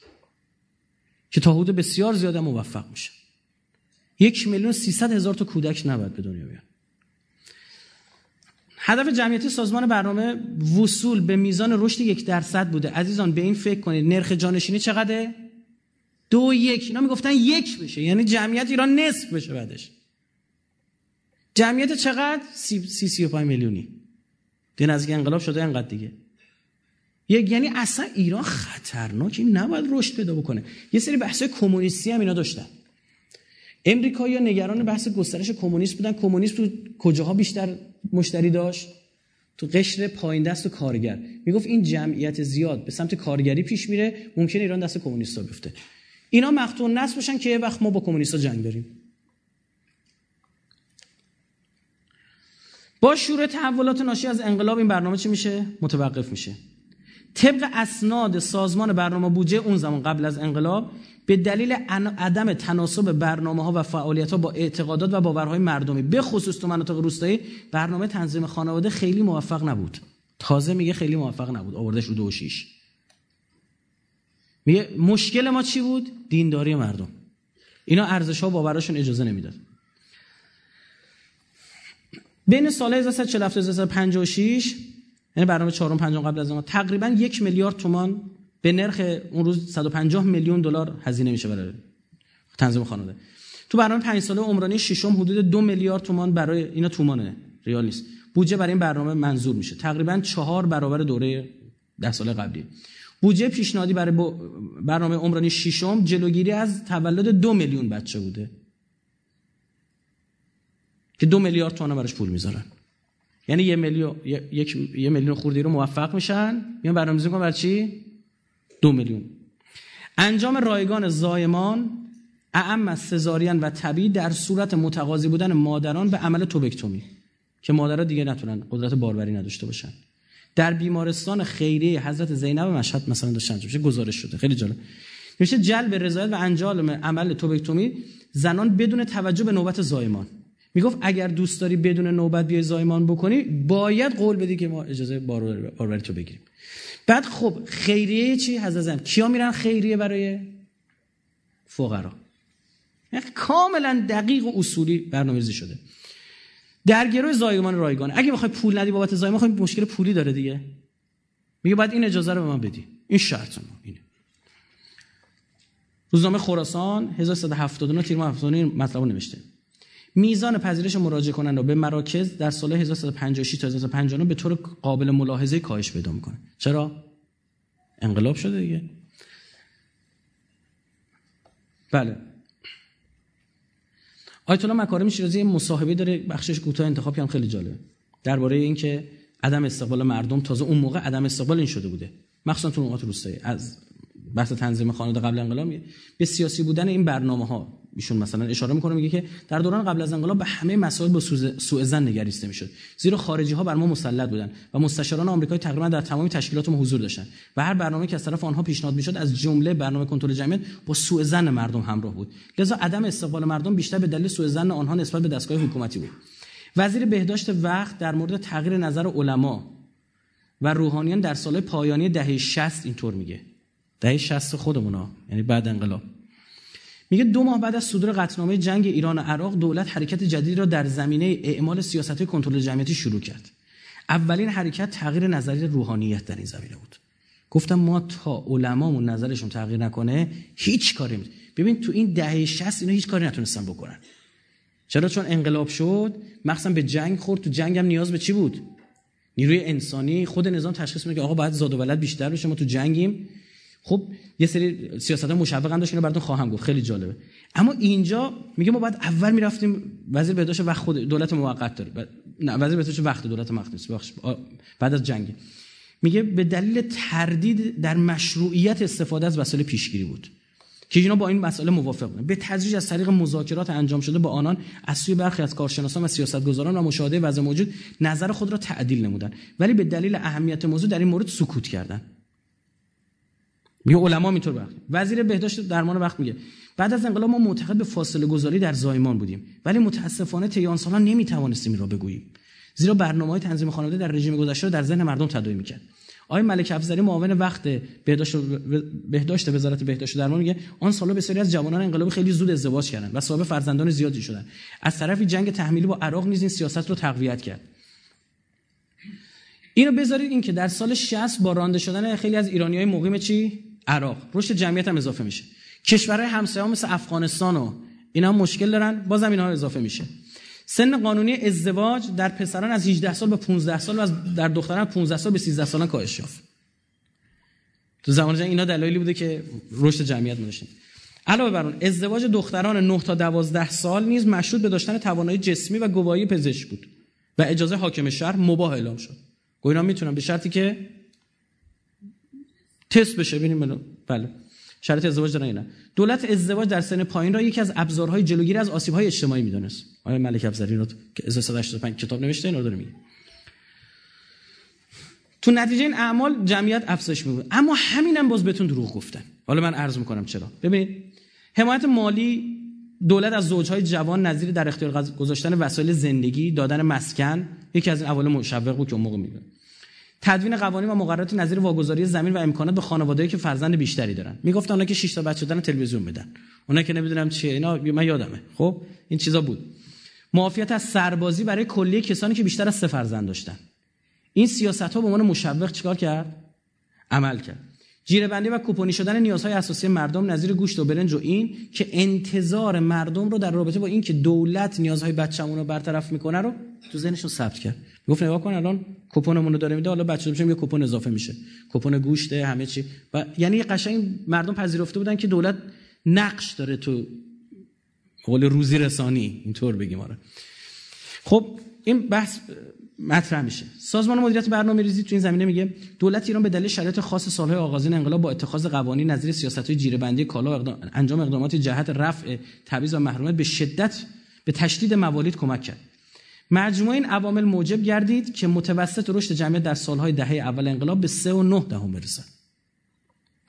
که تا حدود بسیار زیاد موفق میشه. یک میلیون 300 هزار تا کودک نباید به دنیا بیان هدف جمعیتی سازمان برنامه وصول به میزان رشد یک درصد بوده. عزیزان به این فکر کنید. نرخ جانشینی چقدره؟ دو یک. اینا می‌گفتن یک بشه. یعنی جمعیت ایران نصف بشه بعدش. جمعیت چقدر؟ سی سی, سی میلیونی. دیگه نزدیک انقلاب شده انقدر دیگه. یک یعنی اصلا ایران خطرناک این نباید رشد پیدا بکنه. یه سری بحث کمونیستی هم اینا داشتن. امریکایی نگران بحث گسترش کمونیسم بودن. کمونیسم تو کجاها بیشتر مشتری داشت؟ تو قشر پایین دست و کارگر. می‌گفت این جمعیت زیاد به سمت کارگری پیش میره ممکنه ایران دست کمونیستا بیفته. اینا مختون نصب بشن که یه وقت ما با کمونیستا جنگ داریم. با شروع تحولات ناشی از انقلاب این برنامه چی میشه؟ متوقف میشه. طبق اسناد سازمان برنامه بودجه اون زمان قبل از انقلاب به دلیل عدم تناسب برنامه ها و فعالیت ها با اعتقادات و باورهای مردمی به خصوص تو مناطق روستایی برنامه تنظیم خانواده خیلی موفق نبود. تازه میگه خیلی موفق نبود آوردش رو دو شیش. میگه مشکل ما چی بود؟ دینداری مردم. اینا ارزش ها باوراشون اجازه نمی‌داد. بین سال 1347 تا 1356 یعنی برنامه چهارم پنجم قبل از ما تقریبا یک میلیارد تومان به نرخ اون روز 150 میلیون دلار هزینه میشه برای تنظیم خانواده. تو برنامه 5 ساله عمرانی ششم حدود دو میلیارد تومان برای اینا تومانه. ریال نیست. بودجه برای این برنامه منظور میشه. تقریبا چهار برابر دوره ده سال قبلی. بودجه پیشنهادی برای برنامه عمرانی ششم جلوگیری از تولد دو میلیون بچه بوده. که دو میلیارد تومان براش پول می‌ذارن. یعنی یه میلیون یک یه میلیون خوردی رو موفق میشن؟ میان برنامه‌ریزی کنن برای چی؟ دو میلیون. انجام رایگان زایمان اعم از سزارین و طبیعی در صورت متقاضی بودن مادران به عمل توبکتومی که مادرها دیگه نتونن قدرت باروری نداشته باشن. در بیمارستان خیری حضرت زینب مشهد مثلا داشتن میشه گزارش شده. خیلی جالب. میشه جلب رضایت و انجام عمل توبکتومی زنان بدون توجه به نوبت زایمان. می‌گفت اگر دوست داری بدون نوبت بیای زایمان بکنی باید قول بدی که ما اجازه باروری تو بگیریم. بعد خب خیریه چی حضرت کیا میرن خیریه برای فقرا؟ یعنی کاملا دقیق و اصولی برنامه‌ریزی شده. در گروه زایمان رایگان. اگه بخوای پول ندی بابت زایمان خب مشکل پولی داره دیگه. میگه باید این اجازه رو به من بدی. این شرط ما اینه. روزنامه خراسان 1179 تیر ماه 79 مطلب نوشته. میزان پذیرش مراجعه کننده به مراکز در سال 1356 تا 1359 به طور قابل ملاحظه کاهش پیدا می‌کنه. چرا؟ انقلاب شده دیگه. بله. آیت الله مکارم شیرازی مصاحبه داره بخشش کوتاه انتخابی هم خیلی جالبه. درباره اینکه عدم استقبال مردم تازه اون موقع عدم استقبال این شده بوده. مخصوصا تو نقاط روستایی. از بحث تنظیم خانواده قبل انقلاب به سیاسی بودن این برنامه ها ایشون مثلا اشاره می‌کنه میگه که در دوران قبل از انقلاب به همه مسائل با سوء زن نگریسته می‌شد. زیرا خارجی ها بر ما مسلط بودن و مستشاران آمریکایی تقریبا در تمام تشکیلات ما حضور داشتن و هر برنامه که از طرف آنها پیشنهاد می‌شد از جمله برنامه کنترل جمعیت با سوء زن مردم همراه بود. لذا عدم استقبال مردم بیشتر به دلیل سوء زن آنها نسبت به دستگاه حکومتی بود. وزیر بهداشت وقت در مورد تغییر نظر علما و روحانیان در سال پایانی دهه 60 اینطور میگه. دهه 60 خودمونا یعنی بعد انقلاب. میگه دو ماه بعد از صدور قطعنامه جنگ ایران و عراق دولت حرکت جدید را در زمینه اعمال سیاست کنترل جمعیتی شروع کرد. اولین حرکت تغییر نظری روحانیت در این زمینه بود. گفتم ما تا علمامون نظرشون تغییر نکنه هیچ کاری می ببین تو این دهه 60 اینا هیچ کاری نتونستن بکنن. چرا؟ چون انقلاب شد مخصوصا به جنگ خورد تو جنگ هم نیاز به چی بود؟ نیروی انسانی خود نظام تشخیص میده که آقا باید زاد و ولد بیشتر بشه ما تو جنگیم. خب یه سری سیاست مشوق هم داشت براتون خواهم گفت. خیلی جالبه. اما اینجا میگه ما بعد اول می‌رفتیم وزیر بهداشت وقت خود دولت موقت داره. نه وزیر بهداشت وقت دولت بخش بعد از جنگ میگه به دلیل تردید در مشروعیت استفاده از وسایل پیشگیری بود. که اینا با این مسئله موافق بودن. به تدریج از طریق مذاکرات انجام شده با آنان از سوی برخی از کارشناسان و سیاستگزاران و مشاهده وضع موجود نظر خود را تعدیل نمودن. ولی به دلیل اهمیت موضوع در این مورد سکوت کردن. میگه علما اینطور وقت وزیر بهداشت درمان وقت میگه. بعد از انقلاب ما معتقد به فاصله گذاری در زایمان بودیم. ولی متاسفانه طی آن سالها نمی‌توانستیم این را بگوییم. زیرا برنامه های تنظیم خانواده در رژیم گذشته در ذهن مردم تداعی می‌کرد. آقای ملک افزری معاون وقت بهداشت بهداشت وزارت بهداشت درمان میگه آن سالا بسیاری از جوانان انقلابی خیلی زود ازدواج کردند و صاحب فرزندان زیادی شدند. از طرفی جنگ تحمیلی با عراق نیز این سیاست رو تقویت کرد. اینو بذارید این که در سال 60 با رانده شدن خیلی از ایرانیای مقیم چی؟ عراق. رشد جمعیت هم اضافه میشه. کشورهای همسایه مثل افغانستان و اینا هم مشکل دارن. بازم اینها اضافه میشه. سن قانونی ازدواج در پسران از 18 سال به 15 سال و از در دختران 15 سال به 13 سالان کاهش یافت. تو زمان جنگ اینا دلایلی بوده که رشد جمعیت داشتیم. علاوه بر اون ازدواج دختران 9 تا 12 سال نیز مشروط به داشتن توانایی جسمی و گواهی پزشک بود و اجازه حاکم شهر مباح اعلام شد. گویا می‌تونن به شرطی که تست بشه. ببینیم بله. شرط ازدواج دارن دولت ازدواج در سن پایین را یکی از ابزارهای جلوگیری از آسیب‌های اجتماعی می‌دونست. آقای ملک افزری رو که 1385 کتاب نوشته اینا داره میگه. تو نتیجه این اعمال جمعیت افزایش می‌بود. اما همینم باز بهتون دروغ گفتن. حالا من عرض می‌کنم چرا. ببینید حمایت مالی دولت از زوجهای جوان نظیر در اختیار گذاشتن وسایل زندگی دادن مسکن یکی از این مشوق بود که اون موقع تدوین قوانین و مقررات نظیر واگذاری زمین و امکانات به خانوادهایی که فرزند بیشتری دارن. می‌گفتن اونا که 6 تا بچه دارن تلویزیون میدن. اونا که نمی‌دونم چیه اینا من یادمه. خب؟ این چیزا بود. معافیت از سربازی برای کلیه کسانی که بیشتر از سه فرزند داشتن. این سیاست ها به عنوان مشوق چیکار کرد؟ عمل کرد. جیره بندی و کوپونی شدن نیازهای اساسی مردم نظیر گوشت و برنج و این که انتظار مردم رو در رابطه با این که دولت نیازهای بچه‌مون رو برطرف می‌کنه رو تو ذهنشون ثبت کرد. گفت نگاه کن الان کوپنمون رو داره میده حالا بچه بشیم یه کوپن اضافه میشه. کوپن گوشت همه چی. و یعنی قشنگ مردم پذیرفته بودن که دولت نقش داره تو قول روزی رسانی اینطور بگیم آره. خب این بحث مطرح میشه. سازمان مدیریت برنامه ریزی تو این زمینه میگه دولت ایران به دلیل شرایط خاص سالهای آغازین انقلاب با اتخاذ قوانین نظیر سیاست‌های جیره کالا و انجام اقدامات جهت رفع تبعیض و محرومیت به شدت به تشدید موالید کمک کرد. مجموع این عوامل موجب گردید که متوسط رشد جمعیت در سالهای دهه اول انقلاب به 3 و 9 دهم برسد.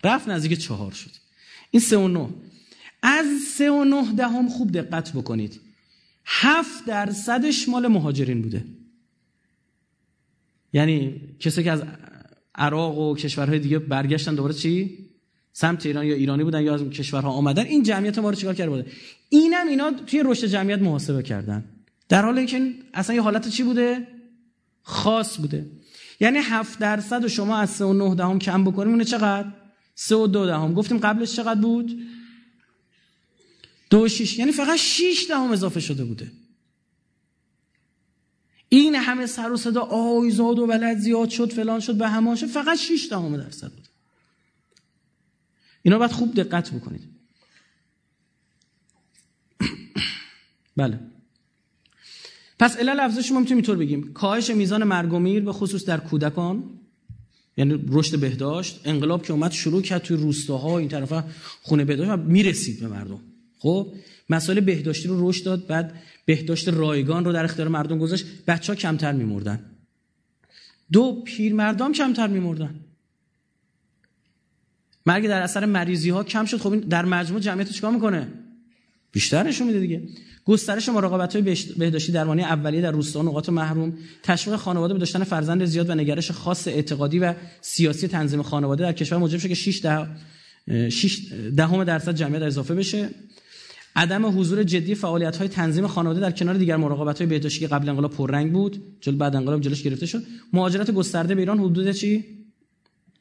رفت نزدیک چهار شد. این 3 و 9 از 3 و 9 دهم خوب دقت بکنید. 7 درصدش مال مهاجرین بوده. یعنی کسی که از عراق و کشورهای دیگه برگشتن دوباره چی؟ سمت ایران یا ایرانی بودن یا از کشورها آمدن. این جمعیت ما رو چیکار کرده بوده؟ اینم اینا توی رشد جمعیت محاسبه کردن. در حالی که اصلا یه حالت چی بوده؟ خاص بوده. یعنی هفت درصد و شما از سه و نه دهم کم بکنیم اونه چقدر؟ سه و دو دهم. گفتیم قبلش چقدر بود؟ دو و شیش. یعنی فقط شیش دهم اضافه شده بوده. این همه سر و صدا آیزاد و ولد زیاد شد فلان شد به همان شد فقط شیش دهم درصد بود. اینا باید خوب دقت بکنید. بله. پس علل افزایش ما می‌تونیم اینطور بگیم. کاهش میزان مرگ و میر به خصوص در کودکان یعنی رشد بهداشت انقلاب که اومد شروع کرد توی روستاها این طرفا خونه بهداشت و می‌رسید به مردم. خب مسائل بهداشتی رو رشد داد بعد بهداشت رایگان رو در اختیار مردم گذاشت. بچه ها کمتر میمردن. دو پیرمردام کمتر میمردن. مرگ در اثر مریضی ها کم شد. خب این در مجموع جمعیت چیکار می‌کنه؟ بیشتر نشون میده دیگه. گسترش مراقبت های بهداشتی درمانی اولیه در روستا نقاط محروم تشویق خانواده به داشتن فرزند زیاد و نگرش خاص اعتقادی و سیاسی تنظیم خانواده در کشور موجب شد که 6 ده 6 دهم درصد جمعیت اضافه بشه. عدم حضور جدی فعالیت های تنظیم خانواده در کنار دیگر مراقبت های بهداشتی که قبل انقلاب پررنگ بود جل بعد انقلاب جلوش گرفته شد. مهاجرت گسترده به ایران حدود چی؟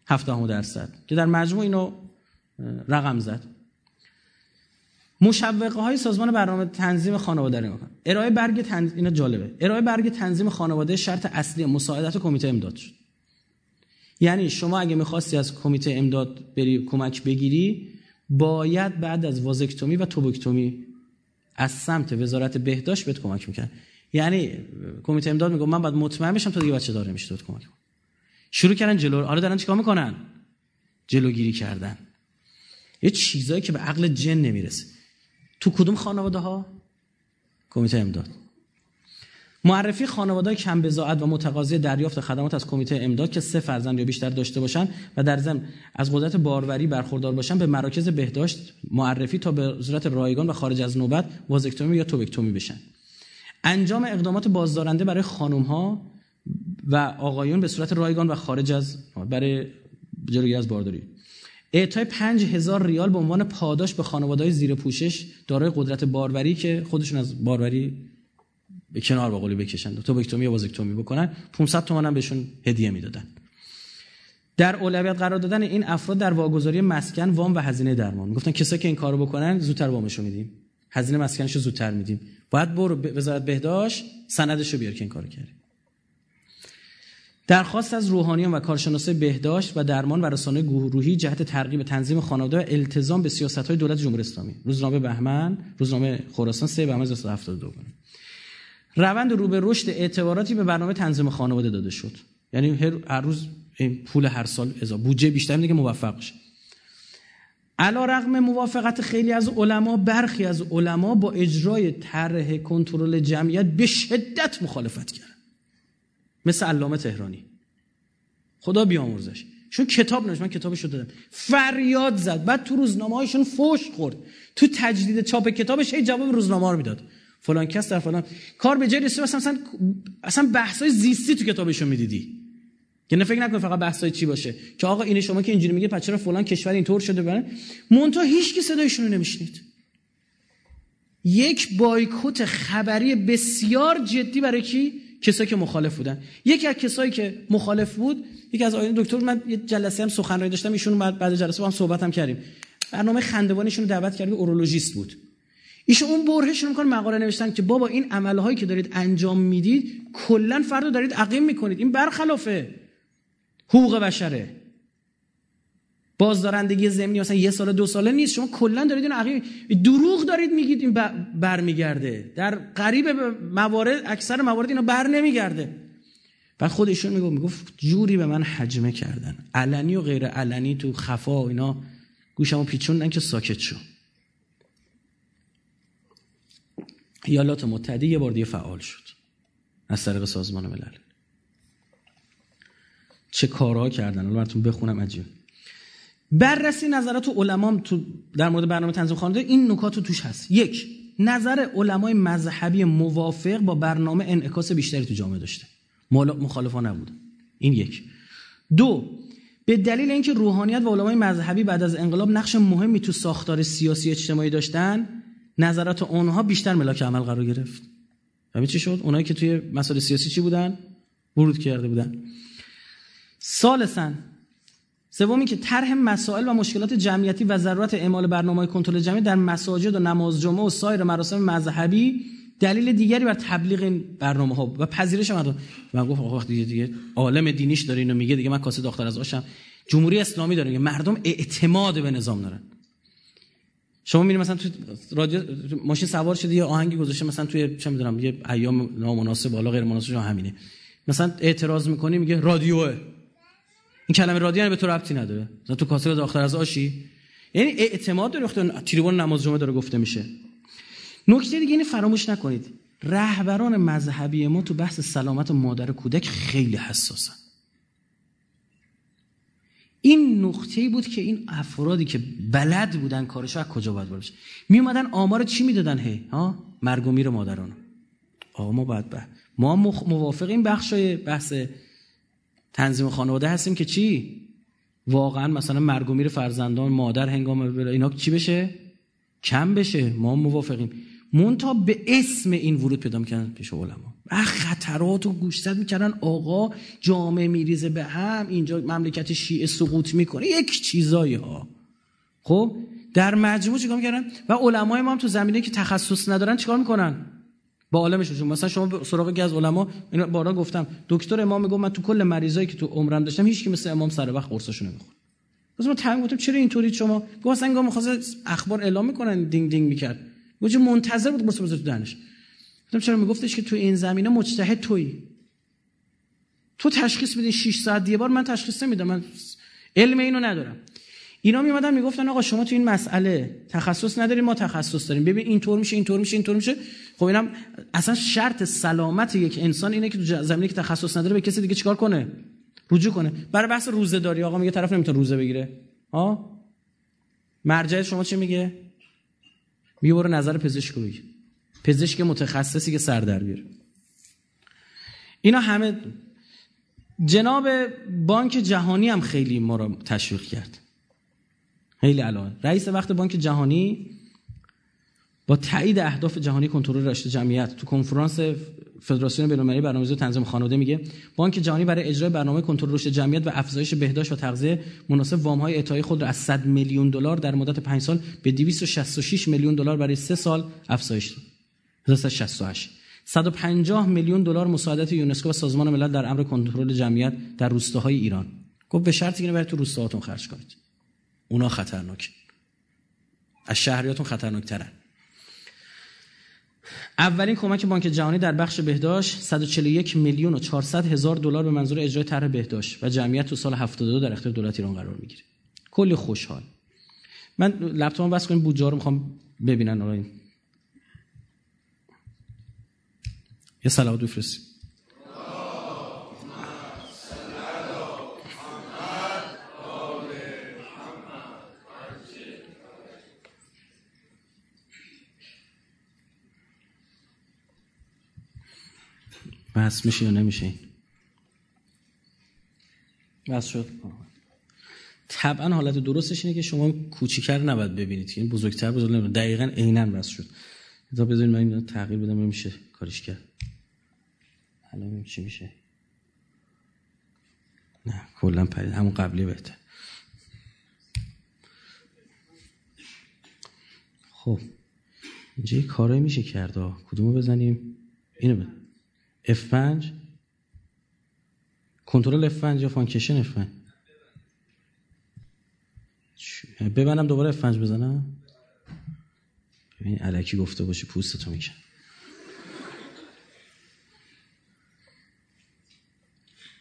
7 درصد. که در مجموع اینو رقم زد. مشوقه های سازمان برنامه تنظیم خانواده رو ارائه برگ تنظیم اینا جالبه. ارائه برگ تنظیم خانواده شرط اصلی مساعدت کمیته امداد شد. یعنی شما اگه می‌خواستی از کمیته امداد بری کمک بگیری باید بعد از وازکتومی و توبکتومی از سمت وزارت بهداشت بهت کمک می‌کرد. یعنی کمیته امداد میگه من باید مطمئن بشم تا دیگه بچه داره میشه تو کمک شروع کردن جلو. آره دارن چیکار می‌کنن؟ جلوگیری کردن. یه چیزایی که به عقل جن نمی‌رسه. تو کدوم خانواده ها کمیته امداد. معرفی خانواده کم بزاعت و متقاضی دریافت خدمات از کمیته امداد که سه فرزند یا بیشتر داشته باشند و در ضمن از قدرت باروری برخوردار باشند به مراکز بهداشت معرفی تا به صورت رایگان و خارج از نوبت وازکتومی یا توبکتومی بشن. انجام اقدامات بازدارنده برای خانم ها و آقایون به صورت رایگان و خارج از برای جلوگیری از بارداری. اعطای پنج هزار ریال به عنوان پاداش به خانواده زیر پوشش دارای قدرت باروری که خودشون از باروری به کنار با قولی بکشن توبکتومی یا وازکتومی بکنن 500 تومن هم بهشون هدیه می‌دادن. در اولویت قرار دادن این افراد در واگذاری مسکن وام و هزینه درمان. می‌گفتن کسایی که این کارو بکنن زودتر وامشو میدیم. هزینه مسکنشو زودتر میدیم. باید برو وزارت بهداشت سندشو بیار که این کارو کردی درخواست از روحانیان و کارشناسای بهداشت و درمان و رسانه گروهی جهت ترغیب تنظیم خانواده و التزام به سیاست‌های دولت جمهوری اسلامی. روزنامه بهمن روزنامه خراسان 3 بهمن 1972 روند رو به رشد اعتباراتی به برنامه تنظیم خانواده داده شد. یعنی هر روز پول هر سال اضافه بودجه بیشتر میده که موفق بشه. علا رغم موافقت خیلی از علما برخی از علما با اجرای طرح کنترل جمعیت به شدت مخالفت کردن. مثل علامه تهرانی. خدا بیامرزش. شون کتاب نوشت من کتابش رو دادم. فریاد زد. بعد تو روزنامه هایشون فوش خورد. تو تجدید چاپ کتابش هی جواب روزنامه رو می‌داد. فلان کس در فلان. کار به جای رسید اصلا اصلا, اصلا بحثای زیستی تو کتابشون می‌دیدی. نه فکر نکن فقط بحثای چی باشه. که آقا این شما که اینجوری میگه پچرا فلان کشور اینطور شده؟ برن مونتا هیچ کی صدایشون رو نمیشنید. یک بایکوت خبری بسیار جدی برای کی؟ کسایی که مخالف بودن. یکی از کسایی که مخالف بود یکی از آقایون دکتر من یه جلسه هم سخنرانی داشتم ایشون بعد بعد جلسه با هم صحبت هم کردیم. برنامه خندوانیشون رو دعوت کردیم اورولوژیست بود. ایشون اون برهشون می‌کنه مقاله نوشتن که بابا این عملهایی که دارید انجام می‌دید کلا فرد دارید عقیم می‌کنید. این برخلافه. حقوق بشره. بازدارندگی زمینی مثلا یه سال دو ساله نیست. شما کلا دارید این عقیم دروغ دارید میگید این برمیگرده. در قریب موارد اکثر موارد اینا بر نمیگرده. بعد خودشون می‌گفت می‌گفت جوری به من حجمه کردن. علنی و غیر علنی تو خفا و اینا. گوشمو پیچوندن که ساکت شو. ایالات متحده یه بار دیگه فعال شد. از طریق سازمان ملل. چه کارها کردن؟ الان براتون بخونم عجیب. بررسی نظرات علما تو در مورد برنامه تنظیم خانواده این نکات توش هست. یک نظر علمای مذهبی موافق با برنامه انعکاس بیشتری تو جامعه داشته. مخالفا نبود این یک. دو به دلیل اینکه روحانیت و علمای مذهبی بعد از انقلاب نقش مهمی تو ساختار سیاسی اجتماعی داشتن نظرات اونها بیشتر ملاک عمل قرار گرفت. همین چی شد؟ اونایی که توی مسائل سیاسی چی بودن؟ ورود کرده بودن. سالسن سومی که طرح مسائل و مشکلات جمعیتی و ضرورت اعمال برنامه کنترل جمعی در مساجد و نماز جمعه و سایر مراسم مذهبی دلیل دیگری بر تبلیغ این برنامه ها و پذیرش مردم من گفت آقا دیگه دیگه عالم دینیش داره اینو میگه دیگه من کاسه دختر از آشم. جمهوری اسلامی داره مردم اعتماد به نظام دارن. شما میرید مثلا تو رادیو ماشین سوار شدی یه آهنگی گذاشته مثلا توی چه می‌دونم یه ایام نامناسب بالا غیر مناسب همینه. مثلا اعتراض می‌کنی میگه رادیوه. این کلمه رادیو یعنی به تو ربطی نداره. مثلا تو کاسه داختر از آشی. یعنی اعتماد داره وقتی تریبون نماز جمعه داره گفته میشه. نکته دیگه اینه فراموش نکنید. رهبران مذهبی ما تو بحث سلامت مادر کودک خیلی حساسن. این نقطه بود که این افرادی که بلد بودن کارشو از کجا باید باشه می اومدن آمار چی می‌دادن هی؟ ها؟ مرگ و میر مادران آقا ما بعد ما موافق این بخشای بحث تنظیم خانواده هستیم که چی؟ واقعا مثلا مرگ و میر فرزندان مادر هنگام اینا چی بشه؟ کم بشه. ما موافقیم. مونتا به اسم این ورود پیدا می‌کنن پیش علما. خطرات و گوشزد می‌کردن. آقا جامعه میریزه به هم. اینجا مملکت شیعه سقوط می‌کنه. یک چیزایی ها. خب؟ در مجموع چیکار می‌کردن؟ و علمای ما هم تو زمینه که تخصص ندارن چیکار می‌کنن؟ با عالمشون مثلا شما سراغ از علما اینو بارا گفتم. دکتر امام میگه من تو کل مریضایی که تو عمرم داشتم هیچ کی مثل امام سر وقت قرصشو نمی‌خورد. بس ما تنگ گفتم چرا اینطوری شما؟ گفت اصلا انگار اخبار اعلام می‌کنن دینگ دینگ می‌کرد. گفت منتظر بود قرص تو دهنش؟ گفتم چرا؟ میگفتش که تو این زمینه مجتهد تویی. تو تشخیص میدی 6 ساعت یه بار من تشخیص نمیدم. من علم اینو ندارم. اینا میمدن می‌گفتن آقا شما تو این مسئله تخصص نداریم ما تخصص داریم. ببین اینطور میشه اینطور میشه اینطور میشه. خب اینم اصلا شرط سلامت یک انسان اینه که تو زمینه که تخصص نداره به کسی دیگه چیکار کنه؟ رجوع کنه. برای بحث روزه داری آقا میگه طرف نمی‌تونه روزه بگیره. ها مرجع شما چی میگه؟ برو نظر پزشک بگیر. پزشک متخصصی که سر در بیاره. اینا همه جناب بانک جهانی هم خیلی ما رو تشویق کرد. خیلی علاوه رئیس وقت بانک جهانی با تایید اهداف جهانی کنترل رشد جمعیت تو کنفرانس فدراسیون بین‌المللی برنامه‌ریزی تنظیم خانواده میگه بانک جهانی برای اجرای برنامه کنترل رشد جمعیت و افزایش بهداشت و تغذیه مناسب وام‌های اعطایی خود را از 100 میلیون دلار در مدت 5 سال به 266 میلیون دلار برای 3 سال افزایش داد. 168 150 میلیون دلار مساعدت یونسکو و سازمان ملل در امر کنترل جمعیت در روستاهای ایران. گفت به شرطی که برای تو روستاهاتون خرج کنید. اونا خطرناک از شهریاتون خطرناکترن. اولین کمک بانک جهانی در بخش بهداشت 141 میلیون و 400 هزار دلار به منظور اجرای طرح بهداشت و جمعیت تو سال 72 در اختیار دولت ایران قرار می‌گیره. کلی خوشحال. من لپتاپم بس کنیم بودجه رو می‌خوام ببینن آقا یه صلوات بفرستیم بس میشه یا نمیشه؟ بس شد. طبعا حالت درستش اینه که شما کوچیکر نباید ببینید. که این بزرگتر بزرگ نباید. دقیقا عینا بس شد. تا بذارید من اینو تغییر بدم میشه کارش کرد. الان چی میشه. نه کلا پرید. همون قبلی بهتر. خب اینجا یه کارایی میشه کرد. کدومو بزنیم؟ اینو بزنیم. F5 control F5 یا function F5 ببینم دوباره F5 بزنم. ببین الکی گفته باشی پوستتو میکن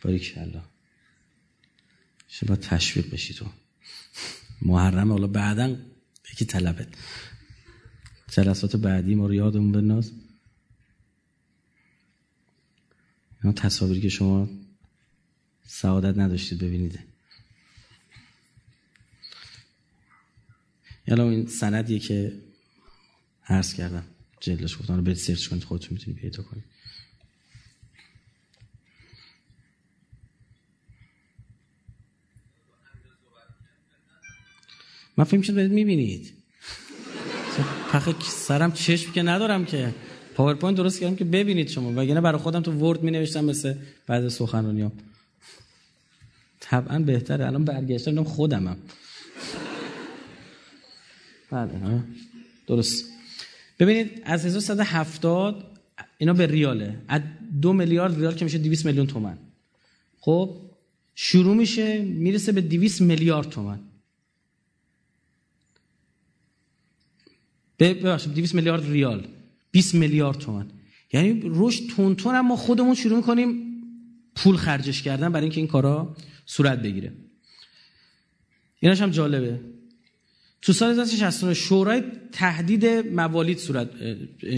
باریک الله شما تشویق بشی تو. محرم حالا بعدا یکی طلبت. جلسات بعدی ما رو یادمون بناز اینا تصاویری که شما سعادت نداشتید ببینید. یالا این سندیه که عرض کردم. جلدش گفتم. رو برید سرچ کنید خودتون می‌تونید پیدا کنید. من فکر شد می‌بینید. پخه سرم چشم که ندارم که. PowerPoint درست کردم که ببینید شما. وگرنه برای خودم تو Word می نوشتم مثل بعد سخنرانیام طبعا بهتره. الان برگشتم خودمم. بله درست. ببینید از 1170 اینا به ریاله. از دو میلیارد ریال که میشه 200 میلیون تومن خب شروع میشه می‌رسه به 200 میلیارد تومن ببخشید 200 میلیارد ریال. 20 میلیارد تومن یعنی رشد تون تون ما خودمون شروع می‌کنیم پول خرجش کردن برای اینکه این کارا صورت بگیره. ایناش هم جالبه. تو سال 1969 شورای تهدید موالید صورت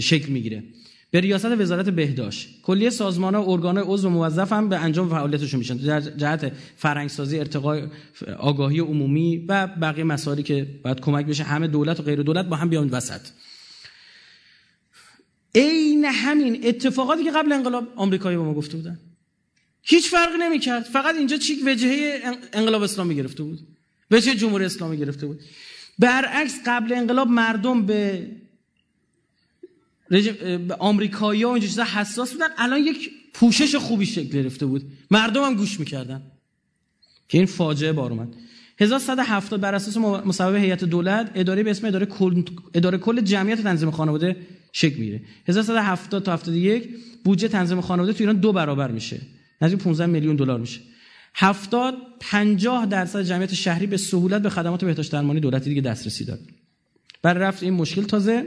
شکل می‌گیره. به ریاست وزارت بهداشت. کلیه سازمان ها ارگان عضو موظف هم به انجام فعالیتشون میشن. در جهت فرهنگسازی ارتقای آگاهی عمومی و بقیه مسائلی که باید کمک بشه. همه دولت و غیر دولت با هم بیان وسط. عین همین اتفاقاتی که قبل انقلاب آمریکایی به ما گفته بودن. هیچ فرقی نمی‌کرد. فقط اینجا چیک وجهه انقلاب اسلامی گرفته بود. وجهه جمهوری اسلامی گرفته بود. برعکس قبل انقلاب مردم به آمریکایی ها و اینجا چیزا حساس بودن. الان یک پوشش خوبی شکل گرفته بود. مردم هم گوش می‌کردن. که این فاجعه بار اومد. 1170 بر اساس مصوبه هیئت دولت اداره به اسم اداره کل اداره کل جمعیت تنظیم خانواده شکل می‌گیره. 1170 تا 71 بودجه تنظیم خانواده تو ایران دو برابر میشه. نزدیک 15 میلیون دلار میشه. 70 50 درصد جمعیت شهری به سهولت به خدمات بهداشت درمانی دولتی دیگه دسترسی داره. برای رفت این مشکل تازه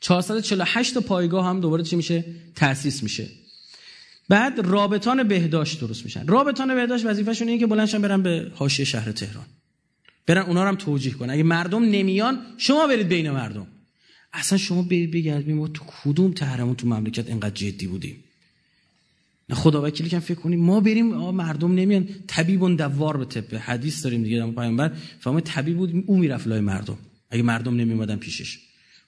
448 تا پایگاه هم دوباره چی میشه؟ تأسیس میشه. بعد رابطان بهداشت درست میشن. رابطان بهداشت وظیفه‌شون اینه که بلندشن برن به حاشیه شهر تهران. برن اونا رو هم توجیه کنن. اگه مردم نمیان شما برید بین مردم. اصلا شما بگردید ما تو کدوم تهرمون تو مملکت اینقدر جدی بودیم؟ نه خدا وکیلی که فکر کنیم ما بریم مردم نمیان. طبیب دوار به طب حدیث داریم دیگه پیامبر. فهم طبیب بود او می‌رفت لای مردم. اگه مردم نمیومدن پیشش.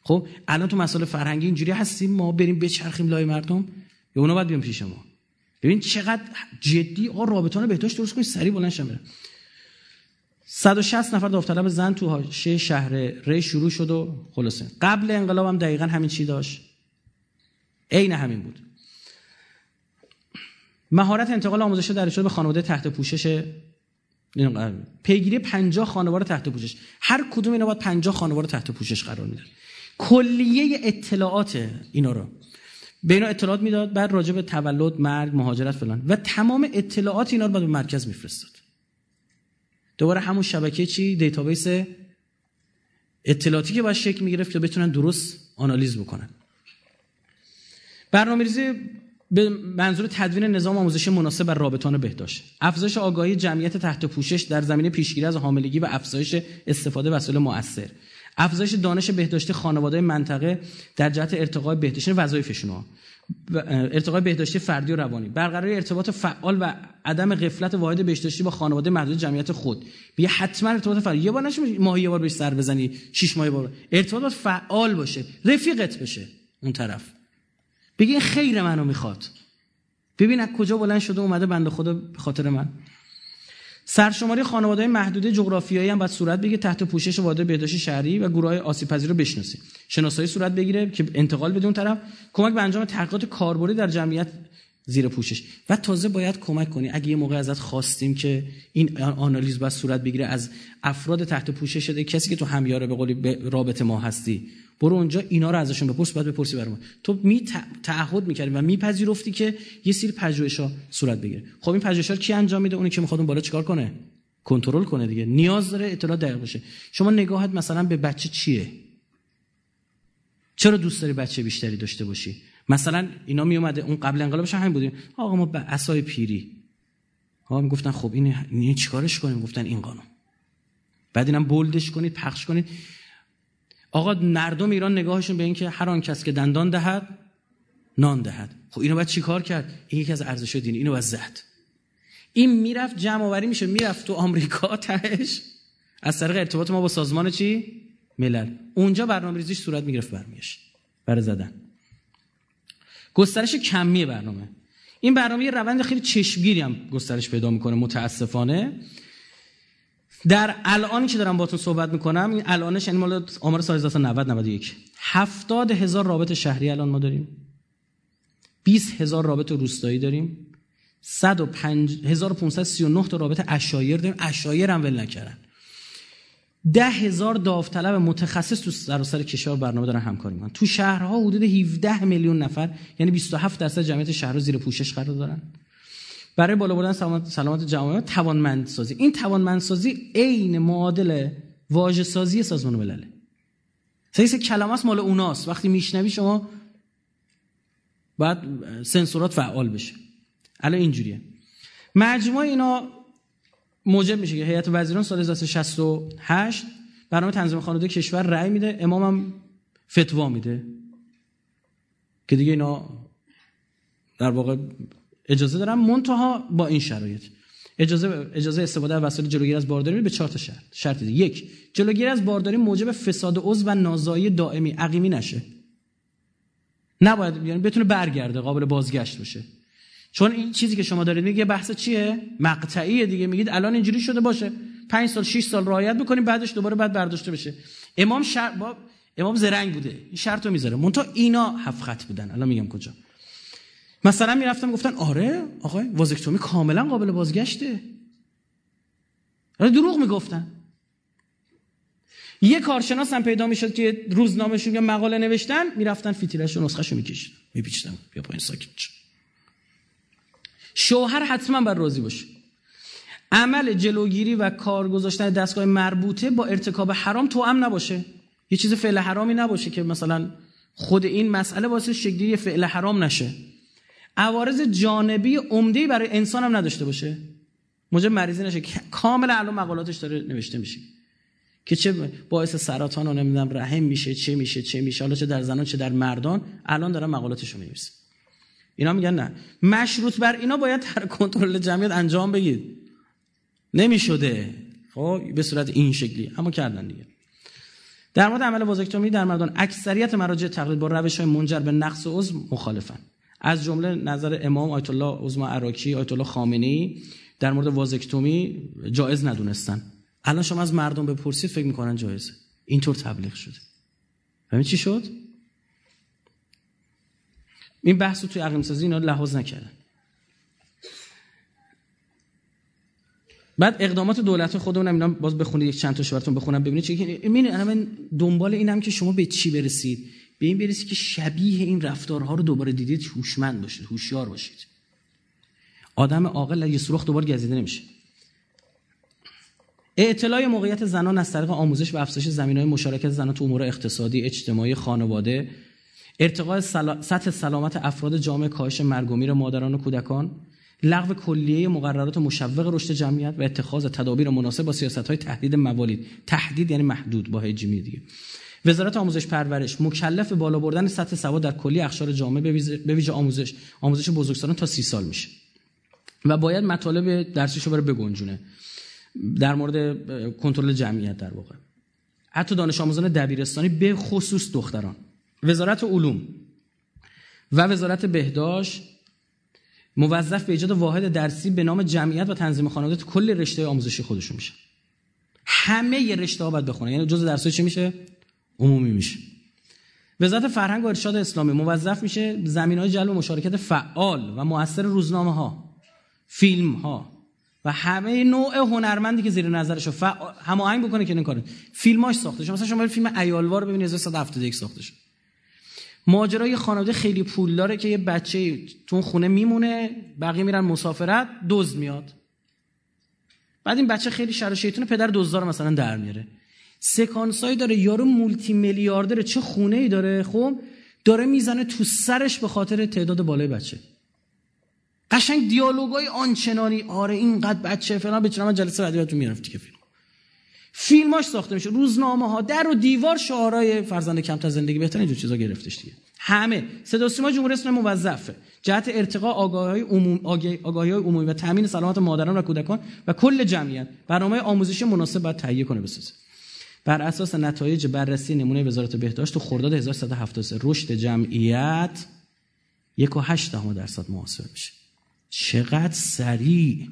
خب الان تو مسائل فرهنگی اینجوری هستیم ما بریم بچرخیم لای مردم؟ یا اونا باید بیان پیش ما؟ ببین چقدر جدی آ رابطان بهداشت درست کنید سری بلند 160 نفر داوطلب زن تو حاشیه شهر ری شروع شد و خلاصه. قبل انقلاب هم دقیقا همین چی داشت؟ عین همین بود. مهارت انتقال آموزش در به خانواده تحت پوشش پیگیری 50 خانواده تحت پوشش. هر کدوم اینا باید 50 خانواده تحت پوشش قرار میدن. کلیه اطلاعات اینا رو. به اینا اطلاعات می‌داد بعد راجع به تولد مرگ مهاجرت فلان. و تمام اطلاعات اینا رو به مرکز میفرستاد. دوباره همون شبکه چی؟ database اطلاعاتی که باید شکل می‌گرفت که بتونن درست آنالیز بکنن. برنامه‌ریزی به منظور تدوین نظام آموزشی مناسب بر رابطان بهداشت. افزایش آگاهی جمعیت تحت پوشش در زمینه پیشگیری از حاملگی و افزایش استفاده وسایل مؤثر. افزایش دانش بهداشتی خانواده منطقه در جهت ارتقای بهداشتی وظایفشون ارتقای بهداشتی فردی و روانی. برقراری ارتباط فعال و عدم غفلت واحد بهداشتی با خانواده محدود جمعیت خود. بیا حتما ارتباط فعال. یه بار نشه ماهی یه بار بهش سر بزنی. شش ماه بار. ارتباط فعال باشه. رفیقت بشه اون طرف. بگی خیر منو می‌خواد. ببین از کجا بلند شده اومده بنده خدا به خاطر من. سرشماری خانواده محدوده جغرافیایی هم باید صورت بگیره تحت پوشش واحد بهداشت شهری و گروه های آسیب پذیر رو بشناسه. شناسایی صورت بگیره که انتقال بده اون طرف. کمک به انجام تحقیقات کاربردی در جمعیت زیر پوشش. و تازه باید کمک کنی. اگه یه موقع ازت خواستیم که این آنالیز باید صورت بگیره از افراد تحت پوشش شده کسی که تو همیاره به قولی رابطه ما هستی برو اونجا اینا رو ازشون بپرس بعد بپرسی برام تو می تعهد می‌کردی و میپذیرفتی که یه سری پژوهش‌ها صورت بگیره. خب این پژوهش‌ها کی انجام میده؟ اونی که می‌خواد اون بالا چیکار کنه؟ کنترل کنه دیگه. نیاز داره اطلاع دقیق باشه. شما نگاهت مثلا به بچه چیه؟ چرا دوست داری بچه بیشتری داشته باشی؟ مثلا اینا می اومده اون قبل انقلابش همین بودیم آقا ما به اسای پیری. ها می‌گفتن خب این این چیکارش کنیم؟ گفتن این قانون. بعد اینم بولدش کنید پخش کنید. آقا مردم ایران نگاهشون به این که هر آن کس که دندان دهد نان دهد. خب اینو باید چیکار کرد؟ این یکی از ارزش دینی اینو باید زد. این می‌رفت جمع آوری میشه می‌رفت تو آمریکا تهش. از طریق ارتباط ما با سازمان چی؟ ملل. اونجا برنامه‌ریزیش صورت می‌گرفت برمیش برای زدن. گسترش کمی برنامه. این برنامه یه روند خیلی چشمگیری هم گسترش پیدا می‌کنه متاسفانه. در الانی که دارم باتون صحبت می‌کنم این الانش یعنی مال آمار سال 1990 91 70 هزار رابط شهری الان ما داریم. 20 هزار رابط روستایی داریم. 1539 تا رابط اشایر داریم. اشایر هم ول نکردن. ده هزار داوطلب متخصص تو سراسر کشور برنامه دارن همکاری می‌کنن. تو شهرها حدود 17 میلیون نفر یعنی 27 درصد جمعیت شهرها زیر پوشش قرار دارن. برای بالا بردن سلامت, سلامت جوامع توانمندسازی. این توانمندسازی عین معادل واژه سازی سازمان ملل سیس کلمه است مال اوناست. وقتی میشنوی شما باید سنسورات فعال بشه. الان اینجوریه. مجموعه اینا موجب میشه که هیئت وزیران سال 1968 برنامه تنظیم خانواده کشور رأی میده امامم فتوا میده. که دیگه اینا در واقع اجازه دارن. منتها با این شرایط. اجازه اجازه استفاده از وسایل جلوگیری از بارداری به چهار تا شرط. شرط دیگه. یک جلوگیری از بارداری موجب فساد عضو و نازایی دائمی عقیمی نشه. نباید یعنی بتونه برگرده قابل بازگشت باشه چون این چیزی که شما دارید میگه بحث چیه؟ مقطعیه دیگه. میگید الان اینجوری شده باشه. 5 سال 6 سال رعایت بکنیم بعدش دوباره بعد برداشته بشه. امام شر... با... امام زرنگ بوده. این شرط رو می‌ذاره. مونتا اینا هفت خط بودن. الان میگم کجا. مثلا می‌رفتم گفتن آره آقای وازکتومی کاملا قابل بازگشته. آره دروغ می‌گفتن. یه کارشناس هم پیدا می‌شد که روزنامه‌شون یا مقاله نوشتن می‌رفتن فیتیلش و نسخه‌شو میکشیدن. میپیچیدن. بیا پایین ساکت شوهر حتما بر راضی باشه. عمل جلوگیری و کار گذاشتن دستگاه مربوطه با ارتکاب حرام تو هم نباشه. یه چیز فعل حرامی نباشه که مثلا خود این مسئله واسه شکلی فعل حرام نشه. عوارض جانبی عمده برای انسان هم نداشته باشه. موجب مریضی نشه. کامل الان مقالاتش داره نوشته میشه. که چه باعث سرطان و نمی‌دونم رحم میشه چه میشه چه میشه حالا چه در زنان چه در مردان الان دارن مقالاتشو می‌نویسه اینا میگن نه. مشروط بر اینا باید در کنترل جمعیت انجام بگید. نمی‌شده. خب به صورت این شکلی. اما کردن دیگه. در مورد عمل وازکتومی در مردان اکثریت مراجع تقلید با روش های منجر به نقص عضو مخالفن. از جمله نظر امام آیت الله عظما عراقی آیت الله خامنه‌ای در مورد وازکتومی جایز ندونستن. الان شما از مردم بپرسید فکر می‌کنن جایزه. اینطور تبلیغ شده. ببین چی شد؟ این بحث رو توی عقیم سازی اینا لحاظ نکردن. بعد اقدامات دولت خودمون اینا باز بخونید یک چند تا براتون بخونم ببینید چی من دنبال اینم که شما به چی برسید؟ به این برسید که شبیه این رفتارها رو دوباره دیدید هوشمند باشید هوشیار باشید. آدم عاقل یه سوراخ دوباره گزیده نمیشه. اطلاع موقعیت زنان از طریق آموزش و افزایش زمینهای مشارکت زنان تو امور اقتصادی، اجتماعی، خانواده، ارتقاء سطح سلامت افراد جامعه، کاهش مرگ و میر مادران و کودکان، لغو کلیه مقررات مشوق رشد جمعیت و اتخاذ تدابیر مناسب با سیاست‌های تهدید موالید. تهدید یعنی محدود با هجمی دیگه. وزارت آموزش پرورش. مکلف بالا بردن سطح سواد در کلی اقشار جامعه به ویژه آموزش. آموزش بزرگسالان تا سی سال میشه. و باید مطالب درسیشو بره بگنجونه. در مورد کنترل جمعیت در واقع. حتی دانش آموزان دبیرستانی به خصوص دختران. وزارت علوم و وزارت بهداشت موظف به ایجاد واحد درسی به نام جمعیت و تنظیم خانواده کل رشته آموزشی خودشون میشه. همه رشته ها باید بخونه. یعنی جزء درسای چی میشه؟ عمومی میشه. وزارت فرهنگ و ارشاد اسلامی موظف میشه زمین های جلب مشارکت فعال و مؤثر روزنامه ها فیلم ها و همه نوع هنرمندی که زیر نظرش رو هماهنگ بکنه که این کارو. فیلماش ساخته شده. مثلا شما فیلم ایالوار ببینید 1971 ساخته شده. ماجرای خانواده خیلی پول داره که یه بچه تو خونه میمونه بقیه میرن مسافرت دزد میاد. بعد این بچه خیلی شر و شیطونه پدر دزدار مثلا در میاره. سکانسایی داره یارو مولتی میلیاردره چه خونه ای داره؟ خب داره می‌زنه تو سرش به خاطر تعداد بالای بچه. قشنگ دیالوگای آنچنانی آره اینقدر بچه فلان بچه من جلسه بعدی بهتون می‌رفتی که فیلم. فیلماش ساخته میشه. روزنامه ها در و دیوار شعارهای فرزند کمتر زندگی. بهتر اینجور چیزا گرفتش دیگه. همه. صدا سیما جمهوری اسلامی موظفه. جهت ارتقاء آگاهی عمومی آگاهی عمومی و تامین سلامت مادران و کودکان و کل جمعیت برنامه آموزشی مناسب باید تهیه کنه بسازه. بر اساس نتایج بررسی نمونه وزارت بهداشت تو خرداد 1373 رشد جمعیت 1.8 درصد محاسبه میشه. چقدر سریع!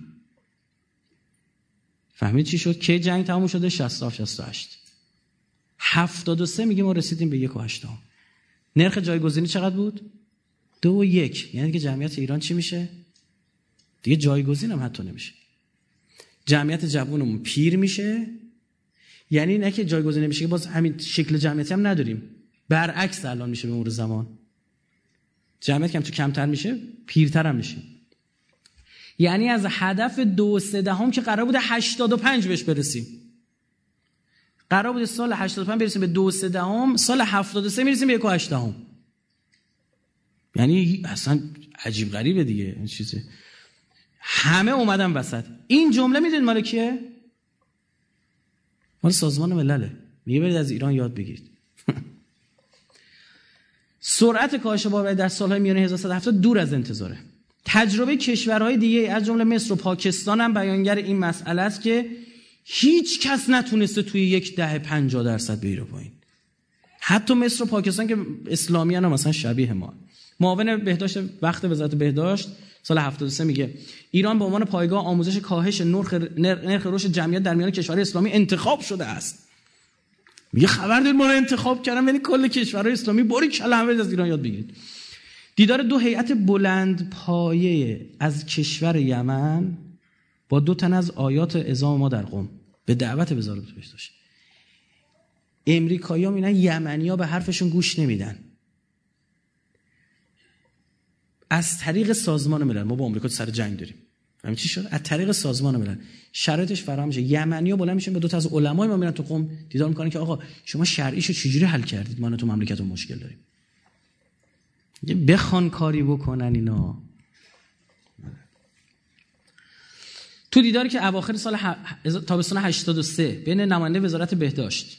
فهمید چی شد؟ که جنگ تموم شده؟ 67 68 73 میگه ما رسیدیم به 1.8 نرخ جایگزینی چقدر بود؟ دو و یک. یعنی که جمعیت ایران چی میشه؟ دیگه جایگزین هم حتی نمیشه. جمعیت جوونمون پیر میشه. یعنی نه که جایگزین نمیشه که باز همین شکل جمعیتی هم نداریم. برعکس الان میشه به مرور زمان. جمعیت کم تو کمتر میشه پیرتر هم میشه. یعنی از هدف دو سه دهم که قرار بوده 85 بهش برسیم. قرار بوده سال 85 برسیم به دو سه دهم سال 73 می‌رسیم به 1 8 دهم. یعنی اصلا عجیب غریبه دیگه این چیزه. همه اومدن وسط. این جمله می‌دونید مال کیه؟ مال سازمان ملله. میگه برید از ایران یاد بگیرید. سرعت کاهش باروری در سالهای میانه 1170 دور از انتظاره. تجربه کشورهای دیگه از جمله مصر و پاکستان هم بیانگر این مسئله است که هیچ کس نتونسته توی یک دهه 50 درصد بگیره پایین. حتی مصر و پاکستان که اسلامی هم مثلا شبیه ما. معاون بهداشت وقت وزارت بهداشت سال 73 میگه ایران به عنوان پایگاه آموزش کاهش نرخ نرخ رشد جمعیت در میان کشورهای اسلامی انتخاب شده است. میگه خبر دارید ما رو انتخاب کردن یعنی کل کشورهای اسلامی باری کلمه از ایران یاد بگیرید. دیدار دو هیئت بلند پایه از کشور یمن با دو تن از آیات ازام ما در قم. به دعوت وزارت بهداشت امریکایی‌ها میگن یمنی‌ها به حرفشون گوش نمیدن. از طریق سازمان ملل ما با آمریکا سر جنگ داریم. همین چی شد؟ از طریق سازمان ملل. شرایطش فراهم میشه. یمنی‌ها بالا میشن به دو تا از علمای ما میرن تو قم. دیدار می‌کنن که آقا شما شرعیشو چجوری حل کردید؟ ما تو مملکتمون مشکل داریم. بخوان کاری بکنن اینا. تو دیداری که اواخر سال ه... تابستان 83 بین نماینده وزارت بهداشت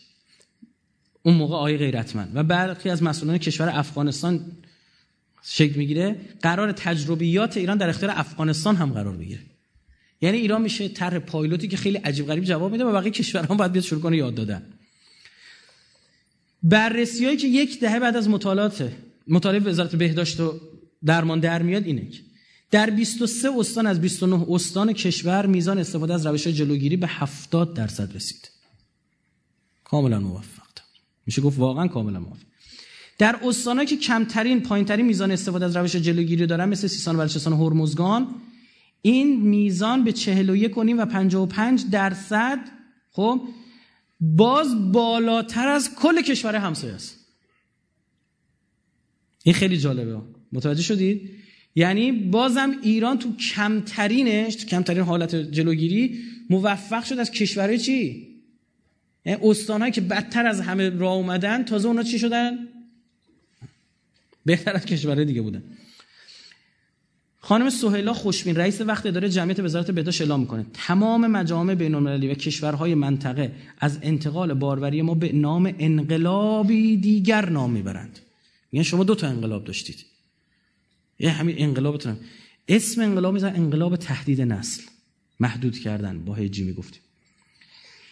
اون موقع آقای غیرتمند و برخی از مسئولان کشور افغانستان شکل می‌گیره قرار تجربیات ایران در اختیار افغانستان هم قرار بگیره. یعنی ایران میشه طرح پایلوتی که خیلی عجیب غریب جواب میده و بقیه کشورها باید بیاد شروع کنه یاد دادن. بررسی که یک دهه بعد از مطالعات مطالعه وزارت بهداشت و درمان در میاد اینه در 23 استان از 29 استان کشور میزان استفاده از روش جلوگیری به 70 درصد رسید. کاملا موفق. میشه گفت واقعا کاملا موفق. در استانایی که کمترین پایینترین میزان استفاده از روش جلوگیری دارن مثل سیستان و بلوچستان و هرمزگان این میزان به 41 و 55 درصد خب باز بالاتر از کل کشور همسایه است. این خیلی جالبه. متوجه شدید یعنی بازم ایران تو کمترینش تو کمترین حالت جلوگیری موفق شد از کشورهای چی؟ یعنی استانهایی که بدتر از همه راه اومدن تازه اونا چی شدن؟ بهتر از کشورهای دیگه بودن. خانم سهیلا خوشبین رئیس وقت اداره جمعیت وزارت بهداشت اعلام می‌کنه. تمام مجامع بین المللی و کشورهای منطقه از انتقال باروری ما به نام انقلابی دیگر نام می‌برند. یعنی شما دو تا انقلاب داشتید. یه همین انقلابتون اسم انقلاب می‌ذارن انقلاب تهدید نسل. محدود کردن. با هجی می‌گفتیم.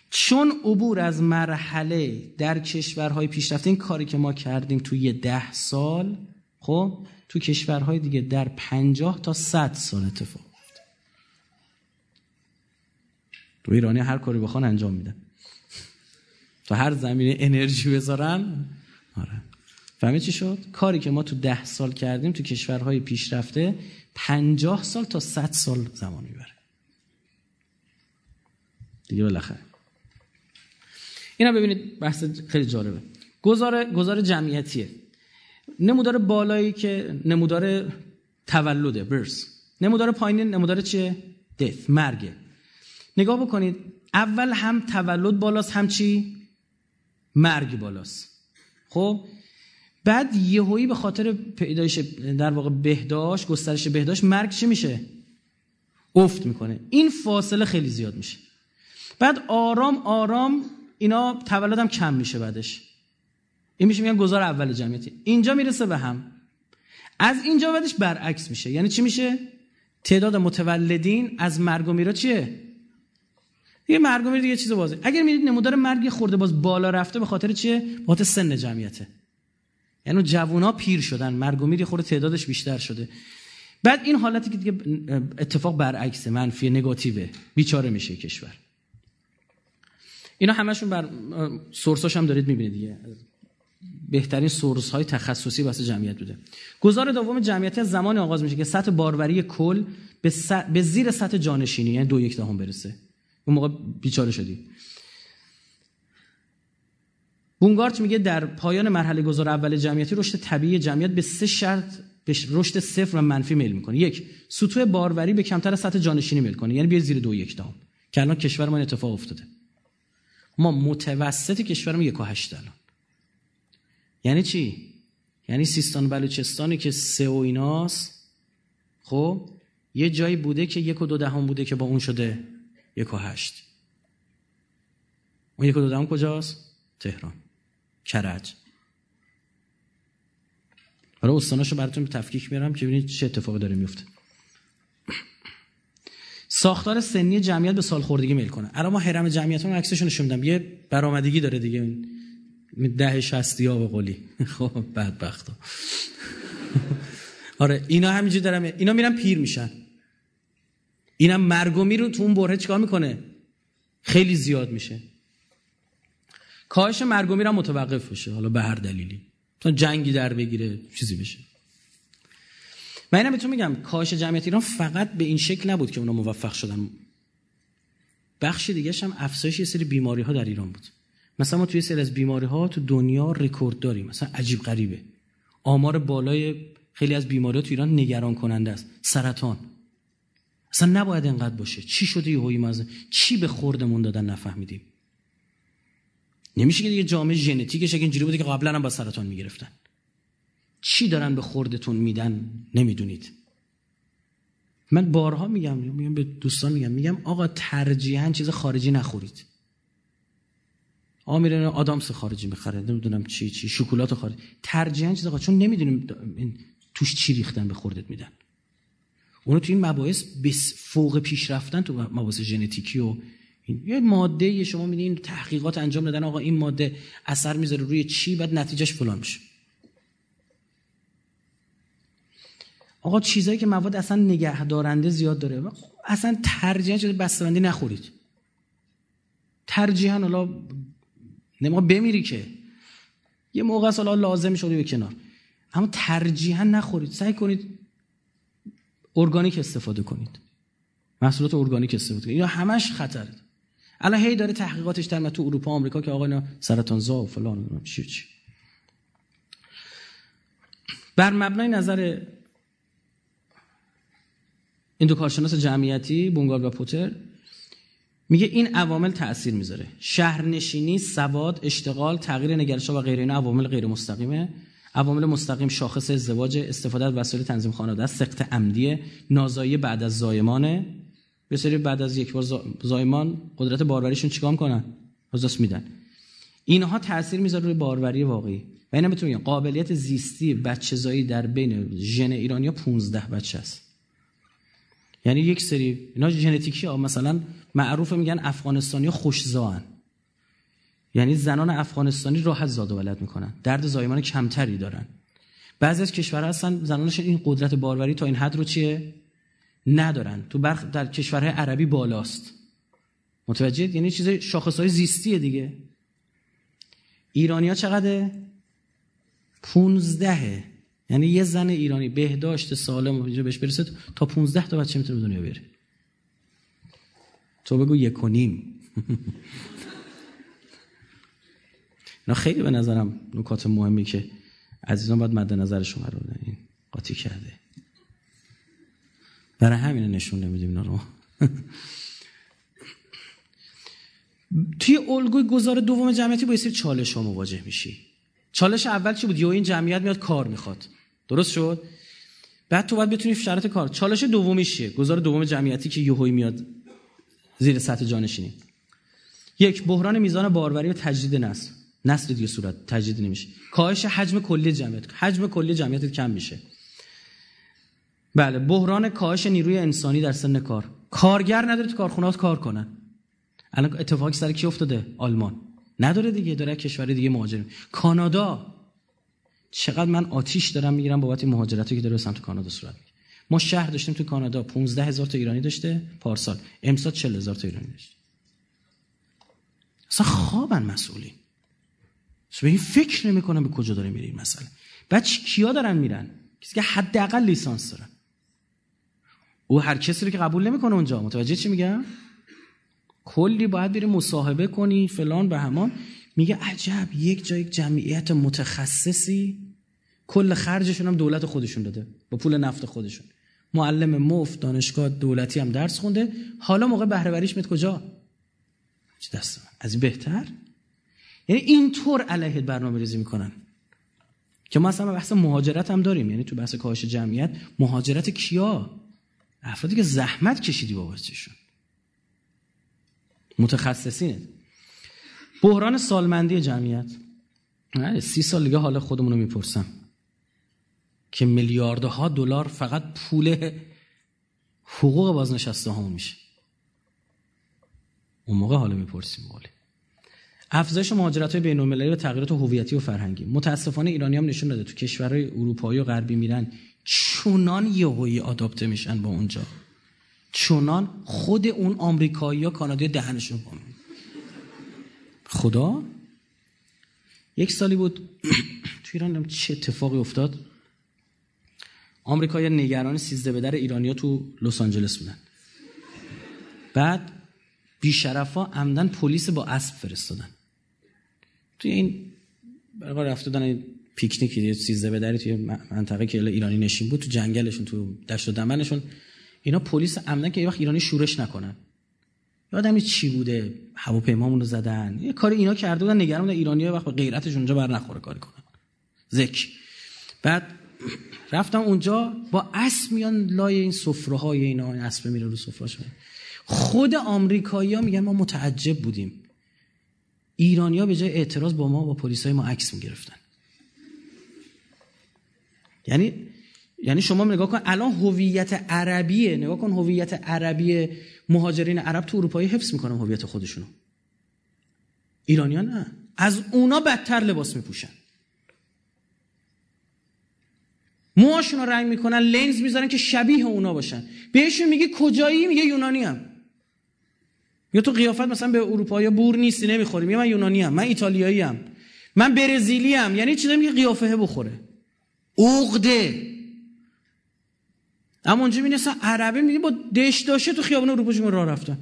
چون عبور از مرحله در کشورهای پیشرفته این کاری که ما کردیم توی ده سال خب تو کشورهای دیگه در پنجاه تا صد سال اتفاق افتاد. تو ایرانی هر کاری بخوان انجام میدن. تو هر زمینه انرژی بذارن آره. فهمید چی شد؟ کاری که ما تو ده سال کردیم تو کشورهای پیشرفته پنجاه سال تا صد سال زمان می‌بره. دیگه بالاخره. اینا ببینید بحث خیلی جالبه. گزار گزار جمعیتیه. نمودار بالایی که نمودار تولده برس. نمودار پایینی نمودار چیه؟ دث مرگه. نگاه بکنید اول هم تولد بالاست هم چی؟ مرگ بالاست. خب؟ بعد یهویی به خاطر پیدایش در واقع بهداشت گسترش بهداشت مرگ چی میشه؟ افت می‌کنه. این فاصله خیلی زیاد میشه. بعد آرام آرام اینا تولدم کم میشه بعدش. این میشه میگن گذار اول جمعیتی. اینجا می‌رسه به هم. از اینجا بعدش برعکس میشه. یعنی چی میشه؟ تعداد متولدین از مرگ و میرا چیه؟ یه مرگ و میرا دیگه چیز بازه اگر میرید نمودار مرگ خورده باز بالا رفته به خاطر چیه؟ به خاطر سن جمعیته. یعنی جوونا پیر شدن مرگ و میر خورده تعدادش بیشتر شده. بعد این حالتی که دیگه اتفاق برعکس منفی نگاتیوه. بیچاره میشه کشور. اینا همشون بر سورساش هم دارید می‌بینید دیگه. بهترین سورس های تخصصی واسه جمعیت بوده. گزار دوم جمعیت از زمان آغاز میشه که سطح باروری کل به, به زیر سطح جانشینی یعنی دو یک دهم برسه. اون موقع بیچاره شدی. بونگارت میگه در پایان مرحله گذار اول جمعیتی رشد طبیعی جمعیت به سه شرط به رشد صفر و منفی میل می‌کنه. یک سطوح باروری به کمتر از سطح جانشینی میل کنه. یعنی بیاد زیر دو یک دهم که الان کشور ما اتفاق افتاده. ما متوسط کشورمون یک و هشت الان. یعنی چی؟ یعنی سیستان بلوچستانی که سه و ایناست خب یه جایی بوده که یک و دو دهم بوده که با اون شده یک و هشت. اون یک و دو دهم کجاست؟ تهران. کرج. حالا استاناشو براتون تفکیک میارم که ببینید چه اتفاقی داره میفته. ساختار سنی جمعیت به سال خوردگی میل کنه. الان ما حرم جمعیت رو عکسشون نشون میدم. یه برآمدگی داره دیگه. ده شستی ها به قولی. خب بدبختا. آره اینا همینجوری دارم اینا میرن پیر میشن. اینم مرگ و رو تو اون بره چیکار می‌کنه؟ خیلی زیاد میشه. کاهش مرگ و متوقف بشه. حالا به هر دلیلی. مثلا جنگی در بگیره چیزی بشه. من اینم بهتون میگم کاهش جمعیت ایران فقط به این شکل نبود که اونا موفق شدن. بخش دیگه هم افزایش یه سری بیماری ها در ایران بود. مثلا ما توی سری از بیماری ها تو دنیا رکورد داریم. مثلا عجیب غریبه. آمار بالای خیلی از بیماری ها تو ایران نگران کننده است. سرطان. اصلا نباید انقدر باشه. چی شده یهویی مزه؟ چی به خوردمون دادن؟ نفهمیدیم. نمیشه که دیگه جامعه ژنتیکش اگه اینجوری بوده که قبلا هم با سرطان می‌گرفتن. چی دارن به خوردتون میدن نمی‌دونید. من بارها میگم میگم به دوستان میگم میگم آقا ترجیحاً چیز خارجی نخورید. آقا میره آدامس خارجی می‌خره نمی‌دونم چی چی شکلات خارجی ترجیحاً چیز خارجی چون نمی‌دونیم توش چی ریختن به خوردت میدن. اونو تو این مباحث بس فوق پیش رفتن تو مباحث ژنتیکی و یه ماده شما میدین تحقیقات انجام دادن آقا این ماده اثر می‌ذاره روی چی؟ بعد نتیجهش فلان میشه. آقا چیزایی که مواد اصلا نگه دارنده زیاد داره. اصلا ترجیحاً چیز بسته‌بندی نخورید. ترجیحاً حالا نمی‌خواد بمیری که. یه موقع حالا لازم شده به کنار. اما ترجیحاً نخورید. سعی کنید ارگانیک استفاده کنید. محصولات ارگانیک استفاده کنید. یا همش خطره الان هی داره تحقیقاتش در تو اروپا آمریکا که آقا اینا سرطان زا و فلان چی چی. بر مبنای نظر این دو کارشناس جمعیتی بونگال و پوتر میگه این عوامل تاثیر می‌ذاره. شهرنشینی سواد اشتغال تغییر نگرش و غیره اینا عوامل غیر مستقیمه. عوامل مستقیم شاخص ازدواج استفاده از وسایل تنظیم خانواده است سقط عمدی نازایی بعد از زایمانه سری بعد از یک بار زایمان قدرت باروریشون چیکار کنن از میدن. اینها تاثیر می‌ذاره روی باروری واقعی. و اینا می‌تونم قابلیت زیستی بچه زایی در بین ژن ایرانیا 15 بچه است. یعنی یک سری اینا ژنتیکی ها مثلا معروف میگن افغانستانی خوشزان یعنی زنان افغانستانی راحت زاد و ولد می‌کنن. درد زایمان کمتری دارن. بعضی از کشورها هستن زنانش این قدرت باروری تا این حد رو چیه؟ ندارن. تو برخ در کشورهای عربی بالاست. متوجه؟ یعنی چیز شاخصهای زیستیه دیگه. ایرانیا چقدر 15 یعنی یه زن ایرانی بهداشت سالم اینجا بهش برسه تا 15 تا بچه می‌تونه دنیا بیاره. تو بگو یک و نیم. اینا خیلی به نظرم نکات مهمی که عزیزان باید مد نظر شما رو این قاطی کرده. برای همین نشون نمیدیم رو. توی الگوی گذار دوم جمعیتی با سری چالش ها مواجه میشی. چالش اول چی بود؟ یا این جمعیت میاد کار می‌خواد. درست شد؟ بعد تو باید بتونی شرط کار. چالش دومی چیه؟ گذار دوم جمعیتی که یهویی میاد زیر سطح جانشینی. یک بحران میزان باروری و تجدید نسل. نسل دیگه صورت تجدید نمیشه. کاهش حجم کلی جمعیت. حجم کلی جمعیت کم میشه. بله بحران کاهش نیروی انسانی در سن کار. کارگر نداره تو کارخونات کار کنن الان اتفاقی سر کی افتاده؟ آلمان. نداره دیگه داره کشور دیگه مهاجر. کانادا. چقدر من آتیش دارم می‌گیرم بابت مهاجرتی که داره سمت کانادا صورت می‌گیره. ما شهر داشتیم تو کانادا 15 هزار تا ایرانی داشته پارسال. امسال 40 هزار تا ایرانی داشته. اصلا خوابن مسئولین. این فکر نمی‌کنم به کجا داره میره این مسئله. بعد کیا دارن میرن؟ کسی که حداقل لیسانس دارن. او هر کسی رو که قبول نمی‌کنه اونجا. متوجه چی میگم؟ کلی باید بری مصاحبه کنی فلان به همان. میگه عجب یک جای جمعیت متخصصی کل خرجشون هم دولت خودشون داده با پول نفت خودشون. معلم مفت دانشگاه دولتی هم درس خونده. حالا موقع بهره وریش کجا؟ چه دست از این بهتر؟ یعنی اینطور علیه برنامه ریزی می‌کنن. که ما اصلا بحث مهاجرت هم داریم. یعنی تو بحث کاهش جمعیت مهاجرت کیا؟ افرادی که زحمت کشیدی بابتشون متخصصینه بحران سالمندی جمعیت. سی سال دیگه حال خودمون رو می‌پرسم. که میلیاردها دلار فقط پول حقوق بازنشسته همون میشه. اون موقع حالا می‌پرسیم ولی افزایش مهاجرت های بین المللی و تغییرات هویتی و فرهنگی. متاسفانه ایرانی هم نشون داده تو کشورهای اروپایی و غربی میرن چونان یهویی آداپته میشن با اونجا. چونان خود اون آمریکایی یا کانادایی دهنشون با خدا؟ یک سالی بود تو ایران چه اتفاقی افتاد. آمریکایی نگران سیزده به در ایرانیا تو لس آنجلس بودن. بعد بیشرفا عمدن پلیس با اسب فرستادن. توی این برقا رفته دادن پیکنیکی سیزده به دری توی منطقه که ایرانی نشین بود تو جنگلشون تو دشت و دمنشون. اینا پلیس عمدن که یه وقت ایرانی شورش نکنن. یادم چی بوده؟ هواپیمامون رو زدن. یه کاری اینا کرده بودن نگران بودن ایرانی وقت غیرتش اونجا بر نخوره کاری کنن. زک بعد رفتم اونجا با اسب میان لای این سفره های اینا. این اسب میره رو سفره خود آمریکایی ها میگن ما متعجب بودیم. ایرانیا به جای اعتراض با ما با پلیسای ما عکس می‌گرفتن. یعنی یعنی شما نگاه کن الان هویت عربیه نگاه کن هویت عربی مهاجرین عرب تو اروپایی حفظ می‌کنن هویت خودشونو. ایرانیا نه. از اونا بدتر لباس میپوشن. موهاشون رو رنگ می‌کنن لنز می‌ذارن که شبیه اونا باشن. بهشون میگه کجایی؟ میگه یونانی هم. یا تو قیافت مثلا به اروپایی بور نیستی نمی‌خوری. میگه من یونانی هم من ایتالیایی هم من برزیلی هم. یعنی چیزی میگه قیافه بخوره. عقده اما اونجا می‌نویسن عربی میگه با دش داشته تو خیابون اروپا راه رفتن.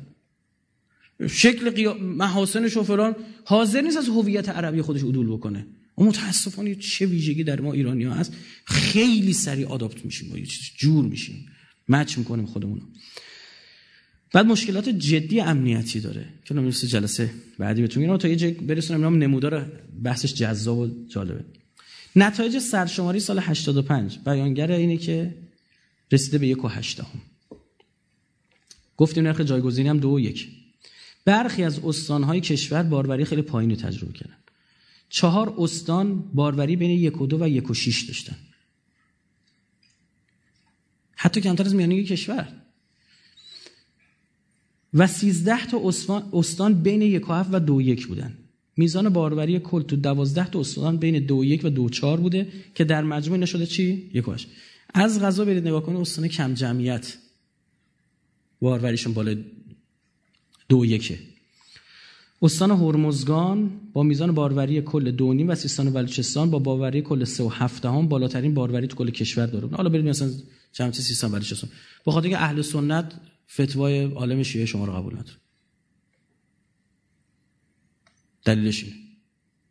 شکل قیا... محاسنش و حاضر نیست از هویت عربی خودش عدول بکنه. و متاسفانه چه ویژگی در ما ایرانی ها هست. خیلی سریع آداپت میشیم با یه چیز جور میشیم. مچ می‌کنیم خودمون بعد مشکلات جدی امنیتی داره. که مثل جلسه بعدی بهتون اینا تا یه جای برسونم نمودار بحثش جذاب و جالبه. نتایج سرشماری سال 85 بیانگر اینه که رسیده به یک و هشتهم گفتیم نرخ جایگزینی هم دو و یک. برخی از استانهای کشور باروری خیلی پایینی تجربه کردن. چهار استان باروری بین یک و دو و یک و شیش داشتن. حتی کمتر از میانگی کشور. و سیزده تا استان بین یک و هفت و دو یک بودن. میزان باروری کل تو دوازده تا استان بین دو یک و دو چار بوده که در مجموع نشده چی؟ یک از غذا برید نگاه کنید استان کم جمعیت. باروریشون بالای دو یکه. استان هرمزگان با میزان باروری کل دو نیم و سیستان و بلوچستان با باروری کل سه و هفته هم بالاترین باروری تو کل کشور داره. حالا برید مثلا جمعیت سیستان و بلوچستان. به خاطر که اهل سنت فتوای عالم شیعه شما رو قبول نداره. دلیلش اینه.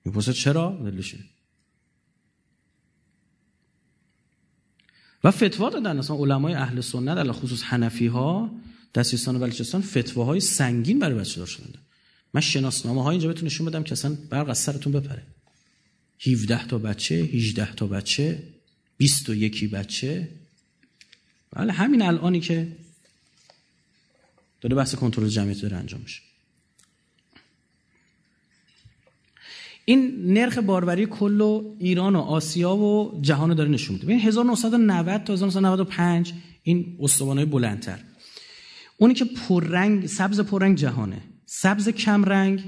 می‌پرسه چرا؟ دلیلش اینه. و فتوا دادن. اصلا علمای اهل سنت علی خصوص حنفی ها در سیستان و بلوچستان فتواهای سنگین برای بچه دار شدن من شناسنامه ها اینجا بهتون نشون بدم که اصلا برق از سرتون بپره. 17 تا بچه 18 تا بچه 21 بچه. بله همین الانی که داره بحث کنترل جمعیت داره انجام میشه. این نرخ باروری کل و ایران و آسیا و جهان داره نشون میده. ببین 1990 تا 1995 این استوانهای بلندتر. اونی که پررنگ سبز پررنگ جهانه. سبز کم رنگ.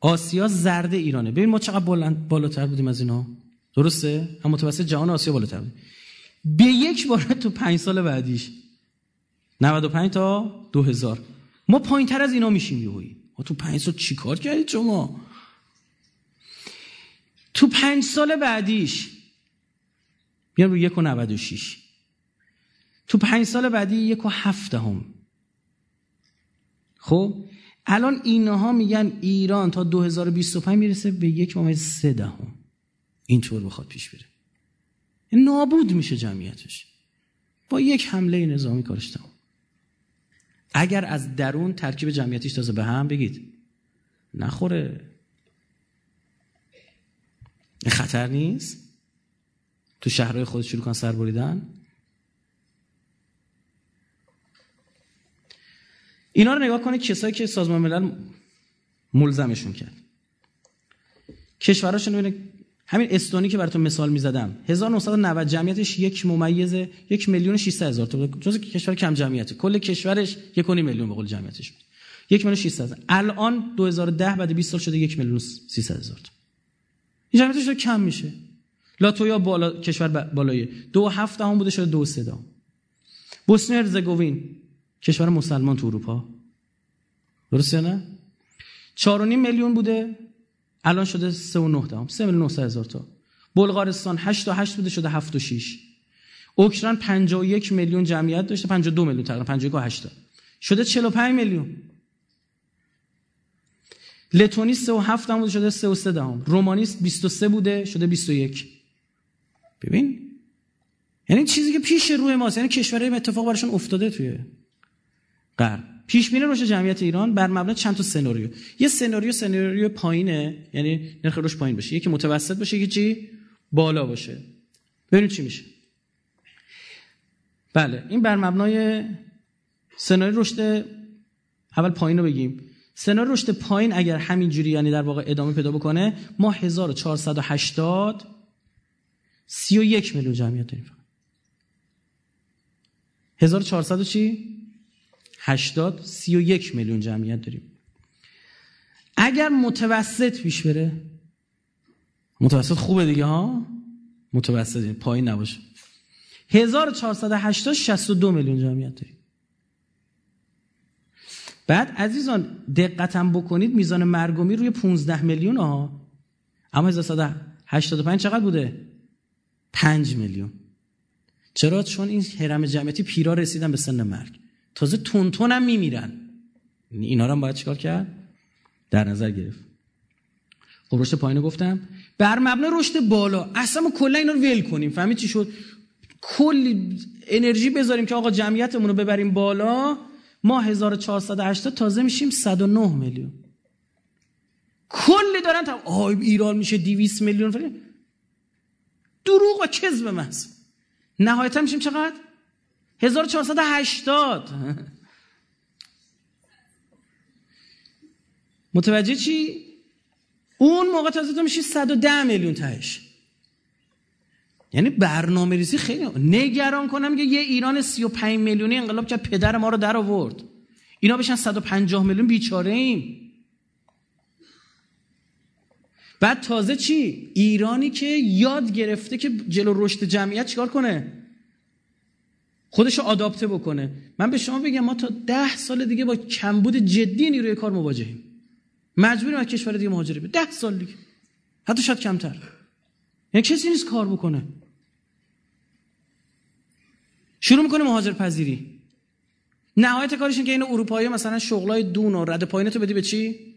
آسیا زرد ایرانه. ببین ما چقدر بلند بالاتر بودیم از اینا. درسته؟ اما متوسط جهان آسیا بالاتر بودیم. به یک بار تو پنج سال بعدیش. 95 تا 2000 ما پایین تر از اینا میشیم یهویی تو پنج سال چیکار کردید شما؟ تو پنج سال بعدیش. بیان رو یک و نود و شیش. تو پنج سال بعدی یک و هفته هم خب؟ الان اینها میگن ایران تا 2025 می‌رسه به یک ممیز سه دهم. اینطور بخواد پیش بره. نابود میشه جمعیتش. با یک حمله نظامی کارش تمام. اگر از درون ترکیب جمعیتیش تازه به هم بگید. نخوره. خطر نیست؟ تو شهرهای خود شروع کن سر بریدن؟ اینا رو نگاه کنید کسایی که سازمان ملل ملزمشون کرد. کشوراشون ببینید همین استونی که براتون مثال می‌زدم. 1990 جمعیتش یک ممیز یک میلیون 600 هزار. تا جز کشور کم جمعیته. کل کشورش یک میلیون به قول جمعیتش یک میلیون 600 الان 2010 بعد 20 سال شده یک میلیون 300 هزار. تا این جمعیتش داره کم میشه. لاتویا بالا کشور بالایی دو هفت هم بوده شده دو سه دام بوسنی هرزگوین کشور مسلمان تو اروپا. درسته نه؟ 4.5 میلیون بوده. الان شده 3 و 9 دهم. 3 میلیون 900 هزار تا. بلغارستان 8 تا 8 بوده شده 7 و 6 اوکراین 51 میلیون جمعیت داشته 52 میلیون تقریبا 51 و 8 شده 45 میلیون. لتونی 3 و 7 هم بوده شده 3 و 3 دهم. رومانی 23 بوده شده 21 ببین یعنی چیزی که پیش روی ماست یعنی کشورهای اتفاق براشون افتاده توی غرب. پیش بینی رشد جمعیت ایران بر مبنای چند تا سناریو. یه سناریو سناریو پایینه یعنی نرخ رشد پایین باشه. یکی متوسط باشه یکی چی؟ بالا باشه. ببینید چی میشه. بله این بر مبنای سناریو رشد اول پایین رو بگیم. سناریو رشد پایین اگر همینجوری یعنی در واقع ادامه پیدا بکنه ما 1480 31 میلیون جمعیت داریم 1400 چی؟ 80 31 میلیون جمعیت داریم. اگر متوسط پیش بره متوسط خوبه دیگه ها؟ متوسط پایین نباشه. 1480 62 میلیون جمعیت داریم. بعد عزیزان دقتم بکنید میزان مرگومی روی 15 میلیون ها. اما 1185 چقدر بوده؟ 5 میلیون. چرا؟ چون این هرم جمعیتی پیرا رسیدن به سن مرگ. تازه تون هم میمیرن. اینا رو هم باید چیکار کرد؟ در نظر گرفت. خب رشد پایین گفتم. بر مبنای رشد بالا. اصلا ما کلا اینا رو ول کنیم. فهمید چی شد؟ کل انرژی بذاریم که آقا جمعیتمون رو ببریم بالا. ما 1480 تازه میشیم 109 میلیون. کلی دارن تا آی ایران میشه 200 میلیون فلان دروغ و کذب محض. نهایتا میشیم چقدر؟ 1480 متوجه چی؟ اون موقع تازه تو میشی 110 میلیون تهش. یعنی برنامه ریزی خیلی نگران کنم که یه ایران 35 میلیونی انقلاب که پدر ما رو در آورد. اینا بشن 150 میلیون بیچاره ایم بعد تازه چی؟ ایرانی که یاد گرفته که جلو رشد جمعیت چیکار کنه؟ خودشو آداپته بکنه. من به شما بگم ما تا ده سال دیگه با کمبود جدی نیروی کار مواجهیم. مجبوریم از کشور دیگه مهاجره ده سال دیگه. حتی شاید کمتر. یعنی کسی نیست کار بکنه. شروع می‌کنه مهاجر پذیری نهایت کارش این که این اروپایی مثلا شغلای دون و رد پایین تو بدی به چی؟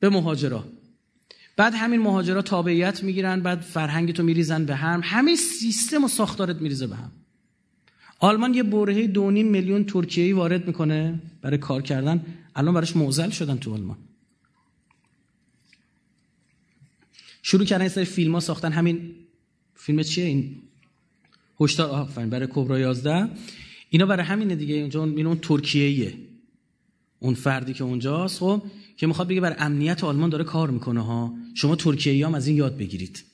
به مهاجرا. بعد همین مهاجرا تابعیت می‌گیرن بعد فرهنگ تو میریزن به هم. همه سیستم و ساختارت میریزه به هم. آلمان یه برهه دو میلیون ترکیه‌ای وارد می‌کنه برای کار کردن. الان براش موزل شدن تو آلمان. شروع کردن این سری فیلم ها ساختن. همین فیلم چیه این؟ هشدار آفرین برای کبرا 11 اینا برای همینه دیگه اینجا اون اون ترکیه‌ایه. اون فردی که اونجاست خب که می‌خواد بگه برای امنیت آلمان داره کار می‌کنه ها. شما ترکیه هم از این یاد بگیرید.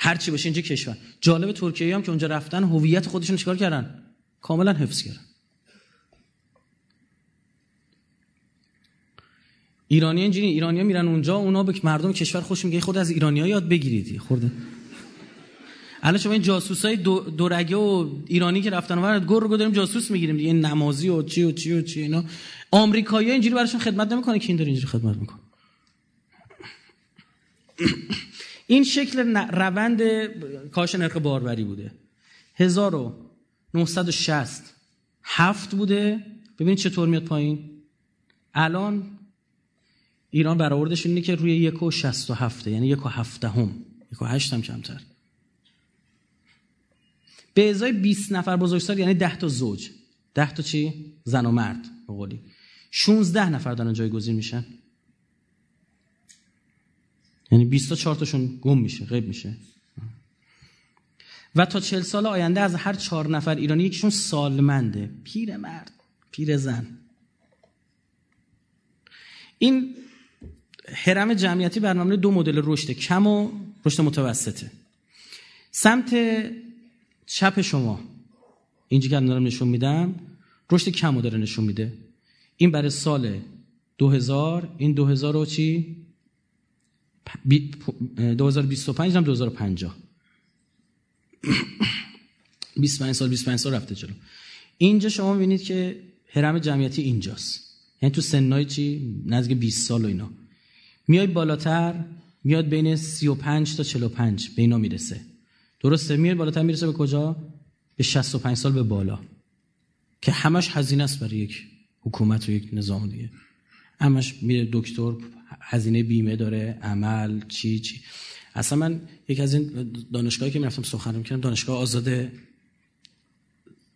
هر چی باشه اینجا کشور. جالب ترکیه هم که اونجا رفتن هویت خودشون چیکار کردن؟ کاملا حفظ کردن. ایرانی اینجوری ایرانی ها میرن اونجا اونا به مردم کشور خوش میگه خود از ایرانی ها یاد بگیرید. خورده. الان شما این جاسوسای دو دورگه و ایرانی که رفتن اونور گر رو داریم جاسوس می‌گیریم. دیگه نمازی و چی و چی و چی اینا. آمریکایی‌ها اینجوری براشون خدمت نمی‌کنه که این داره اینجوری خدمت می‌کنه. این شکل روند کاش نرخ باروری بوده. 1960 هفت بوده. ببینید چطور میاد پایین. الان ایران برآوردش اینه که روی یک و شست و هفته یعنی یک و هفته هم یک و هشت هم کمتر. به ازای 20 نفر بزرگسال یعنی 10 تا زوج. 10 تا چی؟ زن و مرد به قولی. 16 نفر دارن جایگزین میشن. یعنی 20 تا 4 تاشون گم میشه غیب میشه. و تا 40 سال آینده از هر چهار نفر ایرانی یکیشون سالمنده. پیر مرد پیر زن. این حرم جمعیتی برنامه دو مدل رشد کم و رشد متوسطه. سمت چپ شما اینجا که دارم نشون میدم رشد کم داره نشون میده. این برای سال 2000 این 2000 رو چی؟ 2025 هم 2050 25 سال 25 سال رفته جلو. اینجا شما می‌بینید که حرم جمعیتی اینجاست. یعنی تو سنای چی؟ نزدیک 20 سال و اینا. میای بالاتر میاد بین 35 تا 45 به اینا می‌رسه. درسته؟ میاد بالاتر می‌رسه به کجا؟ به 65 سال به بالا. که همش هزینه است برای یک حکومت و یک نظام دیگه. همش میره دکتر هزینه بیمه داره عمل چی چی. اصلا من یک از این دانشگاهی که می‌رفتم سخن می‌کردم دانشگاه آزاد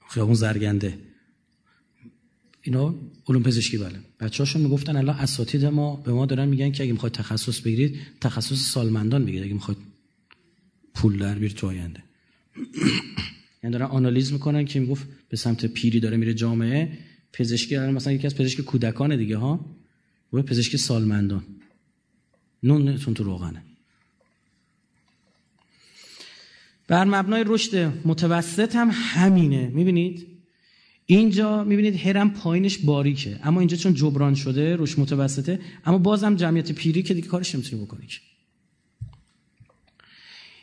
خیابون زرگنده. اینا علوم پزشکی بله. بچه‌هاشون می‌گفتن الان اساتید ما به ما دارن میگن که اگه می‌خواید تخصص بگیرید تخصص سالمندان بگیرید. اگه می‌خواید پول در بیارید تو آینده. یعنی دارن آنالیز می‌کنن که می‌گفت به سمت پیری داره میره جامعه. پزشکی الان مثلا یکی از پزشک کودکان دیگه ها؟ و پزشکی سالمندان. نونتون تو روغنه. بر مبنای رشد متوسط هم همینه. می‌بینید؟ اینجا می‌بینید هرم پایینش باریکه. اما اینجا چون جبران شده روش متوسطه اما بازم جمعیت پیری که دیگه کارش نمی‌تونی بکنی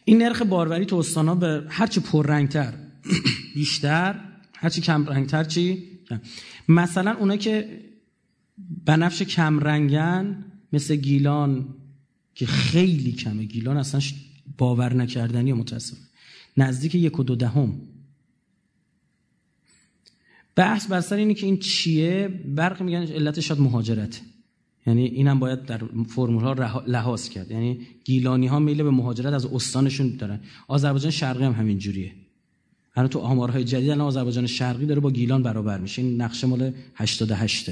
این نرخ باروری تو استانا به هرچی پررنگتر بیشتر هرچی کم رنگتر چی؟ مثلا اونا که بنفش کم رنگن مثل گیلان که خیلی کمه. گیلان اصلا باور نکردنی و متاسف نزدیک یک و دو دهم. بحث بر سر اینه که این چیه؟ برق میگن علت شاید مهاجرت. یعنی اینم باید در فرمول ها لحاظ کرد. یعنی گیلانی ها میل به مهاجرت از استانشون دارن. آذربایجان شرقی هم همین جوریه. الان تو آمارهای جدید الان آذربایجان شرقی داره با گیلان برابر میشه. این نقشه مال 88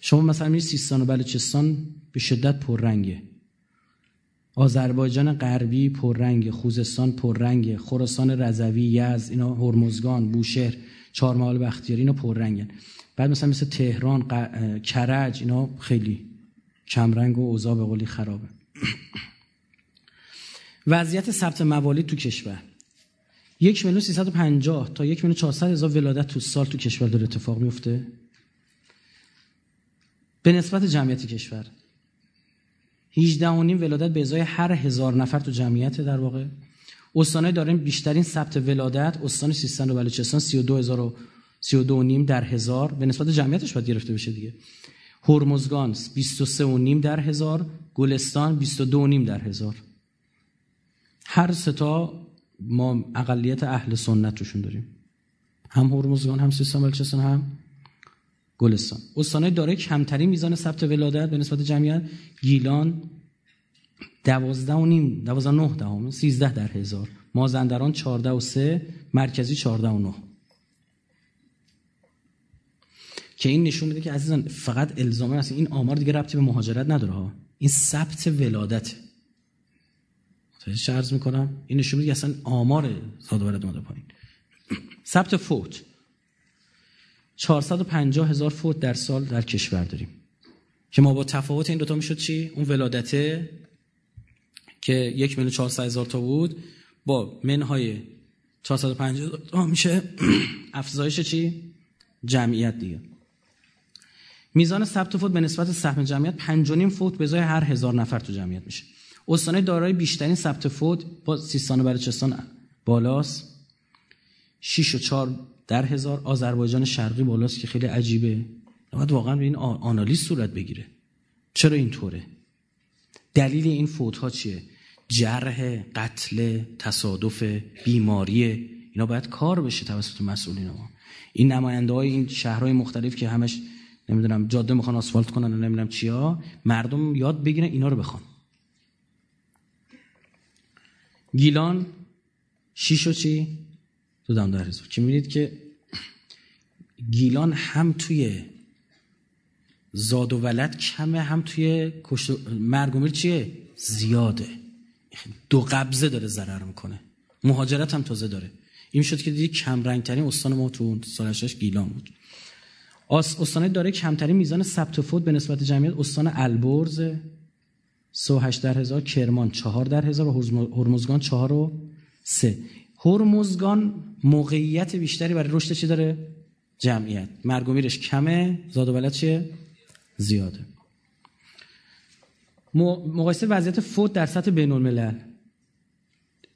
شما مثلا میری سیستان و بلوچستان به شدت پررنگه. آذربایجان غربی پررنگ خوزستان پررنگ خراسان رضوی یزد اینا هرمزگان بوشهر. چهارمحال بختیاری اینا پررنگن. بعد مثلا مثل تهران کرج اینا خیلی کمرنگ و اوضاع به قولی خرابه. وضعیت ثبت موالید تو کشور. یک میلیون پنجاه تا یک میلیون چهارصد هزار ولادت تو سال تو کشور داره اتفاق میفته. به نسبت جمعیت کشور. 18 و نیم ولادت به ازای هر هزار نفر تو جمعیت در واقع. استانهای داریم بیشترین ثبت ولادت استان سیستان و بلوچستان 32000 32 نیم در هزار. به نسبت جمعیتش باید گرفته بشه دیگه. هرمزگان 23 و نیم در هزار. گلستان 22 نیم در هزار. هر ستا ما اقلیت اهل سنت روشون داریم. هم هرمزگان هم سیستان بلوچستان هم گلستان. استانهای داره کمترین میزان ثبت ولادت به نسبت جمعیت گیلان دوازده و نیم دوازده نه دهم سیزده در هزار. مازندران چارده و سه مرکزی چارده و نه. که این نشون میده که عزیزان فقط الزامه هست این آمار دیگه ربطی به مهاجرت نداره ها. این ثبت ولادت. عرض می‌کنم؟ این نشون میده اصلا آمار زاد ولد اومده پایین. ثبت فوت. 450 هزار فوت در سال در کشور داریم. که ما با تفاوت این دوتا می‌شد چی؟ اون ولادته که یک میلیون 400 هزار تا بود با منهای 450 تا میشه افزایش چی؟ جمعیت دیگه. میزان ثبت فوت به نسبت سهم جمعیت 5.5 فوت به ازای هر هزار نفر تو جمعیت میشه. استانهای دارای بیشترین ثبت فوت با سیستان و بلوچستان بالاست. 6 و 4 در هزار. آذربایجان شرقی بالاست که خیلی عجیبه. باید واقعا به این آنالیز صورت بگیره. چرا اینطوره؟ دلیل این فوت ها چیه؟ جرح قتل تصادف بیماری اینا باید کار بشه توسط مسئولین ما. این نماینده های این شهرهای مختلف که همش نمی‌دونم جاده می‌خوان آسفالت کنن نمی‌دونم چیا مردم یاد بگیرن اینا رو بخوان. گیلان شیش و چی؟ دو دم در هزار. که می‌بینید که گیلان هم توی زاد و ولد کمه هم توی مرگ چیه؟ زیاده. دو قبضه داره ضرر می‌کنه. مهاجرت هم تازه داره. این شد که دیدی کم رنگ ترین استان ما تو سال گیلان بود. استان داره کمترین میزان ثبت فوت به نسبت جمعیت. استان البرز 38 در هزار کرمان 4 در هزار و هرمزگان 4 و 3 هرمزگان موقعیت بیشتری برای رشد چی داره؟ جمعیت. مرگ و میرش کمه زاد و ولد چیه؟ زیاده. مقایسه وضعیت فوت در سطح بین الملل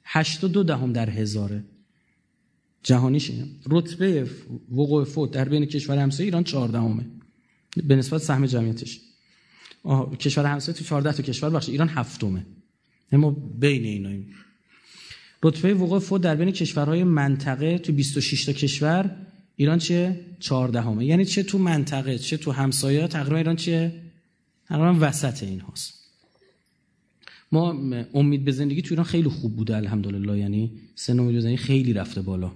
82 دهم در هزاره. جهانیش اینه رتبه وقوع فوت در بین کشور همسایه ایران 14 همه به نسبت سهم جمعیتش. کشور همسایه تو 14 تا کشور بخش. ایران هفتمه. ما بین ایناییم رتبه وقوع فوت در بین کشورهای منطقه تو 26 تا کشور ایران چیه 14 همه یعنی چه تو منطقه چه تو همسایه تقریبا ایران چیه؟ تقریبا وسط این هاست ما امید به زندگی تو ایران خیلی خوب بوده الحمدلله. یعنی سن امید زندگی خیلی رفته بالا.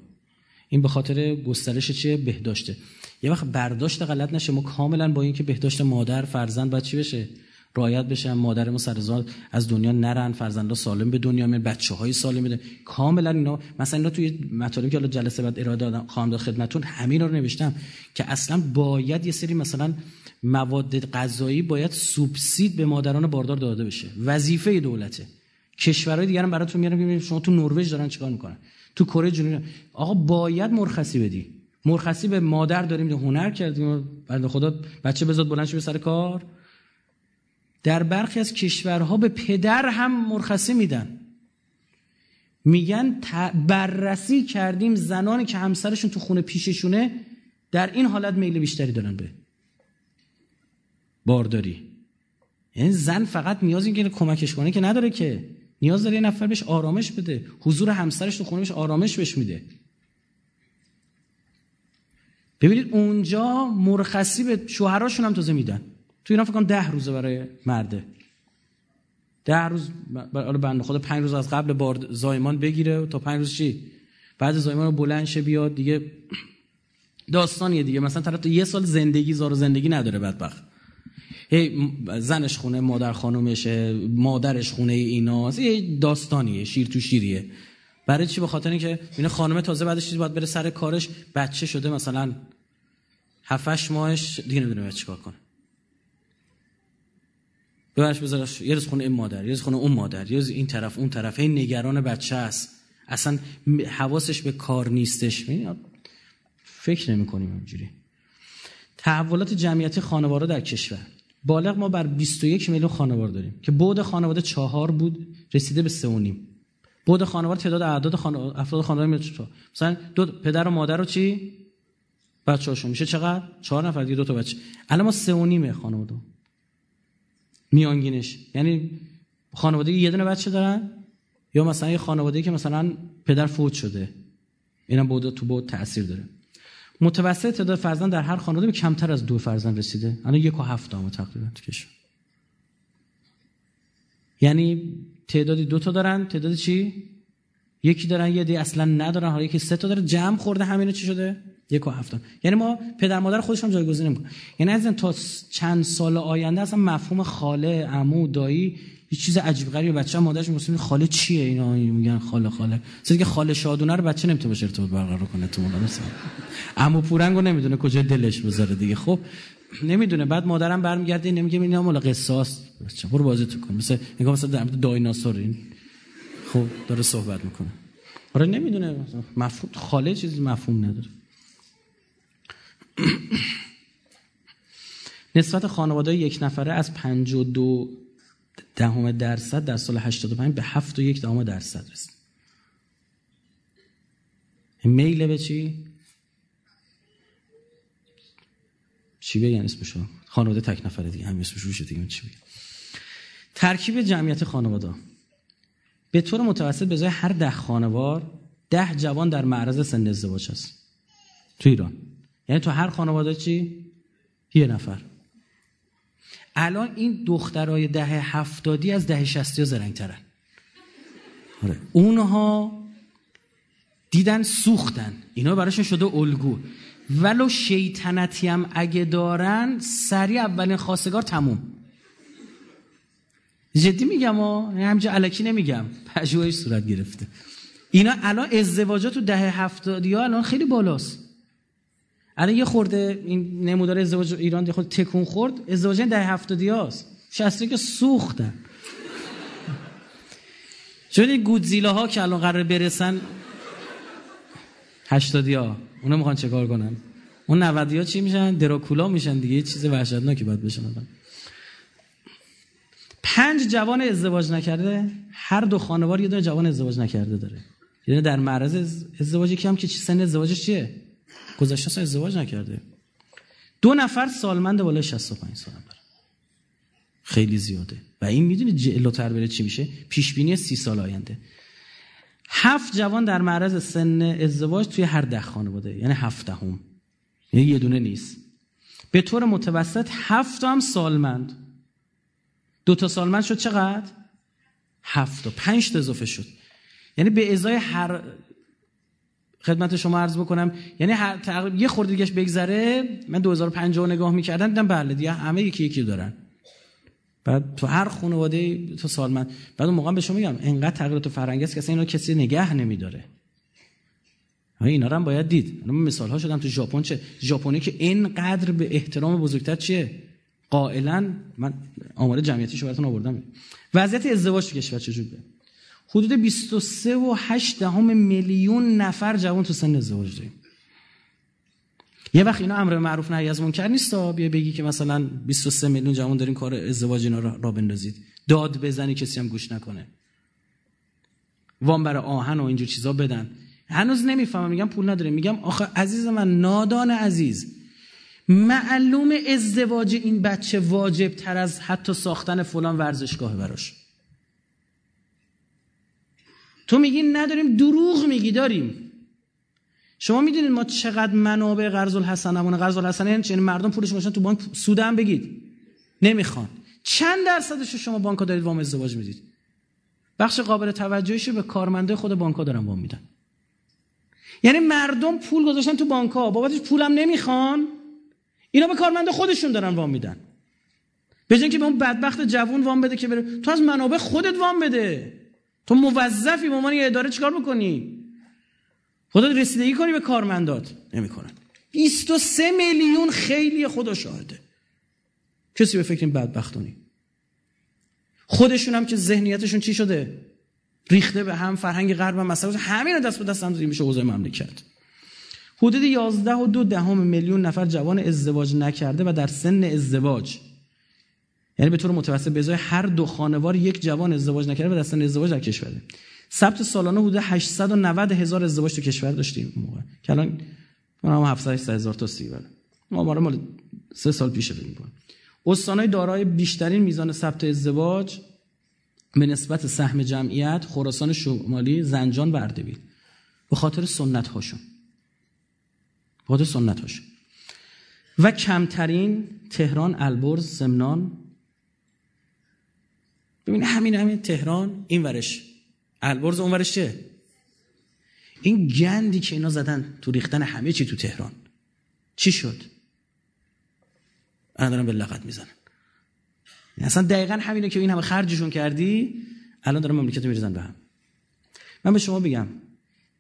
این به خاطر گسترش چیه؟ بهداشته. یه وقت برداشت غلط نشه ما کاملا با اینکه بهداشت مادر فرزند چی بشه؟ رایت بشه مادر ما سرزاد از دنیا نرن فرزندا سالم به دنیا میاد بچه های سالم بده کاملا اینا مثلا اینا توی مطالبی که حالا جلسه بعد اراده دادم خواهم داد خدمتتون همین رو نوشتم که اصلا باید یه سری مثلا مواد غذایی باید سوبسید به مادران باردار داده بشه. وظیفه دولته. کشورهای دیگه هم براتون میارم شما تو نروژ دارن چیکار می‌کنن؟ تو کره جنوبی. آقا باید مرخصی بدی. مرخصی به مادر داریم هنر کردیم بنده خدا بچه بزاد بلند به سر کار. در برخی از کشورها به پدر هم مرخصی میدن. میگن بررسی کردیم زنانی که همسرشون تو خونه پیششونه در این حالت میل بیشتری دارن به بارداری. یعنی زن فقط نیاز این که کمکش کنه که نداره که. نیاز داره یه نفر بهش آرامش بده. حضور همسرش تو خونه بهش آرامش بهش میده. ببینید اونجا مرخصی به شوهراشون هم تازه میدن. تو ایران فکر ده روزه برای مرده. ده روز برای بنده خدا پنج روز از قبل بار زایمان بگیره تا پنج روز چی؟ بعد زایمان رو بلند شه بیاد دیگه داستانیه دیگه. مثلا طرف تو یه سال زندگی زار زندگی نداره بدبخت. هی زنش خونه مادر خانومشه مادرش خونه ایناست. یه داستانیه شیر تو شیریه. برای چی؟ به خاطر اینکه اینه خانم تازه بعدش چیزی باید بره سر کارش بچه شده مثلا 7 ماهش دیگه نمی‌دونه چیکار کنه. ببرش بذارش یه روز خونه این مادر یه روز خونه اون مادر یه روز این طرف اون طرف. این نگران بچه است اصلا حواسش به کار نیستش. فکر نمی کنیم اینجوری. تحولات جمعیت خانواده در کشور. بالغ ما بر 21 میلیون خانواده داریم که بود خانواده چهار بود رسیده به سه و نیم. بود خانواده تعداد اعداد خانواده افراد خانواده چطور مثلا دو پدر و مادر رو چی؟ بچه‌هاشون میشه چقدر؟ چهار نفر دیگه دو تا بچه. الان ما سه و نیم خانواده. میانگینش. یعنی خانواده یه دونه بچه دارن یا مثلا یه خانواده که مثلا پدر فوت شده. اینم بود تو بود تاثیر داره. متوسط تعداد فرزند در هر خانواده کمتر از دو فرزند رسیده. الان یک و هفت آمه تقریبا تو کشور. یعنی تعدادی دو تا دارن. تعداد چی؟ یکی دارن یه دی اصلا ندارن. حالا یکی سه تا داره جمع خورده همینو چی شده؟ یک و هفتم یعنی ما پدر مادر خودش هم جایگزین نمی‌کنه. یعنی از تا چند سال آینده اصلا مفهوم خاله عمو دایی یه چیز عجیب غریبه بچه مادرش مسلم خاله چیه اینا؟ میگن خاله خاله. مثلا که خاله شادونه رو بچه نمی‌تونه باشه ارتباط برقرار کنه تو مولا مثلا عمو پورنگو نمی‌دونه کجا دلش بذاره دیگه. خب نمی‌دونه. بعد مادرم برمیگرده نمیگه اینا مال قصاص برو بازی تو کن. مثلا نگاه مثلا در دایناسور این. خب داره صحبت می‌کنه. آره نمی‌دونه. مفهوم خاله چیزی مفهوم نداره. نسبت خانواده یک نفره از 52 دهم درصد در سال 85 به 7 و یک دهم درصد رسید میل به چی؟ چی بگن اسمشو؟ خانواده تک نفره دیگه همین اسمش روشه دیگه چی بگن ترکیب جمعیت خانواده به طور متوسط به جای هر ده خانوار ده جوان در معرض سن ازدواج هست تو ایران یعنی تو هر خانواده چی؟ یه نفر الان این دخترای ده هفتادی از ده شستی ها زرنگ ترن آره. اونها دیدن سوختن. اینا براشون شده الگو. ولو شیطنتی هم اگه دارن سریع اولین خواستگار تموم. جدی میگم و همجا علکی نمیگم. پژوهش صورت گرفته. اینا الان ازدواجات تو ده هفتادی ها الان خیلی بالاست. الان یه خورده این نمودار ازدواج ایران خود تکون خورد. ازدواج ده هفتادی هاست. شسته که سوختن. چون این گودزیلا ها که الان قرار برسن. هشتادی ها اونا می‌خوان چه کار کنن؟ اون نودی ها چی میشن؟ دراکولا میشن دیگه. چیز وحشتناکی باید بشن پنج جوان ازدواج نکرده. هر دو خانوار یه دونه جوان ازدواج نکرده داره. یعنی در معرض ازدواجی که هم که سن ازدواجش چیه؟ گذشته سال ازدواج نکرده. دو نفر سالمند بالای 65 سال داره. خیلی زیاده. و این می‌دونی جلوتر بره چی میشه؟ پیش بینی سی سال آینده. هفت جوان در معرض سن ازدواج توی هر ده خانواده. یعنی هفت هم یعنی یه دونه نیست. به طور متوسط هفت هم سالمند. دو تا سالمند شد چقدر؟ هفت و پنج تا اضافه شد. یعنی به ازای هر خدمت شما عرض بکنم. یعنی هر یه خورده دیگهش بگذره. من 2050 نگاه می‌کردم دیدم بله دیگه همه یکی یکی دارن. بعد تو هر خانواده تو سالمند بعد اون موقع به شما میگم انقدر تغییر تو فرهنگ است که اصلا اینا کسی نگه نمیداره. اینا رو هم باید دید؟ من مثال ها شدم تو ژاپن چه ژاپنی که اینقدر به احترام بزرگتر چیه؟ قائلا من آمار جمعیتیشو براتون آوردم. وضعیت ازدواج تو کشور چجوریه؟ حدود 23 و 8 دهم میلیون نفر جوان تو سن ازدواج داریم. یه وقت اینا امر معروف نهی از منکر نیست بیا بگی که مثلا 23 میلیون جوان دارین کار ازدواج اینا را بندازید. داد بزنی کسی هم گوش نکنه. وام برای آهن و اینجور چیزا بدن. هنوز نمی‌فهمم میگم پول نداره. میگم آخه عزیز من نادان عزیز معلوم ازدواج این بچه واجب تر از حتی ساختن فلان ورزشگاه براش. تو میگی نداریم دروغ میگی داریم. شما می‌دونید ما چقدر منابع قرض الحسنمون قرض الحسنه یعنی مردم پولش باشن تو بانک سود بگید. نمی‌خوان. چند درصدش شما بانک دارید وام ازدواج می‌دید؟ بخش قابل توجهیش به کارمنده خود بانک دارن وام میدن. یعنی مردم پول گذاشتن تو بانک ها بابتش پولم نمی‌خوان. اینا به کارمنده خودشون دارن وام میدن. به که به اون بدبخت جوون وام بده که بره. تو از منابع خودت وام بده. تو موظفی به عنوان یه اداره چیکار بکنی؟ خودت رسیدگی کنی به کارمندات. نمی‌کنن. 23 میلیون خیلی خدا شاهده. کسی به فکر این بدبختونی. خودشون هم که ذهنیتشون چی شده؟ ریخته به هم فرهنگ غرب و مسائل همین دست به دست هم میشه اوضاع مملکت. حدود 11 و دو دهم میلیون نفر جوان ازدواج نکرده و در سن ازدواج یعنی به طور متوسط به ازای هر دو خانوار یک جوان ازدواج نکرده و در سن ازدواج در کشوره ثبت سالانه حدود 890 هزار ازدواج تو کشور داشتیم موقع. که الان ما 700 هزار تا سی بله ما مال سه سال پیش فکر می‌کنم. استانهای دارای بیشترین میزان ثبت ازدواج به نسبت سهم جمعیت خراسان شمالی زنجان و اردبیل. به خاطر سنت هاشون به خاطر سنت هاشون و کمترین تهران البرز سمنان ببین همین همین تهران این ورش. البرز اون ورش چه؟ این گندی که اینا زدن تو ریختن همه چی تو تهران. چی شد؟ الان دارن به لغت می‌زنن اصلا دقیقا همینه که این همه خرجشون کردی الان دارن مملکت میریزن به هم. من به شما بگم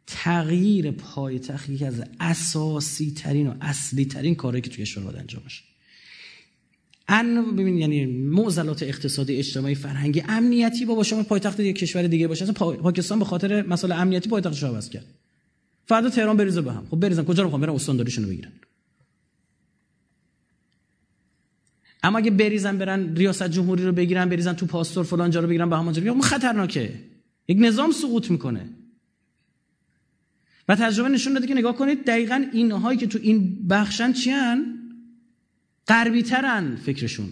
تغییر پایتخت یکی از اساسی ترین و اصلی ترین کاری که توی کشور باید انجام بشه. ان ببین یعنی معضلات اقتصادی اجتماعی فرهنگی امنیتی با شما پایتخت یک کشور دیگه باشه. اصلا پاکستان به خاطر مسئله امنیتی پایتختش عوض کرد. فردا تهران بریزه به هم. خب بریزن. کجا رو می‌خوام؟ برن استانداریشون رو بگیرن. اما اگه بریزن برن ریاست جمهوری رو بگیرن بریزن تو پاستور فلان جا رو بگیرن به همون جا خب خطرناکه. یک نظام سقوط می‌کنه. و تجربه نشون داده که نگاه کنید دقیقا اینهایی که تو این بخشن چیان؟ غربی ترن فکرشون.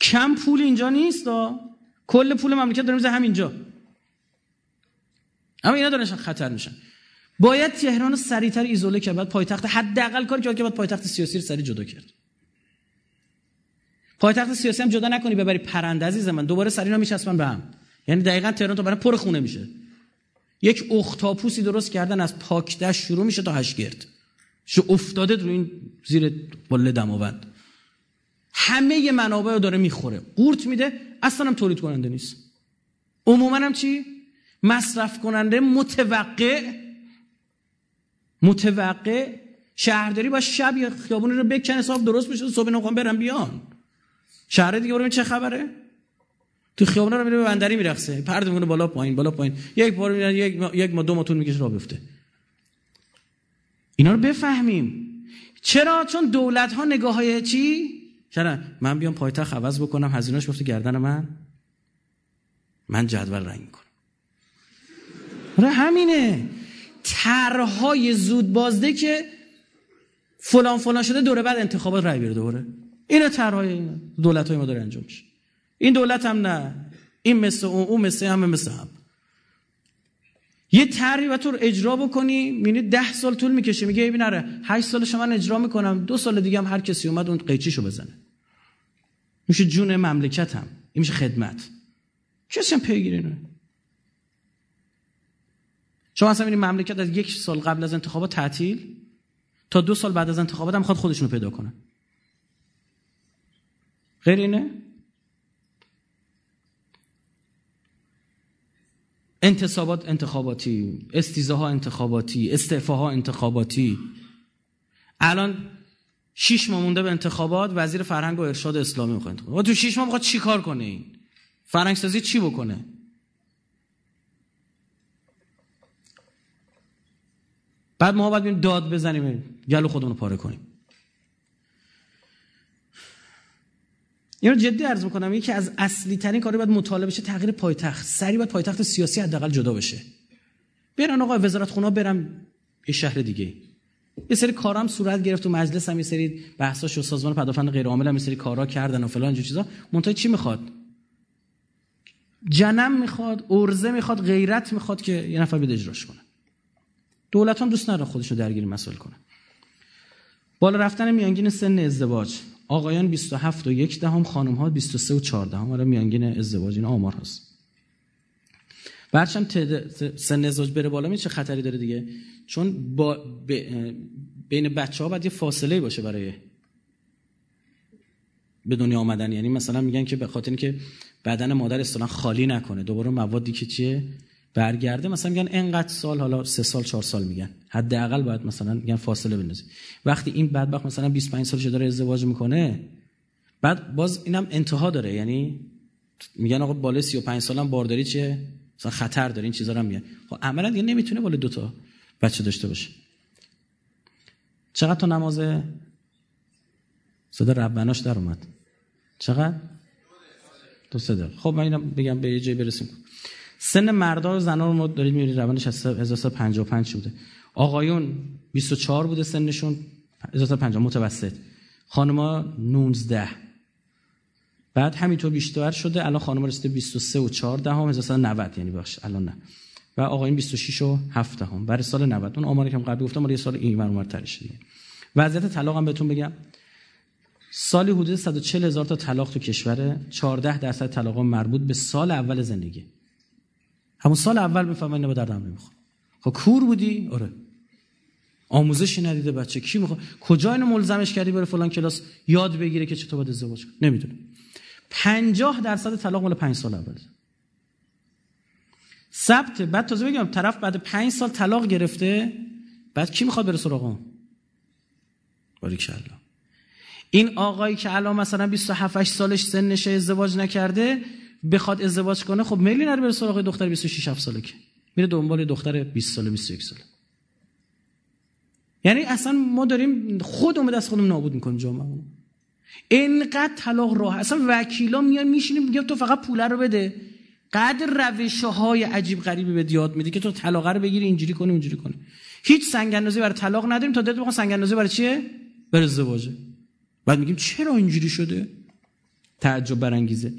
کم پول اینجا نیست کل پول مملکت داره میزه همینجا. اما اینا دارن خطر میشن. باید تهران رو سریعتر ایزوله کرد بعد پایتخت حداقل کاری که باید پایتخت سیاسی رو سریع جدا کرد. پایتخت سیاسی هم جدا نکنی ببری پرنده عزیز من. دوباره سرینا میچسبن به هم. یعنی دقیقا تهران تو برای پر خونه میشه. یک اختاپوسی درست کردن از پاکدش شروع میشه تا هشگرد شو افتاده رو این زیر باله دماوند همه منابع رو داره می‌خوره. قورت میده اصلا هم تولید کننده نیست. عموما هم چی؟ مصرف کننده متوقع متوقع شهرداری با شب یا خیابون رو بکن حساب درست بشه صبح نخوام برم بیان. شهر دیگه برو چه خبره. تو خیابون رو میره به بندری میرخصه پرد می‌کنه بالا پایین بالا پایین. یک بار یک یک ما دو ما طول راه بیفته. اینا رو بفهمیم. چرا؟ چون دولت ها نگاه های چی؟ چرا من بیام پایتخت عوض بکنم. هزینه‌اش گفته گردن من. من جدول رنگ می‌کنم. آره همینه. طرحهای زود بازده که فلان فلان شده دوره بعد انتخابات رای بیاره دوره اینا طرحهای دولت های ما داره انجام میشه. این دولت هم نه. این مثل اون اون مثل همه مثل هم. یه طرحی و تو اجرا بکنی. می‌بینی ده سال طول می‌کشه. میگه ببین نره هشت سالش من اجرا می‌کنم. دو سال دیگه هم هر کسی اومد اون قیچیشو بزنه. میشه جون مملکت هم این میشه خدمت. کسی هم پیگیری اینو شما اصلا این مملکت از یک سال قبل از انتخابات تعطیل؟ تا دو سال بعد از انتخابات هم می‌خواد خودشونو پیدا کنه. غیر اینه؟ انتصابات انتخاباتی استیزاها انتخاباتی استعفاها انتخاباتی. الان شیش ماه مونده به انتخابات وزیر فرهنگ و ارشاد اسلامی می‌خواد انتخابات تو شیش ماه می‌خواد چی کار کنه این؟ فرهنگ سازی چی بکنه؟ بعد ما باید داد بزنیم گلو خودمون رو پاره کنیم. اینو جدی عرض می‌کنم یکی از اصلی ترین کاری باید مطالبه بشه تغییر پایتخت. سری باید پایتخت سیاسی حداقل جدا بشه. برن آقا وزارت خونه برم یه شهر دیگه. یه سری کارام صورت گرفت و مجلس هم یه سری بحثاش و سازمان پدافند غیر عامل هم یه سری کارا کردن و فلان چیزا. منتها چی می‌خواد؟ جنم می‌خواد ارزه می‌خواد غیرت می‌خواد که یه نفر بده اجراش کنه. دولت هم دوست نداره خودشو درگیر مسائل کنه. بالا رفتن میانگین سن ازدواج. آقایان 27 و یک دهم خانم ها 23 و 4 دهم. حالا میانگین ازدواج این آمار هست. برچم سن ازدواج بره بالا چه خطری داره دیگه؟ چون با بین بچه ها باید یه فاصله باشه برای به دنیا آمدن. یعنی مثلا میگن که به خاطر اینکه بدن مادر اصلا خالی نکنه. دوباره موادی که چیه؟ برگرده مثلا میگن انقدر سال حالا سه سال چهار سال میگن. حداقل باید مثلا میگن فاصله بندازی. وقتی این بدبخت مثلا 25 سالش داره ازدواج می‌کنه بعد باز اینم انتها داره. یعنی میگن آقا بالا 35 سالم بارداری چیه؟ مثلا خطر داره این چیزا رو میگن. خب عملا دیگه نمی‌تونه بالا دو تا بچه داشته باشه. چقدر تا نماز صدا ربناش در اومد. چقدر؟ دو سه خب من اینم بگم به یه جای برسیم. سن مردا و زنا رو ما دارید می‌بینید روندش از 1355 بوده؟ آقایون 24 بوده سنشون 1350 متوسط. خانم‌ها 19 بعد همینطور بیشتر شده الان خانم رسیده 23 و 4 دهم 1390 یعنی باش الان نه. و آقایون 26 و 7 دهم برای سال 90 اون آماری که قبل گفتم یه سال این اونور ترش دیگه. وضعیت طلاق هم بهتون بگم. سالی حدود 140 هزار تا طلاق تو کشوره 14 درصد طلاق مربوط به سال اول زندگی. همون سال اول می‌فهمن اینا به دردم نمی‌خوره خب کور بودی؟ آره. آموزشی ندیده بچه. کی می‌خواد؟ کجا اینو ملزمش کردی بره فلان کلاس یاد بگیره که چطور باید ازدواج کنه؟ نمی‌دونه 50 درصد طلاق مال 5 سال اول ثبت. بعد تازه بگم طرف بعد 5 سال طلاق گرفته بعد کی می‌خواد بره سراغ اون؟ باریکالله این آقایی که الان مثلا 27 8 سالش سنش ازدواج نکرده بخواد ازدواج کنه خب میلی نره بره سراغ دختر 26 7 ساله که. میره دنبال دختر 20 ساله 21 ساله. یعنی اصلا ما داریم خودمون دست خودمون نابود می‌کنیم جامعه اینقدر طلاق راه اصلا وکیلا میان میشینیم میگم تو فقط پوله رو بده. قدر روش های عجیب غریبی به یاد میده که تو طلاق رو بگیری اینجوری کنی اونجوری کنی. هیچ سنگ اندازی برای طلاق نداریم. تا دلت بخوام سنگ اندازی برای چیه؟ برای ازدواجه. بعد میگیم چرا اینجوری شده؟ تعجب برانگیزه.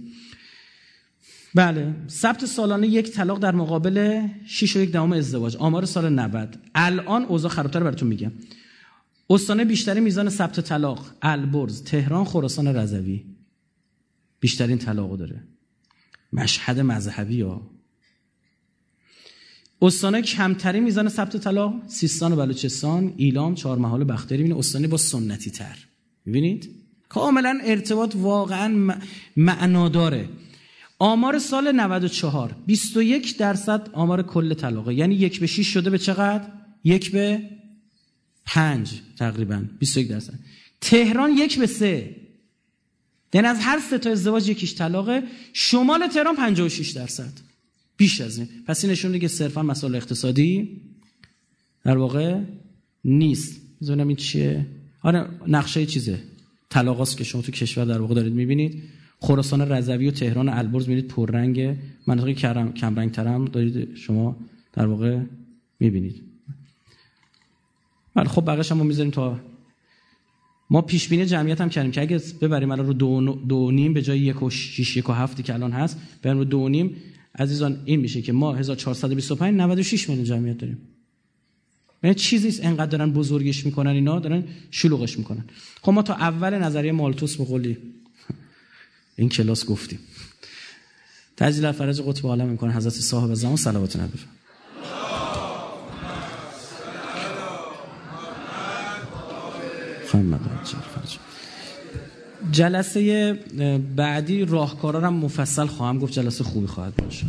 بله. ثبت سالانه یک طلاق در مقابل 6 و یک دهم ازدواج. آمار سال 90 الان اوضاع خرابتر براتون میگم. استانه بیشترین میزان ثبت طلاق. البرز تهران خراسان رضوی. بیشترین طلاقو داره. مشهد مذهبی ها. استانه کمترین میزان ثبت طلاق. سیستان و بلوچستان ایلام چهارمحال بختیاری. می‌بینید استانه با سنتی تر. می‌بینید؟ کاملا ارتباط واقعا معناداره. آمار سال 94 21 درصد آمار کل طلاقه. یعنی یک به 6 شده به چقدر؟ یک به پنج تقریبا. 21 درصد. تهران یک به سه. یعنی از هر سه تا ازدواج یکیش طلاقه شمال تهران 56 درصد. بیش از این. پس این نشون که صرفا مسائل اقتصادی در واقع نیست. بزنم این چیه؟ آره نقشه چیزه؟ طلاقاست که شما تو کشور در واقع دارید می‌بینید. خراسان رضوی و تهران البرز می‌بینید پررنگ مناطق کم رنگ ترم دارید شما در واقع می‌بینید. بله خب بقیش هم می‌ذاریم تا ما پیش بینی جمعیت هم کردیم که اگه ببریم الان رو دو, دو نیم به جای یک و شیش یک و هفتی که الان هست بریم رو دو نیم. عزیزان این میشه که ما 1425 96 میلیون جمعیت داریم. یعنی چیزی انقدر دارن بزرگش می‌کنن اینا دارن شلوغش می‌کنن. خب ما تا اول نظریه مالتوس به این کلاس گفتیم. تجلیل فرج قطب عالم می‌کنه. حضرت صاحب زمان صلوات نبی جلسه بعدی راهکارا هم مفصل خواهم گفت. جلسه خوبی خواهد باشه